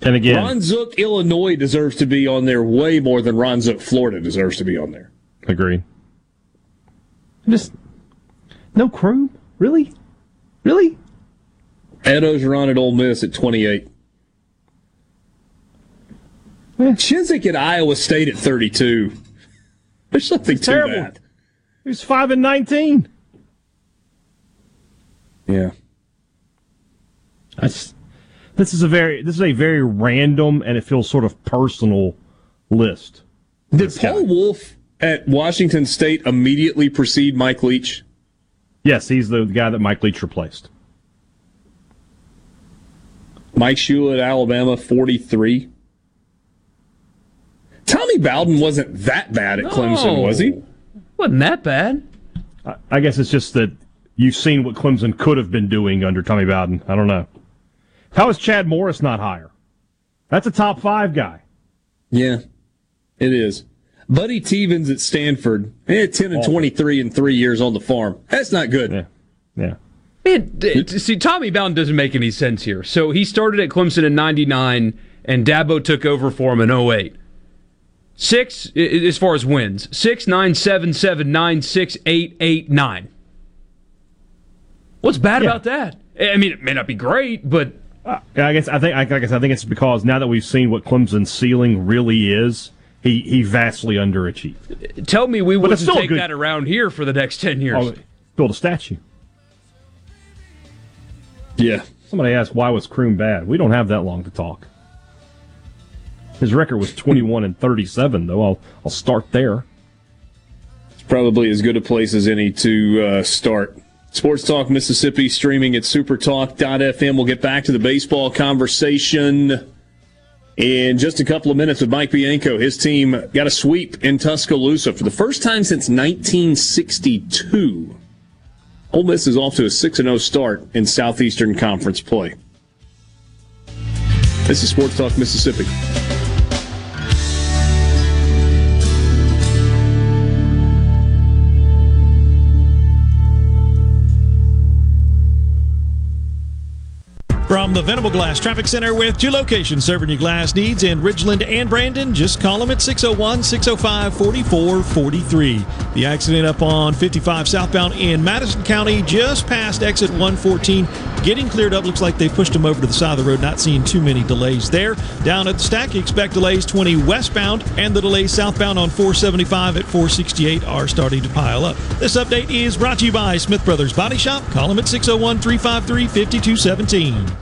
And again, Ron Zook, Illinois deserves to be on there way more than Ron Zook, Florida deserves to be on there. Agreed. Just no crew? Really? Really? Ed Orgeron at Ole Miss at 28. Chizik at Iowa State at 32. There's something to Terrible. that. He was five and nineteen. Yeah. That's this is a very this is a very random and it feels sort of personal list. Did Paul Wulff at Washington State immediately precede Mike Leach? Yes, he's the guy that Mike Leach replaced. Mike Shula at Alabama, 43. Tommy Bowden wasn't that bad at Clemson, was he? Wasn't that bad. I, I guess it's just that you've seen what Clemson could have been doing under Tommy Bowden. I don't know. How is Chad Morris not higher? That's a top five guy. Yeah, it is. Buddy Teevens at Stanford, he had 10 and 23 in three years on the farm. That's not good. Yeah. Yeah. Man, see, Tommy Bowden doesn't make any sense here. So he started at Clemson in 99, and Dabo took over for him in 08. Six, i- i- as far as wins, six, nine, seven, seven, nine, six, eight, eight, nine. What's bad Yeah. about that? I mean, it may not be great, but Uh, I guess I think I guess I think it's because now that we've seen what Clemson's ceiling really is, he he vastly underachieved. tell me we wouldn't take good- that around here for the next 10 years. Oh, build a statue. Yeah. Somebody asked why was Croom bad. We don't have that long to talk. His record was twenty one and thirty seven, though. I'll I'll start there. It's probably as good a place as any to uh, start. Sports Talk Mississippi streaming at supertalk.fm. We'll get back to the baseball conversation in just a couple of minutes with Mike Bianco. His team got a sweep in Tuscaloosa for the first time since 1962. Ole Miss is off to a 6 0 start in Southeastern Conference play. This is Sports Talk Mississippi. The Venable Glass Traffic Center with two locations serving your glass needs in Ridgeland and Brandon. Just call them at 601 605 4443. The accident up on 55 southbound in Madison County, just past exit 114. Getting cleared up. Looks like they pushed them over to the side of the road. Not seeing too many delays there. Down at the stack, you expect delays 20 westbound, and the delays southbound on 475 at 468 are starting to pile up. This update is brought to you by Smith Brothers Body Shop. Call them at 601 353 5217.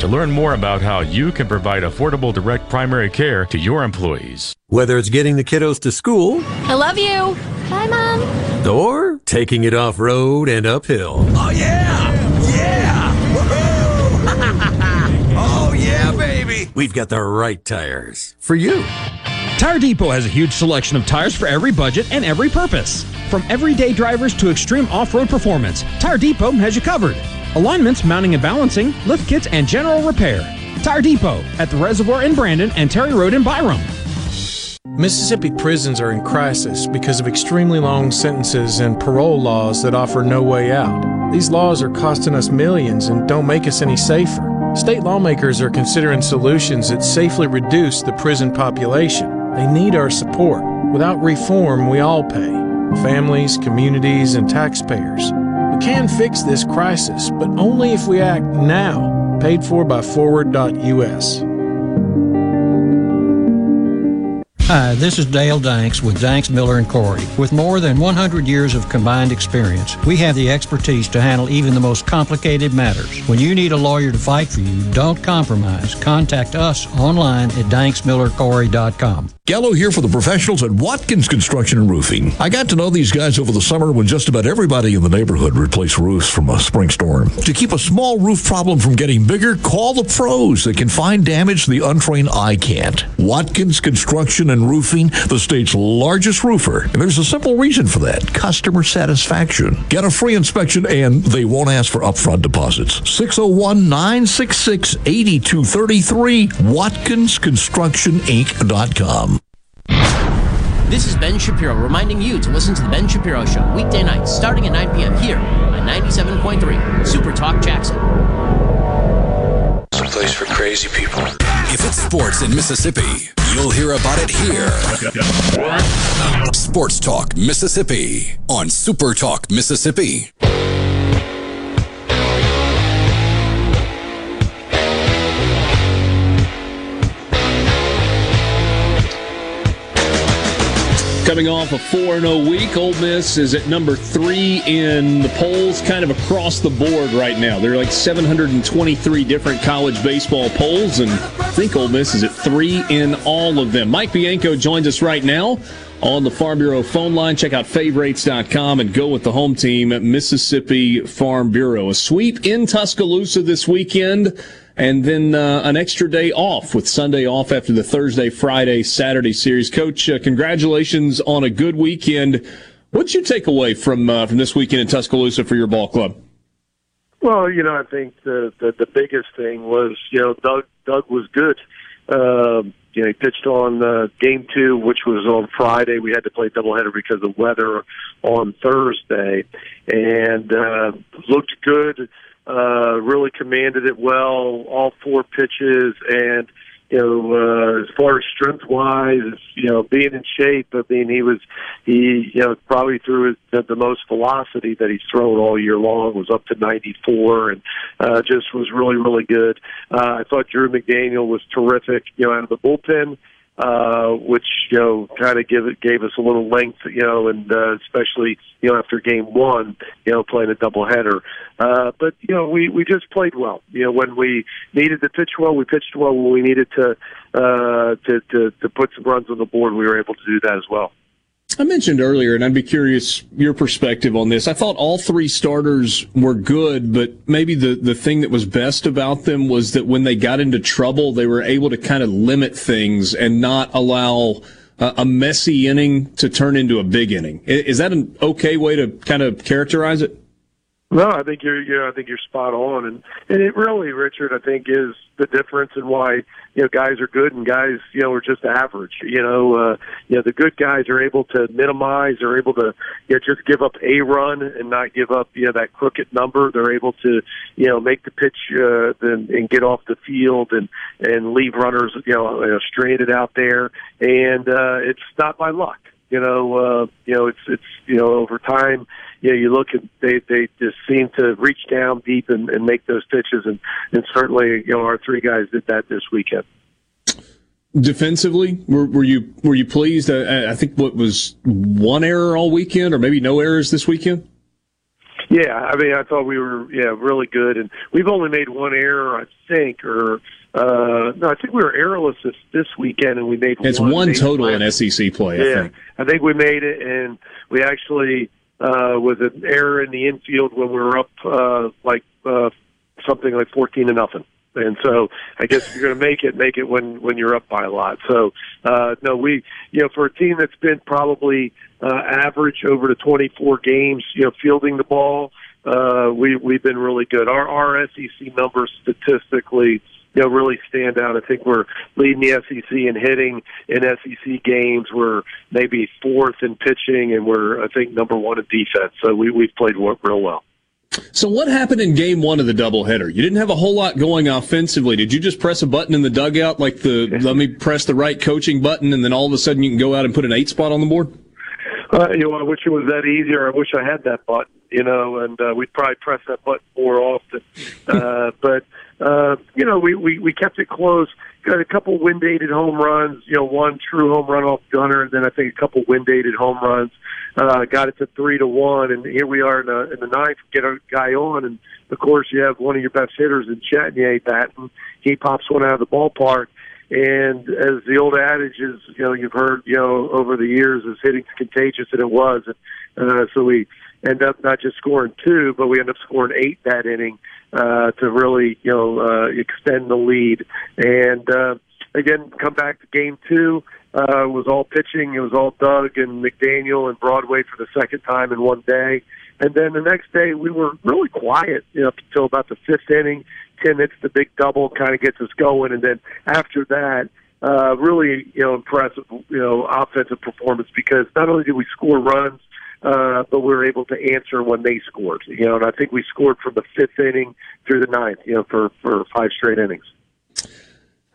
to learn more about how you can provide affordable direct primary care to your employees. Whether it's getting the kiddos to school, I love you. Bye, Mom. or taking it off road and uphill. Oh, yeah! Yeah! Oh, yeah, baby! We've got the right tires for you. Tire Depot has a huge selection of tires for every budget and every purpose. From everyday drivers to extreme off road performance, Tire Depot has you covered. Alignments, mounting and balancing, lift kits, and general repair. Tire Depot at the Reservoir in Brandon and Terry Road in Byram. Mississippi prisons are in crisis because of extremely long sentences and parole laws that offer no way out. These laws are costing us millions and don't make us any safer. State lawmakers are considering solutions that safely reduce the prison population. They need our support. Without reform, we all pay families, communities, and taxpayers. We can fix this crisis, but only if we act now. Paid for by FWD.us. Hi, this is Dale Danks with Danks Miller and Corey. With more than 100 years of combined experience, we have the expertise to handle even the most complicated matters. When you need a lawyer to fight for you, don't compromise. Contact us online at danksmillercorey.com. Gallo here for the professionals at Watkins Construction and Roofing. I got to know these guys over the summer when just about everybody in the neighborhood replaced roofs from a spring storm. To keep a small roof problem from getting bigger, call the pros that can find damage the untrained eye can't. Watkins Construction and Roofing, the state's largest roofer. And there's a simple reason for that customer satisfaction. Get a free inspection and they won't ask for upfront deposits. 601 966 8233, WatkinsConstructionInc.com. This is Ben Shapiro reminding you to listen to The Ben Shapiro Show weekday nights starting at 9 p.m. here on 97.3 Super Talk Jackson. Place for crazy people. If it's sports in Mississippi, you'll hear about it here. Sports Talk Mississippi on Super Talk Mississippi. Coming off a 4 0 week, Ole Miss is at number three in the polls, kind of across the board right now. There are like 723 different college baseball polls, and I think Ole Miss is at three in all of them. Mike Bianco joins us right now on the Farm Bureau phone line. Check out favorites.com and go with the home team at Mississippi Farm Bureau. A sweep in Tuscaloosa this weekend and then uh, an extra day off with Sunday off after the Thursday, Friday, Saturday series. Coach, uh, congratulations on a good weekend. What'd you take away from uh, from this weekend in Tuscaloosa for your ball club? Well, you know, I think the the, the biggest thing was you know Doug Doug was good. Um, you know, he pitched on uh, game two, which was on Friday. We had to play doubleheader because of weather on Thursday, and uh, looked good uh, really commanded it well, all four pitches, and you know, uh, as far as strength wise, you know, being in shape. I mean, he was, he, you know, probably threw his, the, the most velocity that he's thrown all year long was up to 94 and, uh, just was really, really good. Uh, I thought Drew McDaniel was terrific, you know, out of the bullpen uh, which you know kind of give it gave us a little length, you know, and uh, especially you know after game one, you know, playing a doubleheader. Uh, but you know, we we just played well. You know, when we needed to pitch well, we pitched well. When we needed to uh, to, to to put some runs on the board, we were able to do that as well. I mentioned earlier, and I'd be curious your perspective on this. I thought all three starters were good, but maybe the, the thing that was best about them was that when they got into trouble, they were able to kind of limit things and not allow a, a messy inning to turn into a big inning. Is that an okay way to kind of characterize it? No, I think you're, you know, I think you're spot on, and and it really, Richard, I think is the difference in why you know guys are good and guys you know are just average. You know, uh, you know the good guys are able to minimize, they're able to you know, just give up a run and not give up you know that crooked number. They're able to you know make the pitch uh, and, and get off the field and and leave runners you know, you know stranded out there, and uh, it's not by luck. You know, uh, you know, it's it's you know over time you know, you look at they they just seem to reach down deep and, and make those pitches, and and certainly you know our three guys did that this weekend. Defensively, were, were you were you pleased? I, I think what was one error all weekend, or maybe no errors this weekend. Yeah, I mean, I thought we were yeah really good, and we've only made one error, I think, or uh, no, I think we were errorless this, this weekend, and we made it's one, one total in SEC play. Yeah, I think. I think we made it, and we actually uh, was an error in the infield when we were up uh, like uh, something like fourteen to nothing. And so, I guess if you're going to make it, make it when when you're up by a lot. So, uh, no, we, you know, for a team that's been probably uh, average over the 24 games, you know, fielding the ball, uh, we we've been really good. Our our SEC numbers statistically you know, really stand out. I think we're leading the SEC in hitting in SEC games. We're maybe fourth in pitching, and we're I think number one in defense. So we we've played real well. So what happened in game one of the doubleheader? You didn't have a whole lot going offensively. Did you just press a button in the dugout like the let me press the right coaching button, and then all of a sudden you can go out and put an eight spot on the board? Uh, you know, I wish it was that easier. I wish I had that button. You know, and uh, we'd probably press that button more often. Uh, but uh, you know, we, we, we kept it close. Got a couple wind aided home runs, you know, one true home run off Gunner, and then I think a couple wind aided home runs. Uh, got it to three to one, and here we are in the, in the ninth, get a guy on, and of course you have one of your best hitters in Chatagnier batting. He pops one out of the ballpark. And as the old adage is, you know, you've heard, you know, over the years, is hitting's contagious, and it was. And, uh, so we end up not just scoring two, but we end up scoring eight that inning uh, to really, you know, uh, extend the lead. And uh, again, come back to game two. Uh, was all pitching. It was all Doug and McDaniel and Broadway for the second time in one day. And then the next day, we were really quiet you know, up until about the fifth inning. Tim hits the big double, kind of gets us going. And then after that, uh, really, you know, impressive, you know, offensive performance because not only did we score runs, uh, but we were able to answer when they scored. You know, and I think we scored from the fifth inning through the ninth. You know, for for five straight innings.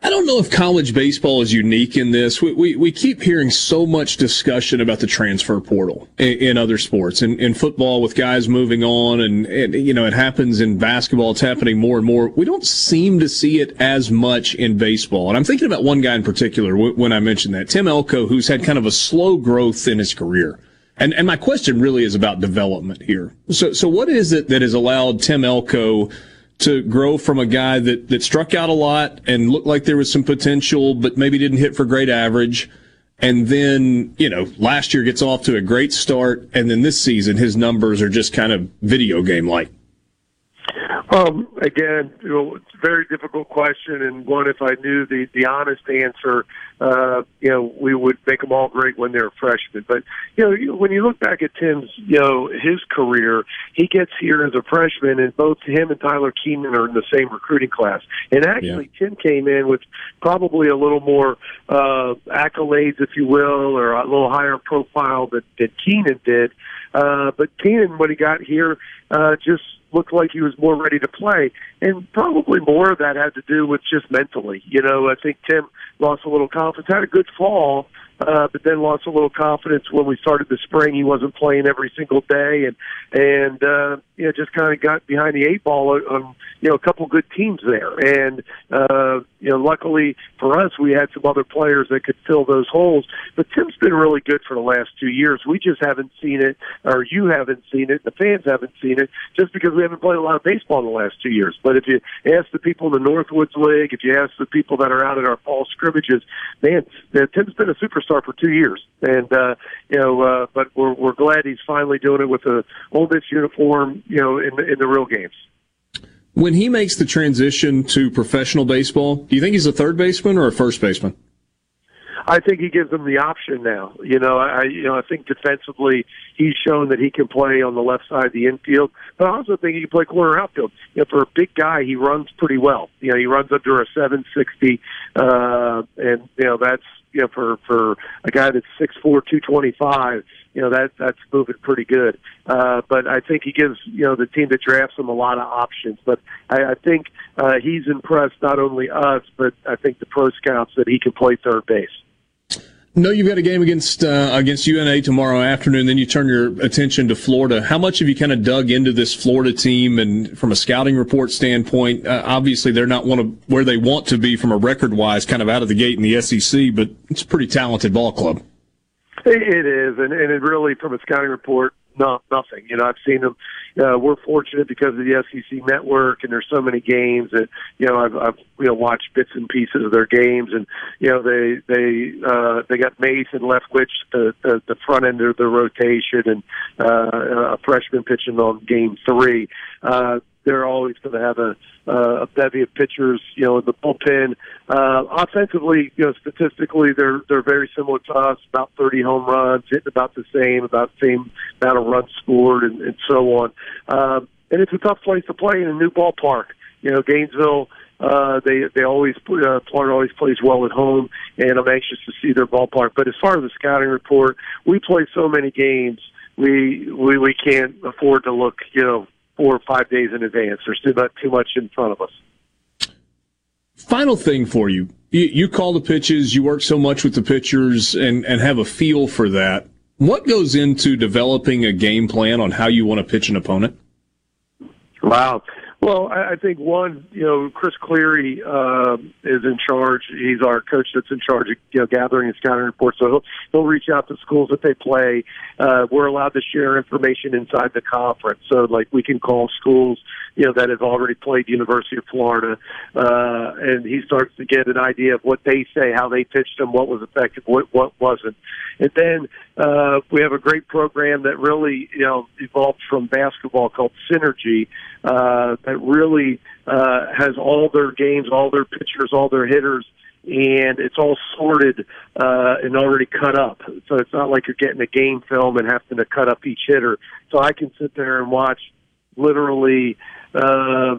I don't know if college baseball is unique in this. We, we, we keep hearing so much discussion about the transfer portal in, in other sports. In, in football, with guys moving on, and, and, you know, it happens in basketball. It's happening more and more. We don't seem to see it as much in baseball. And I'm thinking about one guy in particular when I mentioned that Tim Elko, who's had kind of a slow growth in his career. And and my question really is about development here. So so what is it that has allowed Tim Elko to grow from a guy that that struck out a lot and looked like there was some potential, but maybe didn't hit for great average? And then, you know, last year gets off to a great start, and then this season his numbers are just kind of video game like. Um, again, you know, it's a very difficult question, and one if I knew the the honest answer, uh, you know, we would make them all great when they're freshmen. But you know, when you look back at Tim's, you know, his career, he gets here as a freshman, and both him and Tyler Keenan are in the same recruiting class. And actually, yeah. Tim came in with probably a little more uh, accolades, if you will, or a little higher profile than, than Keenan did. Uh, but Keenan, when he got here, uh, just looked like he was more ready to play. And probably more of that had to do with just mentally. You know, I think Tim lost a little confidence, had a good fall, uh, but then lost a little confidence when we started the spring. He wasn't playing every single day, and and uh, you know just kind of got behind the eight ball on you know a couple good teams there. And uh, you know, luckily for us, we had some other players that could fill those holes. But Tim's been really good for the last two years. We just haven't seen it, or you haven't seen it, the fans haven't seen it, just because we haven't played a lot of baseball in the last two years. But if you ask the people in the Northwoods League, if you ask the people that are out at our fall scrimmages, man, Tim's been a superstar superstar for two years, and uh, you know, uh, but we're we're glad he's finally doing it with a Ole Miss uniform, you know, in the, in the real games. When he makes the transition to professional baseball, do you think he's a third baseman or a first baseman? I think he gives them the option now. You know, I you know I think defensively he's shown that he can play on the left side of the infield, but I also think he can play corner outfield. You know, for a big guy, he runs pretty well. You know, he runs under a 760, uh, and you know that's you know for for a guy that's six four, two twenty five you know that that's moving pretty good. Uh, but I think he gives you know the team that drafts him a lot of options. But I, I think uh, he's impressed not only us, but I think the pro scouts that he can play third base. No, you've got a game against uh, against UNA tomorrow afternoon. Then you turn your attention to Florida. How much have you kind of dug into this Florida team? And from a scouting report standpoint, uh, obviously they're not one of where they want to be from a record wise, kind of out of the gate in the SEC. But it's a pretty talented ball club. It is, and, and it really, from a scouting report, no, nothing. You know, I've seen them. Uh, we're fortunate because of the SEC network, and there's so many games that you know I've, I've you know watched bits and pieces of their games, and you know they they uh, they got Mason Leftwich the, the the front end of the rotation, and uh, a freshman pitching on game three. Uh, they're always going to have a, uh, a bevy of pitchers, you know, in the bullpen. Uh, offensively, you know, statistically, they're they're very similar to us. About 30 home runs, hitting about the same, about the same amount of runs scored, and, and so on. Um, and it's a tough place to play in a new ballpark. You know, Gainesville. Uh, they they always uh, Florida always plays well at home, and I'm anxious to see their ballpark. But as far as the scouting report, we play so many games, we we we can't afford to look, you know, four or five days in advance. There's too much, too much in front of us. Final thing for you. you. You call the pitches, you work so much with the pitchers and, and have a feel for that. What goes into developing a game plan on how you want to pitch an opponent? Wow. Well, I, I think one, you know, Chris Cleary uh, is in charge. He's our coach that's in charge of you know gathering and scouting reports. So he'll he'll reach out to schools that they play. Uh, we're allowed to share information inside the conference. So like we can call schools, you know, that have already played University of Florida, uh, and he starts to get an idea of what they say, how they pitched them, what was effective, what what wasn't, and then uh, we have a great program that really you know evolved from basketball called Synergy uh, that really uh, has all their games, all their pitchers, all their hitters, and it's all sorted uh, and already cut up. So it's not like you're getting a game film and having to cut up each hitter. So I can sit there and watch literally uh,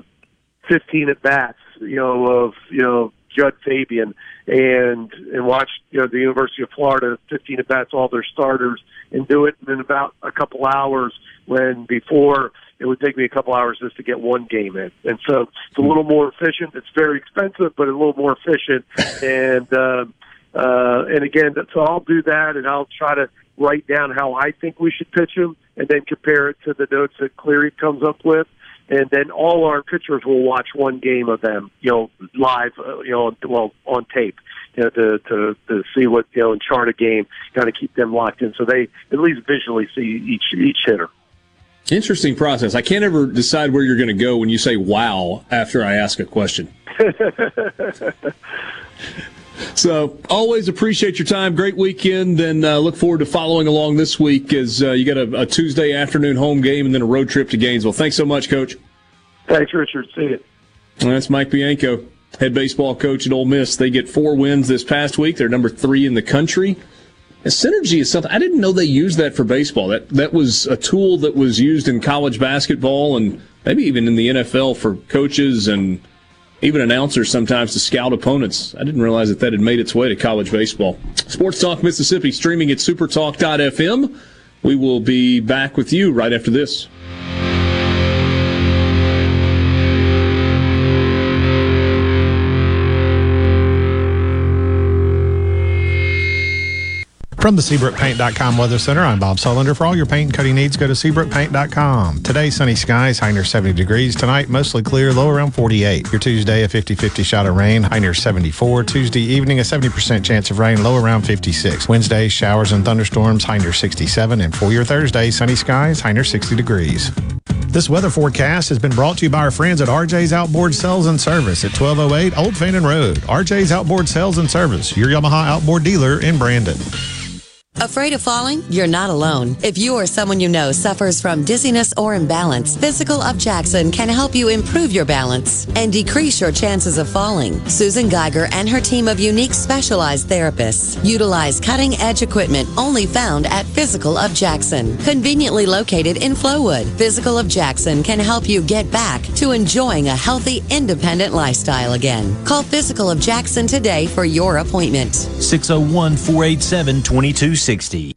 15 at bats, you know, of you know Jud Fabian and and watch you know the University of Florida 15 at bats, all their starters, and do it in about a couple hours. When before it would take me a couple hours just to get one game in. And so it's a little more efficient. It's very expensive, but a little more efficient. And, uh, uh, and again, so I'll do that and I'll try to write down how I think we should pitch them and then compare it to the notes that Cleary comes up with. And then all our pitchers will watch one game of them, you know, live, uh, you know, well, on tape, you know, to, to, to see what, you know, and chart a game, kind of keep them locked in so they at least visually see each, each hitter. Interesting process. I can't ever decide where you're going to go when you say wow after I ask a question. so, always appreciate your time. Great weekend, and uh, look forward to following along this week as uh, you got a, a, Tuesday afternoon home game and then a road trip to Gainesville. Thanks so much, Coach. Thanks, Richard. See you. that's Mike Bianco, head baseball coach at Ole Miss. They get four wins this past week. They're number three in the country. And synergy is something I didn't know they used that for baseball. That that was a tool that was used in college basketball and maybe even in the NFL for coaches and even announcers sometimes to scout opponents. I didn't realize that that had made its way to college baseball. Sports Talk Mississippi streaming at supertalk.fm. We will be back with you right after this. From the SeabrookPaint.com Weather Center, I'm Bob Sullender. For all your paint and cutting needs, go to SeabrookPaint.com. Today, sunny skies, high near 70 degrees. Tonight, mostly clear, low around 48. Your Tuesday, a 50-50 shot of rain, high near 74. Tuesday evening, a 70% chance of rain, low around 56. Wednesday, showers and thunderstorms, high near 67. And for your Thursday, sunny skies, high near 60 degrees. This weather forecast has been brought to you by our friends at RJ's Outboard Sales and Service at 1208 Old Fannin Road. RJ's Outboard Sales and Service, your Yamaha outboard dealer in Brandon. Afraid of falling? You're not alone. If you or someone you know suffers from dizziness or imbalance, Physical of Jackson can help you improve your balance and decrease your chances of falling. Susan Geiger and her team of unique specialized therapists utilize cutting edge equipment only found at Physical of Jackson, conveniently located in Flowood. Physical of Jackson can help you get back to enjoying a healthy, independent lifestyle again. Call Physical of Jackson today for your appointment. 601 487 2260.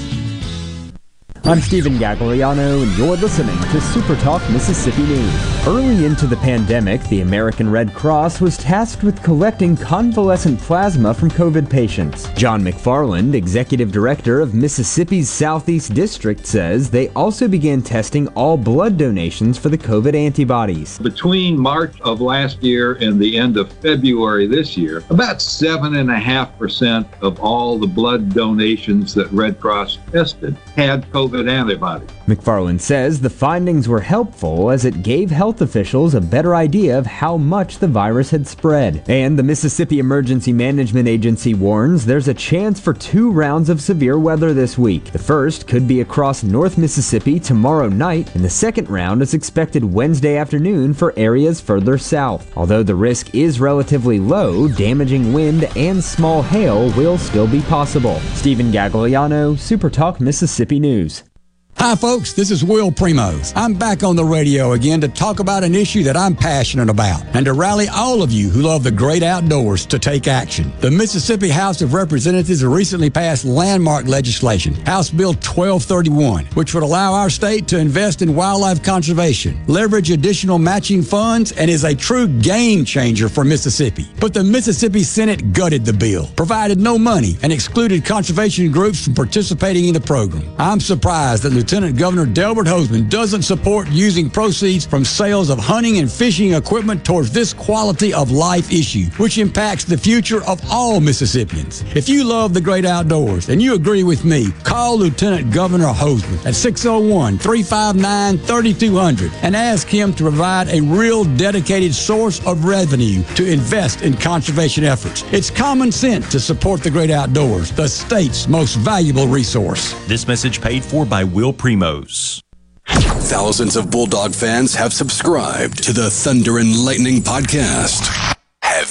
I'm Stephen Gagliano, and you're listening to Super Talk Mississippi News. Early into the pandemic, the American Red Cross was tasked with collecting convalescent plasma from COVID patients. John McFarland, executive director of Mississippi's Southeast District, says they also began testing all blood donations for the COVID antibodies. Between March of last year and the end of February this year, about 7.5% of all the blood donations that Red Cross tested had COVID antibodies. McFarland says the findings were helpful as it gave health officials a better idea of how much the virus had spread. And the Mississippi Emergency Management Agency warns there's a chance for two rounds of severe weather this week. The first could be across North Mississippi tomorrow night, and the second round is expected Wednesday afternoon for areas further south. Although the risk is relatively low, damaging wind and small hail will still be possible. Stephen Gagliano, Super Talk Mississippi News. Hi, folks. This is Will Primos. I'm back on the radio again to talk about an issue that I'm passionate about and to rally all of you who love the great outdoors to take action. The Mississippi House of Representatives recently passed landmark legislation, House Bill 1231, which would allow our state to invest in wildlife conservation, leverage additional matching funds, and is a true game changer for Mississippi. But the Mississippi Senate gutted the bill, provided no money, and excluded conservation groups from participating in the program. I'm surprised that Lieutenant Governor Delbert Hosemann doesn't support using proceeds from sales of hunting and fishing equipment towards this quality of life issue, which impacts the future of all Mississippians. If you love the great outdoors and you agree with me, call Lieutenant Governor Hosemann at 601 359 3200 and ask him to provide a real dedicated source of revenue to invest in conservation efforts. It's common sense to support the great outdoors, the state's most valuable resource. This message paid for by Will Primos. Thousands of Bulldog fans have subscribed to the Thunder and Lightning podcast.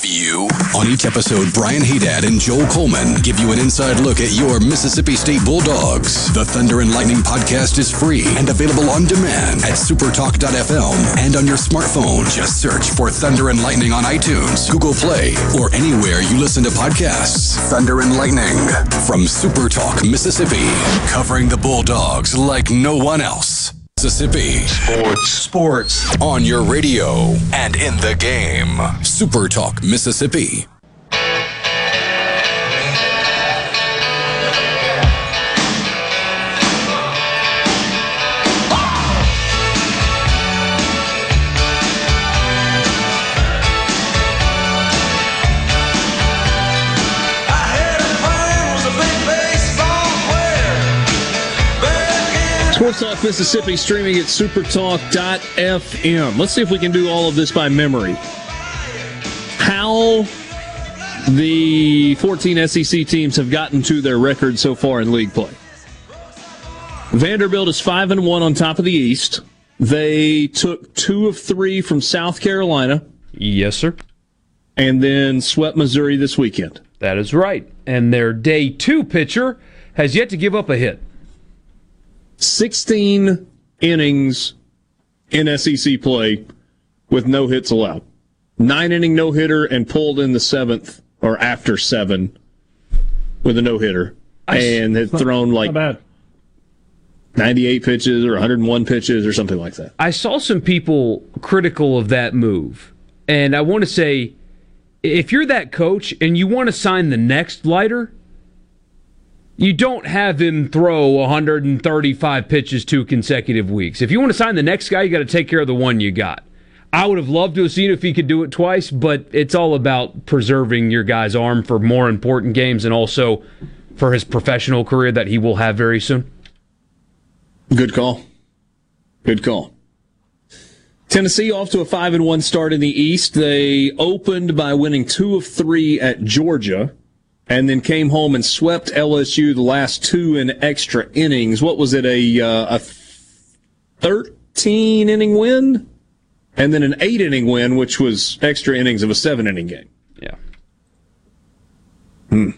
You. On each episode, Brian Hadad and Joel Coleman give you an inside look at your Mississippi State Bulldogs. The Thunder and Lightning podcast is free and available on demand at supertalk.fm and on your smartphone. Just search for Thunder and Lightning on iTunes, Google Play, or anywhere you listen to podcasts. Thunder and Lightning from Supertalk, Mississippi, covering the Bulldogs like no one else. Mississippi. Sports. Sports. On your radio and in the game. Super Talk, Mississippi. Sports Talk Mississippi streaming at supertalk.fm. Let's see if we can do all of this by memory. How the 14 SEC teams have gotten to their record so far in league play. Vanderbilt is 5 and 1 on top of the East. They took 2 of 3 from South Carolina. Yes, sir. And then swept Missouri this weekend. That is right. And their day 2 pitcher has yet to give up a hit. 16 innings in SEC play with no hits allowed. Nine inning no hitter and pulled in the seventh or after seven with a no hitter and had thrown like 98 pitches or 101 pitches or something like that. I saw some people critical of that move. And I want to say if you're that coach and you want to sign the next lighter, you don't have him throw 135 pitches two consecutive weeks. If you want to sign the next guy, you got to take care of the one you got. I would have loved to have seen if he could do it twice, but it's all about preserving your guy's arm for more important games and also for his professional career that he will have very soon. Good call. Good call. Tennessee off to a 5 and 1 start in the East. They opened by winning 2 of 3 at Georgia and then came home and swept LSU the last two in extra innings. What was it? A uh, a 13 inning win and then an 8 inning win which was extra innings of a 7 inning game. Yeah. Hmm.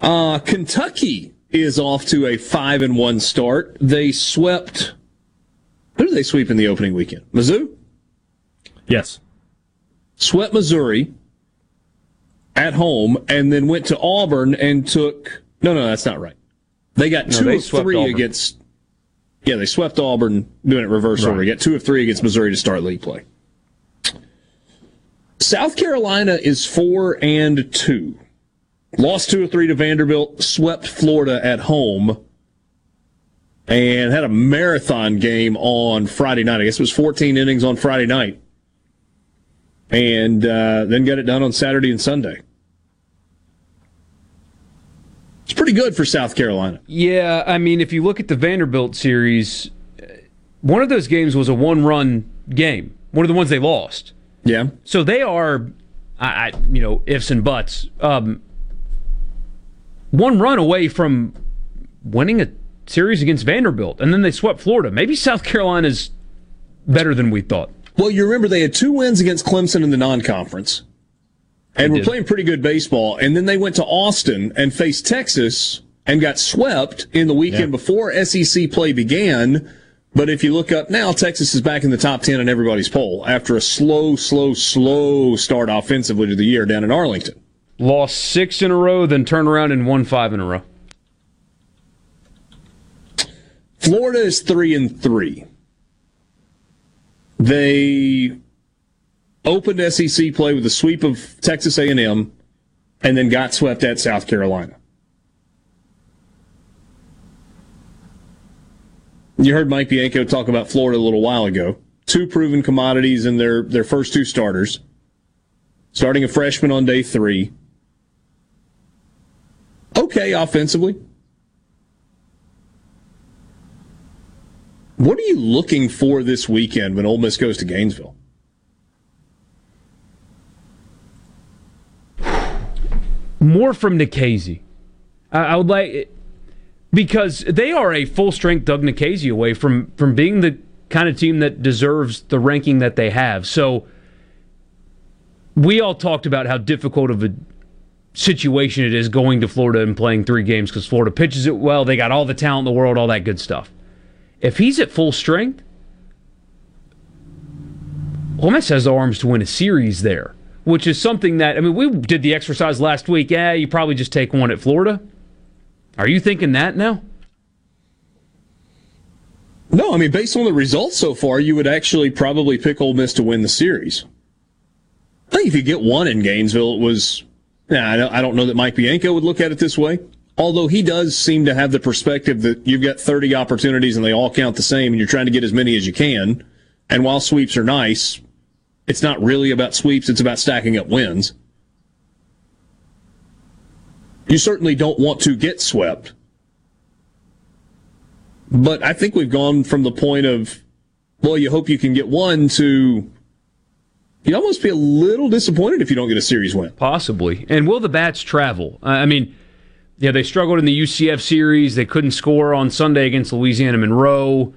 Uh, Kentucky is off to a 5 and 1 start. They swept Who did they sweep in the opening weekend? Mizzou? Yes. Swept Missouri at home and then went to Auburn and took. No, no, that's not right. They got No, two they of three Auburn. against. Yeah, they swept Auburn, doing it reverse order. Got two of three against Missouri to start league play. South Carolina is four and two. Lost two or three to Vanderbilt, swept Florida at home, and had a marathon game on Friday night. I guess it was 14 innings on Friday night. And uh, then got it done on Saturday and Sunday. It's pretty good for South Carolina. Yeah, I mean, if you look at the Vanderbilt series, uh, one of those games was a one run game, one of the ones they lost. Yeah. So they are, I, I you know, ifs and buts, um, one run away from winning a series against Vanderbilt, and then they swept Florida. Maybe South Carolina's better than we thought. Well, you remember they had two wins against Clemson in the non-conference, and were playing pretty good baseball. And then they went to Austin and faced Texas and got swept in the weekend Yeah. before SEC play began. But if you look up now, Texas is back in the top ten in everybody's poll after a slow, slow, slow start offensively to the year down in Arlington. Lost six in a row, then turned around and won five in a row. Florida is three and three. They opened SEC play with a sweep of Texas A&M, and then got swept at South Carolina. You heard Mike Bianco talk about Florida a little while ago. Two proven commodities in their, their first two starters. Starting a freshman on day three. Okay, offensively. What are you looking for this weekend when Ole Miss goes to Gainesville? More from Nikhazy. I, would like because they are a full strength Doug Nikhazy away from from being the kind of team that deserves the ranking that they have. So we all talked about how difficult of a situation it is going to Florida and playing three games because Florida pitches it well. They got all the talent in the world, all that good stuff. If he's at full strength, Ole Miss has the arms to win a series there, which is something that I mean we did the exercise last week. Yeah, you probably just take one at Florida. Are you thinking that now? No, I mean based on the results so far, you would actually probably pick Ole Miss to win the series. I think if you get one in Gainesville, it was. Nah, I don't know that Mike Bianco would look at it this way. Although he does seem to have the perspective that you've got 30 opportunities and they all count the same, and you're trying to get as many as you can. And while sweeps are nice, it's not really about sweeps, it's about stacking up wins. You certainly don't want to get swept. But I think we've gone from the point of, well, you hope you can get one to you'd almost be a little disappointed if you don't get a series win. Possibly. And will the Bats travel? I mean, yeah, they struggled in the UCF series. They couldn't score on Sunday against Louisiana Monroe.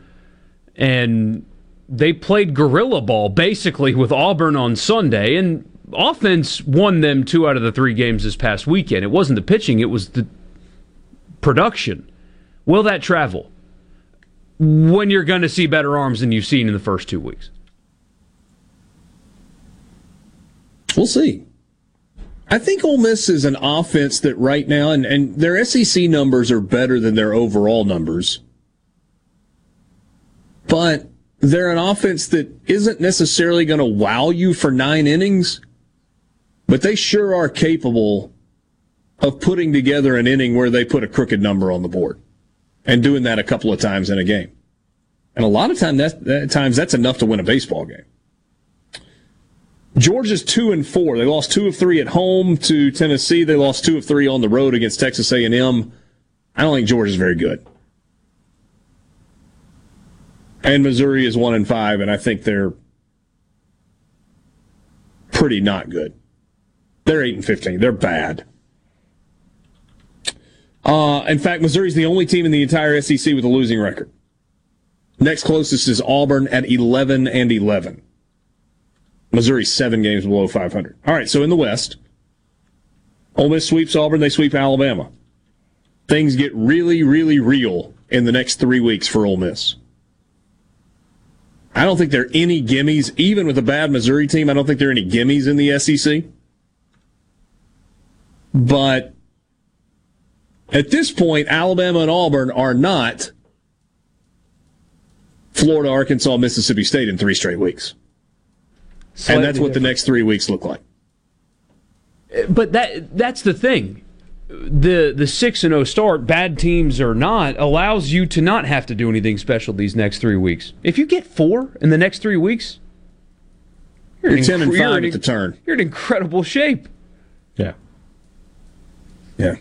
And they played gorilla ball basically with Auburn on Sunday. And offense won them two out of the three games this past weekend. It wasn't the pitching, it was the production. Will that travel? When you're going to see better arms than you've seen in the first two weeks. We'll see. I think Ole Miss is an offense that right now, and, and their SEC numbers are better than their overall numbers, but they're an offense that isn't necessarily going to wow you for nine innings, but they sure are capable of putting together an inning where they put a crooked number on the board and doing that a couple of times in a game. And a lot of time that, that times that's enough to win a baseball game. Georgia's two and four. They lost two of three at home to Tennessee. They lost two of three on the road against Texas A&M. I don't think Georgia's very good. And Missouri is one and five, and I think they're pretty not good. They're eight and fifteen. They're bad. Uh, in fact, Missouri's the only team in the entire SEC with a losing record. Next closest is Auburn at eleven and eleven. Missouri seven games below 500. All right, so in the West, Ole Miss sweeps Auburn, they sweep Alabama. Things get really, really real in the next three weeks for Ole Miss. I don't think there are any gimmies, even with a bad Missouri team. I don't think there are any gimmies in the SEC. But at this point, Alabama and Auburn are not Florida, Arkansas, Mississippi State in three straight weeks and that's what different. the next three weeks look like. But that that's the thing. The the six and zero oh start, bad teams or not, allows you to not have to do anything special these next three weeks. If you get four in the next three weeks, you're, you're ten and five at the turn. You're in incredible shape. Yeah. Yeah.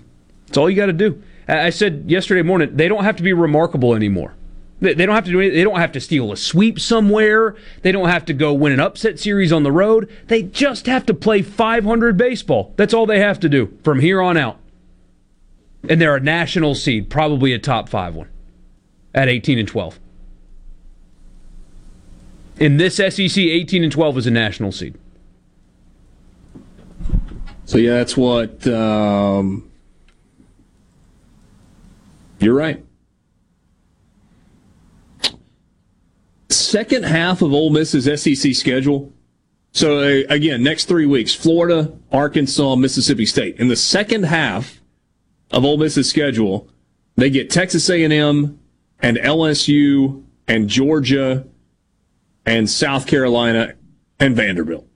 That's all you got to do. I said yesterday morning they don't have to be remarkable anymore. They don't have to do anything. They don't have to steal a sweep somewhere. They don't have to go win an upset series on the road. They just have to play 500 baseball. That's all they have to do from here on out. And they're a national seed, probably a top five one at 18 and 12. In this SEC, 18 and 12 is a national seed. So, yeah, that's what. Um, you're right. Second half of Ole Miss's SEC schedule. So uh, again, next three weeks: Florida, Arkansas, Mississippi State. In the second half of Ole Miss's schedule, they get Texas A&M and LSU and Georgia and South Carolina and Vanderbilt.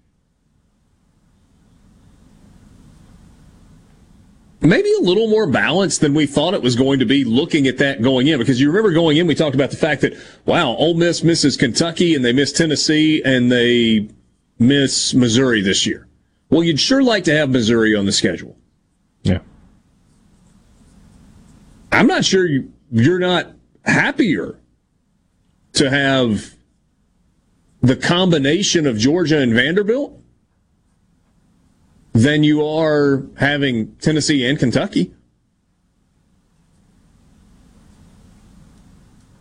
Maybe a little more balanced than we thought it was going to be looking at that going in. Because you remember going in, we talked about the fact that, wow, Ole Miss misses Kentucky and they miss Tennessee and they miss Missouri this year. Well, you'd sure like to have Missouri on the schedule. Yeah. I'm not sure you, you're not happier to have the combination of Georgia and Vanderbilt than you are having Tennessee and Kentucky.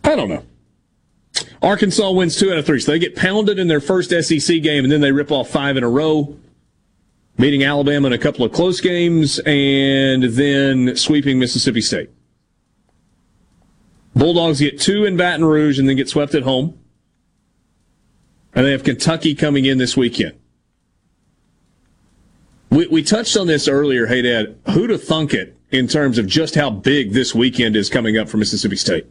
I don't know. Arkansas wins two out of three, so they get pounded in their first SEC game, and then they rip off five in a row. beating Alabama in a couple of close games, and then sweeping Mississippi State. Bulldogs get two in Baton Rouge and then get swept at home. And they have Kentucky coming in this weekend. We, we touched on this earlier, hey Dad. Who'd have thunk it in terms of just how big this weekend is coming up for Mississippi State?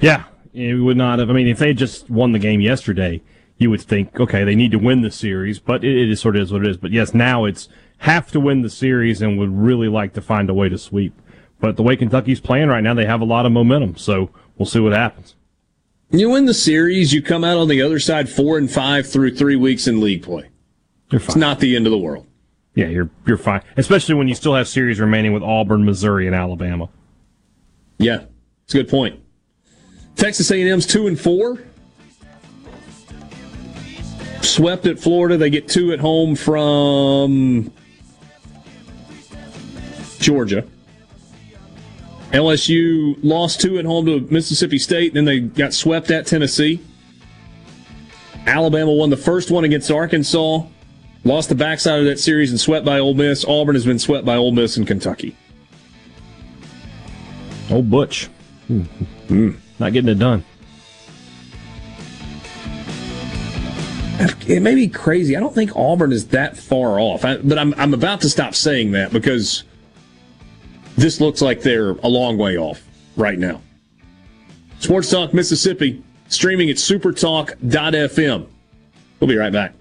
Yeah, we would not have. I mean, if they just won the game yesterday, you would think, okay, they need to win the series, but it, it is sort of is what it is. But yes, now it's have to win the series and would really like to find a way to sweep. But the way Kentucky's playing right now, they have a lot of momentum. So we'll see what happens. You win the series, you come out on the other side four and five through three weeks in league play. It's not the end of the world. Yeah, you're you're fine, especially when you still have series remaining with Auburn, Missouri, and Alabama. Yeah, it's a good point. Texas A&M's two and four. Swept at Florida. They get two at home from Georgia. LSU lost two at home to Mississippi State, then they got swept at Tennessee. Alabama won the first one against Arkansas, lost the backside of that series and swept by Ole Miss. Auburn has been swept by Ole Miss and Kentucky. Old Butch. Mm. Not getting it done. It may be crazy. I don't think Auburn is that far off, I, but I'm, I'm about to stop saying that because this looks like they're a long way off right now. Sports Talk Mississippi, streaming at supertalk.fm. We'll be right back.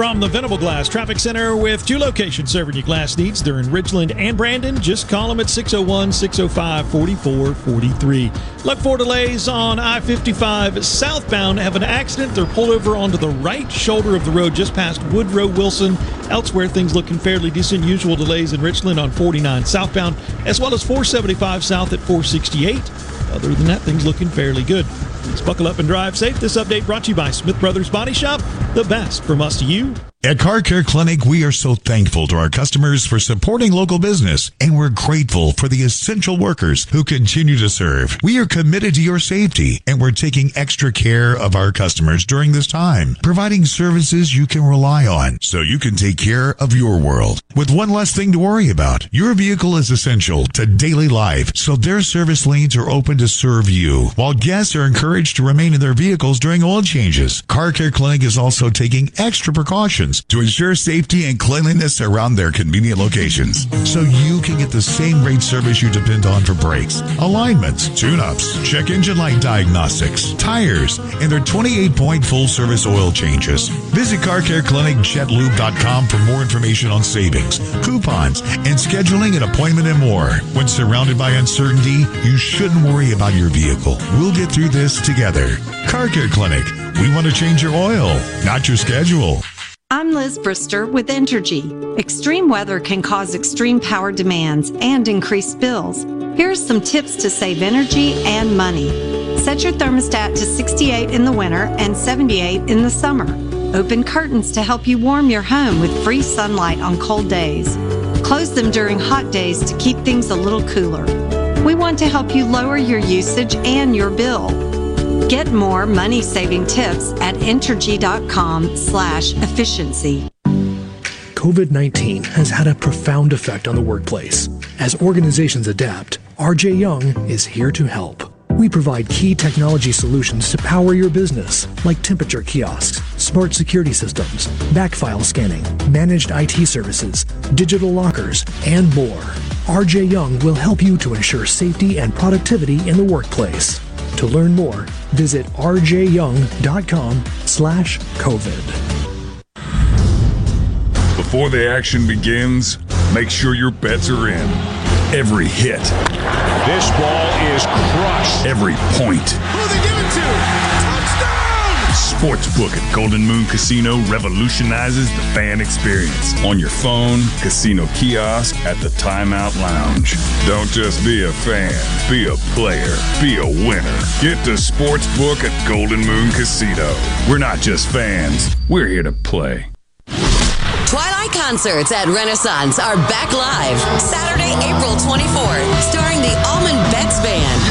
From the Venable Glass Traffic Center with two locations serving your glass needs. They're in Ridgeland and Brandon. Just call them at 601 605 4443. Look for delays on I 55 southbound. Have an accident. They're pulled over onto the right shoulder of the road just past Woodrow Wilson. Elsewhere, things looking fairly decent. Usual delays in Richland on 49 southbound, as well as 475 south at 468. Other than that, things looking fairly good. Let's buckle up and drive safe. This update brought to you by Smith Brothers Body Shop. The best from us to you. At Car Care Clinic, we are so thankful to our customers for supporting local business, and we're grateful for the essential workers who continue to serve. We are committed to your safety, and we're taking extra care of our customers during this time, providing services you can rely on so you can take care of your world. With one less thing to worry about, your vehicle is essential to daily life, so their service lanes are open to serve you, while guests are encouraged to remain in their vehicles during oil changes. Car Care Clinic is also taking extra precautions to ensure safety and cleanliness around their convenient locations so you can get the same great service you depend on for brakes, alignments, tune-ups, check engine light diagnostics, tires, and their 28-point full-service oil changes. Visit Car Care Clinic CarCareClinicJetLube.com for more information on savings, coupons, and scheduling an appointment and more. When surrounded by uncertainty, you shouldn't worry about your vehicle. We'll get through this together. Car Care Clinic. We want to change your oil, not your schedule. I'm Liz Brister with Entergy. Extreme weather can cause extreme power demands and increased bills. Here are some tips to save energy and money. Set your thermostat to 68 in the winter and 78 in the summer. Open curtains to help you warm your home with free sunlight on cold days. Close them during hot days to keep things a little cooler. We want to help you lower your usage and your bill. Get more money-saving tips at Entergy.com slash efficiency. COVID-19 has had a profound effect on the workplace. As organizations adapt, RJ Young is here to help. We provide key technology solutions to power your business, like temperature kiosks, smart security systems, backfile scanning, managed IT services, digital lockers, and more. RJ Young will help you to ensure safety and productivity in the workplace. To learn more, visit rjyoung.com slash COVID. Before the action begins, make sure your bets are in. Every hit. This ball is crushed. Every point. Who they give it to? Sportsbook at Golden Moon Casino revolutionizes the fan experience. On your phone, casino kiosk, at the Timeout Lounge. Don't just be a fan, be a player, be a winner. Get to Sportsbook at Golden Moon Casino. We're not just fans, we're here to play. Twilight concerts at Renaissance are back live Saturday, April 24th, starring the Allman Betts Band.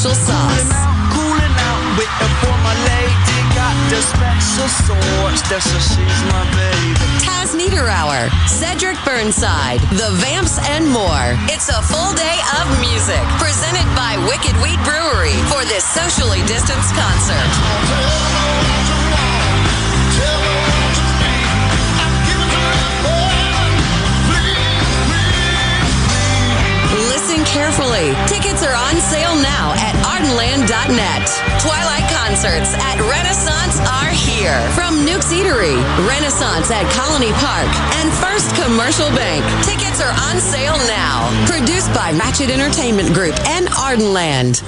Special Sauce. Cooling out, waiting for my lady. Got the special sauce, that's a she's my baby. Taz Niederauer, Cedric Burnside, The Vamps, and more. It's a full day of music presented by Wicked Wheat Brewery for this socially distanced concert. Carefully. Tickets are on sale now at ardenland.net. Twilight concerts at Renaissance are here. From Nuke's Eatery, Renaissance at Colony Park, and First Commercial Bank. Tickets are on sale now. Produced by Ratchet Entertainment Group and Ardenland.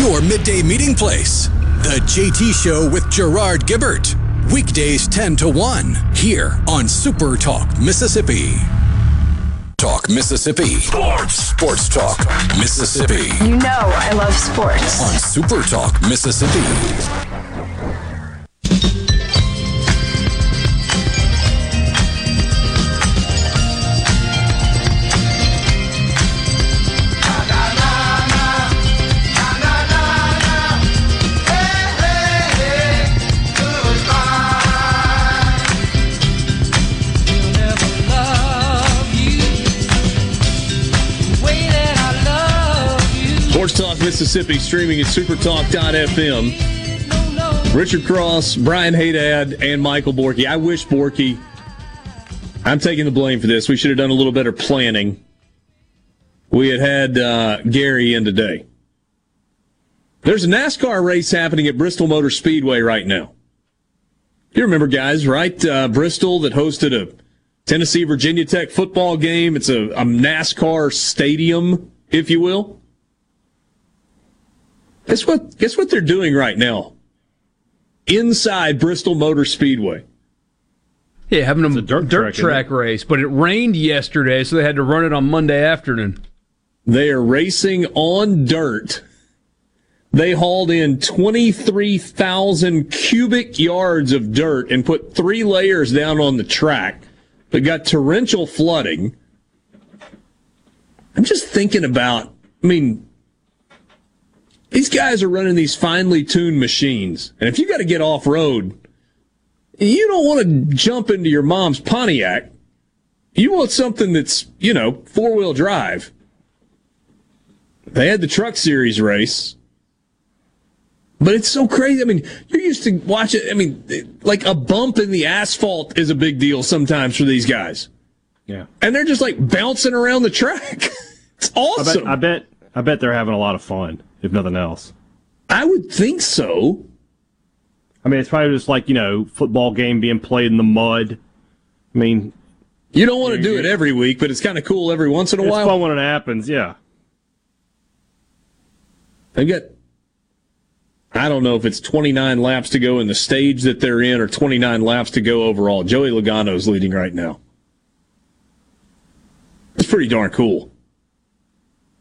Your midday meeting place. The JT Show with Gerard Gibert. Weekdays 10 to 1 here on Super Talk, Mississippi. Talk Mississippi. Sports. Sports Talk Mississippi. You know I love sports. On Super Talk Mississippi. Mississippi streaming at supertalk.fm. Richard Cross, Brian Hadad, and Michael Borky. I wish Borky, I'm taking the blame for this. We should have done a little better planning. We had had uh, Gary in today. There's a NASCAR race happening at Bristol Motor Speedway right now. You remember, guys, right? Uh, Bristol that hosted a Tennessee Virginia Tech football game. It's a, a NASCAR stadium, if you will. Guess what? Guess what they're doing right now? Inside Bristol Motor Speedway. Yeah, having a dirt, track, track, race, but it rained yesterday, so they had to run it on Monday afternoon. They are racing on dirt. They hauled in 23,000 cubic yards of dirt and put three layers down on the track. But got torrential flooding. I'm just thinking about, I mean, these guys are running these finely tuned machines. And if you got to get off road, you don't want to jump into your mom's Pontiac. You want something that's, you know, four wheel drive. They had the truck series race. But it's so crazy. I mean, you're used to watch it. I mean, like a bump in the asphalt is a big deal sometimes for these guys. Yeah. And they're just like bouncing around the track. it's awesome. I bet, I bet I bet they're having a lot of fun, if nothing else. I would think so. I mean, it's probably just like, you know, football game being played in the mud. I mean, You don't want to do it every week, but it's kind of cool every once in a it's while. fun when it happens, yeah. They got, I don't know if it's 29 laps to go in the stage that they're in or 29 laps to go overall. Joey Logano's leading right now. It's pretty darn cool.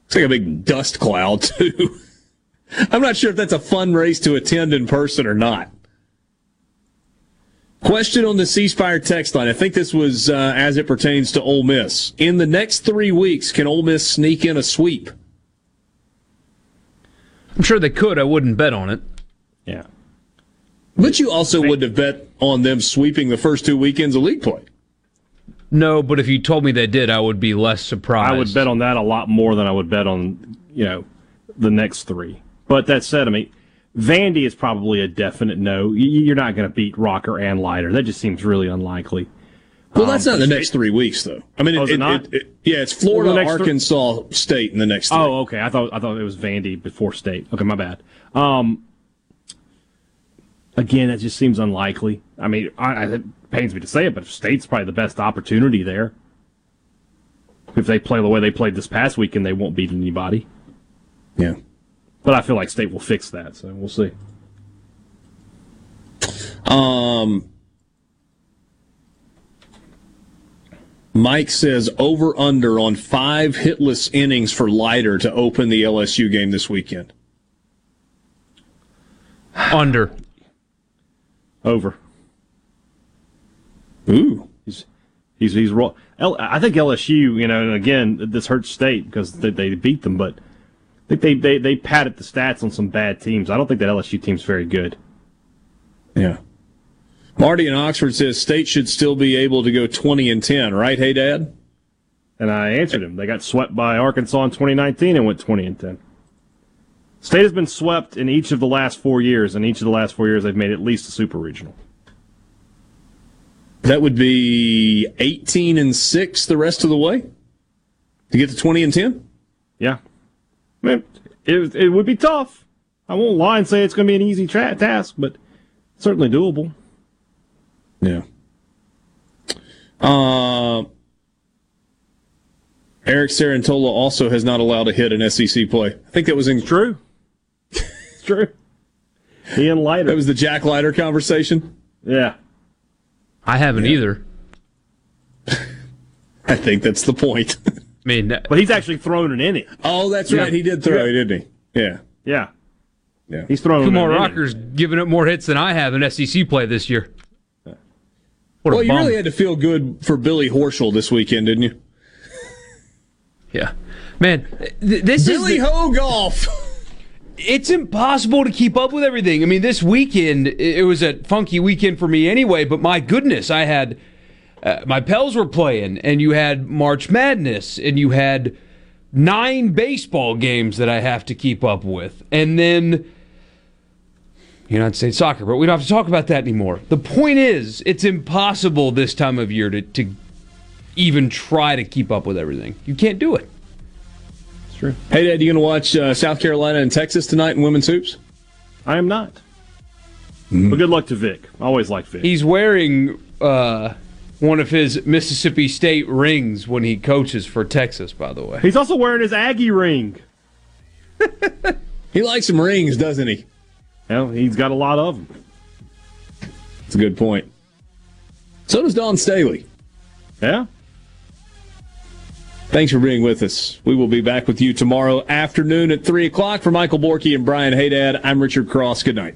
It's like a big dust cloud, too. I'm not sure if that's a fun race to attend in person or not. Question on the C Spire text line. I think this was uh, as it pertains to Ole Miss. In the next three weeks, can Ole Miss sneak in a sweep? I'm sure they could. I wouldn't bet on it. Yeah. But you also wouldn't have bet on them sweeping the first two weekends of league play. No, but if you told me they did, I would be less surprised. I would bet on that a lot more than I would bet on, you know, the next three. But that said, I mean, Vandy is probably a definite no. You're not going to beat Rocker and Leiter. That just seems really unlikely. Well, that's Um, not the next three weeks, though. I mean, Oh, it it- not? it- it- yeah, it's Florida, Well, the next three- Arkansas State in the next three. Oh, okay. I thought I thought it was Vandy before State. Okay, my bad. Um, again, that just seems unlikely. I mean, I, I, it pains me to say it, but State's probably the best opportunity there. If they play the way they played this past weekend, they won't beat anybody. Yeah. But I feel like State will fix that, so we'll see. Um, Mike says over under on five hitless innings for Leiter to open the LSU game this weekend. Under. Over. Ooh. He's he's he's raw. L- I think LSU, you know, and again, this hurts state because they, they beat them, but I think they, they they padded the stats on some bad teams. I don't think that LSU team's very good. Yeah. Marty in Oxford says state should still be able to go 20 and 10, right? Hey, Dad? And I answered him. They got swept by Arkansas in 2019 and went 20 and 10. State has been swept in each of the last four years, and each of the last four years they've made at least a super regional. That would be 18 and 6 the rest of the way to get to 20 and 10? Yeah. I mean, it, it would be tough. I won't lie and say it's going to be an easy tra- task, but certainly doable. Yeah. Uh, Eric Cerantola also has not allowed a hit in SEC play. I think that was in true. it's true. He and Leiter. That was the Jack Leiter conversation. Yeah. I haven't Yeah. either. I think that's the point. I mean, But uh, he's actually thrown an inning. oh, that's Yeah. right. He did throw, Yeah. didn't he? Yeah. Yeah. Yeah. He's thrown Kumar an inning. Rocker's giving up more hits than I have in SEC play this year. What well, a you bum. really had to feel good for Billy Horschel this weekend, didn't you? Yeah, man, th- this Billy is the, Hogolf. it's impossible to keep up with everything. I mean, this weekend it it was a funky weekend for me anyway. But my goodness, I had uh, my Pels were playing, and you had March Madness, and you had nine baseball games that I have to keep up with, and then. United States soccer, but we don't have to talk about that anymore. The point is, it's impossible this time of year to, to even try to keep up with everything. You can't do it. It's true. Hey, Dad, you going to watch uh, South Carolina and Texas tonight in women's hoops? I am not. But good luck to Vic. I always like Vic. He's wearing uh, one of his Mississippi State rings when he coaches for Texas, by the way. He's also wearing his Aggie ring. He likes some rings, doesn't he? Well, he's got a lot of them. That's a good point. So does Dawn Staley. Yeah. Thanks for being with us. We will be back with you tomorrow afternoon at 3 o'clock. For Michael Borky and Brian Hadad, I'm Richard Cross. Good night.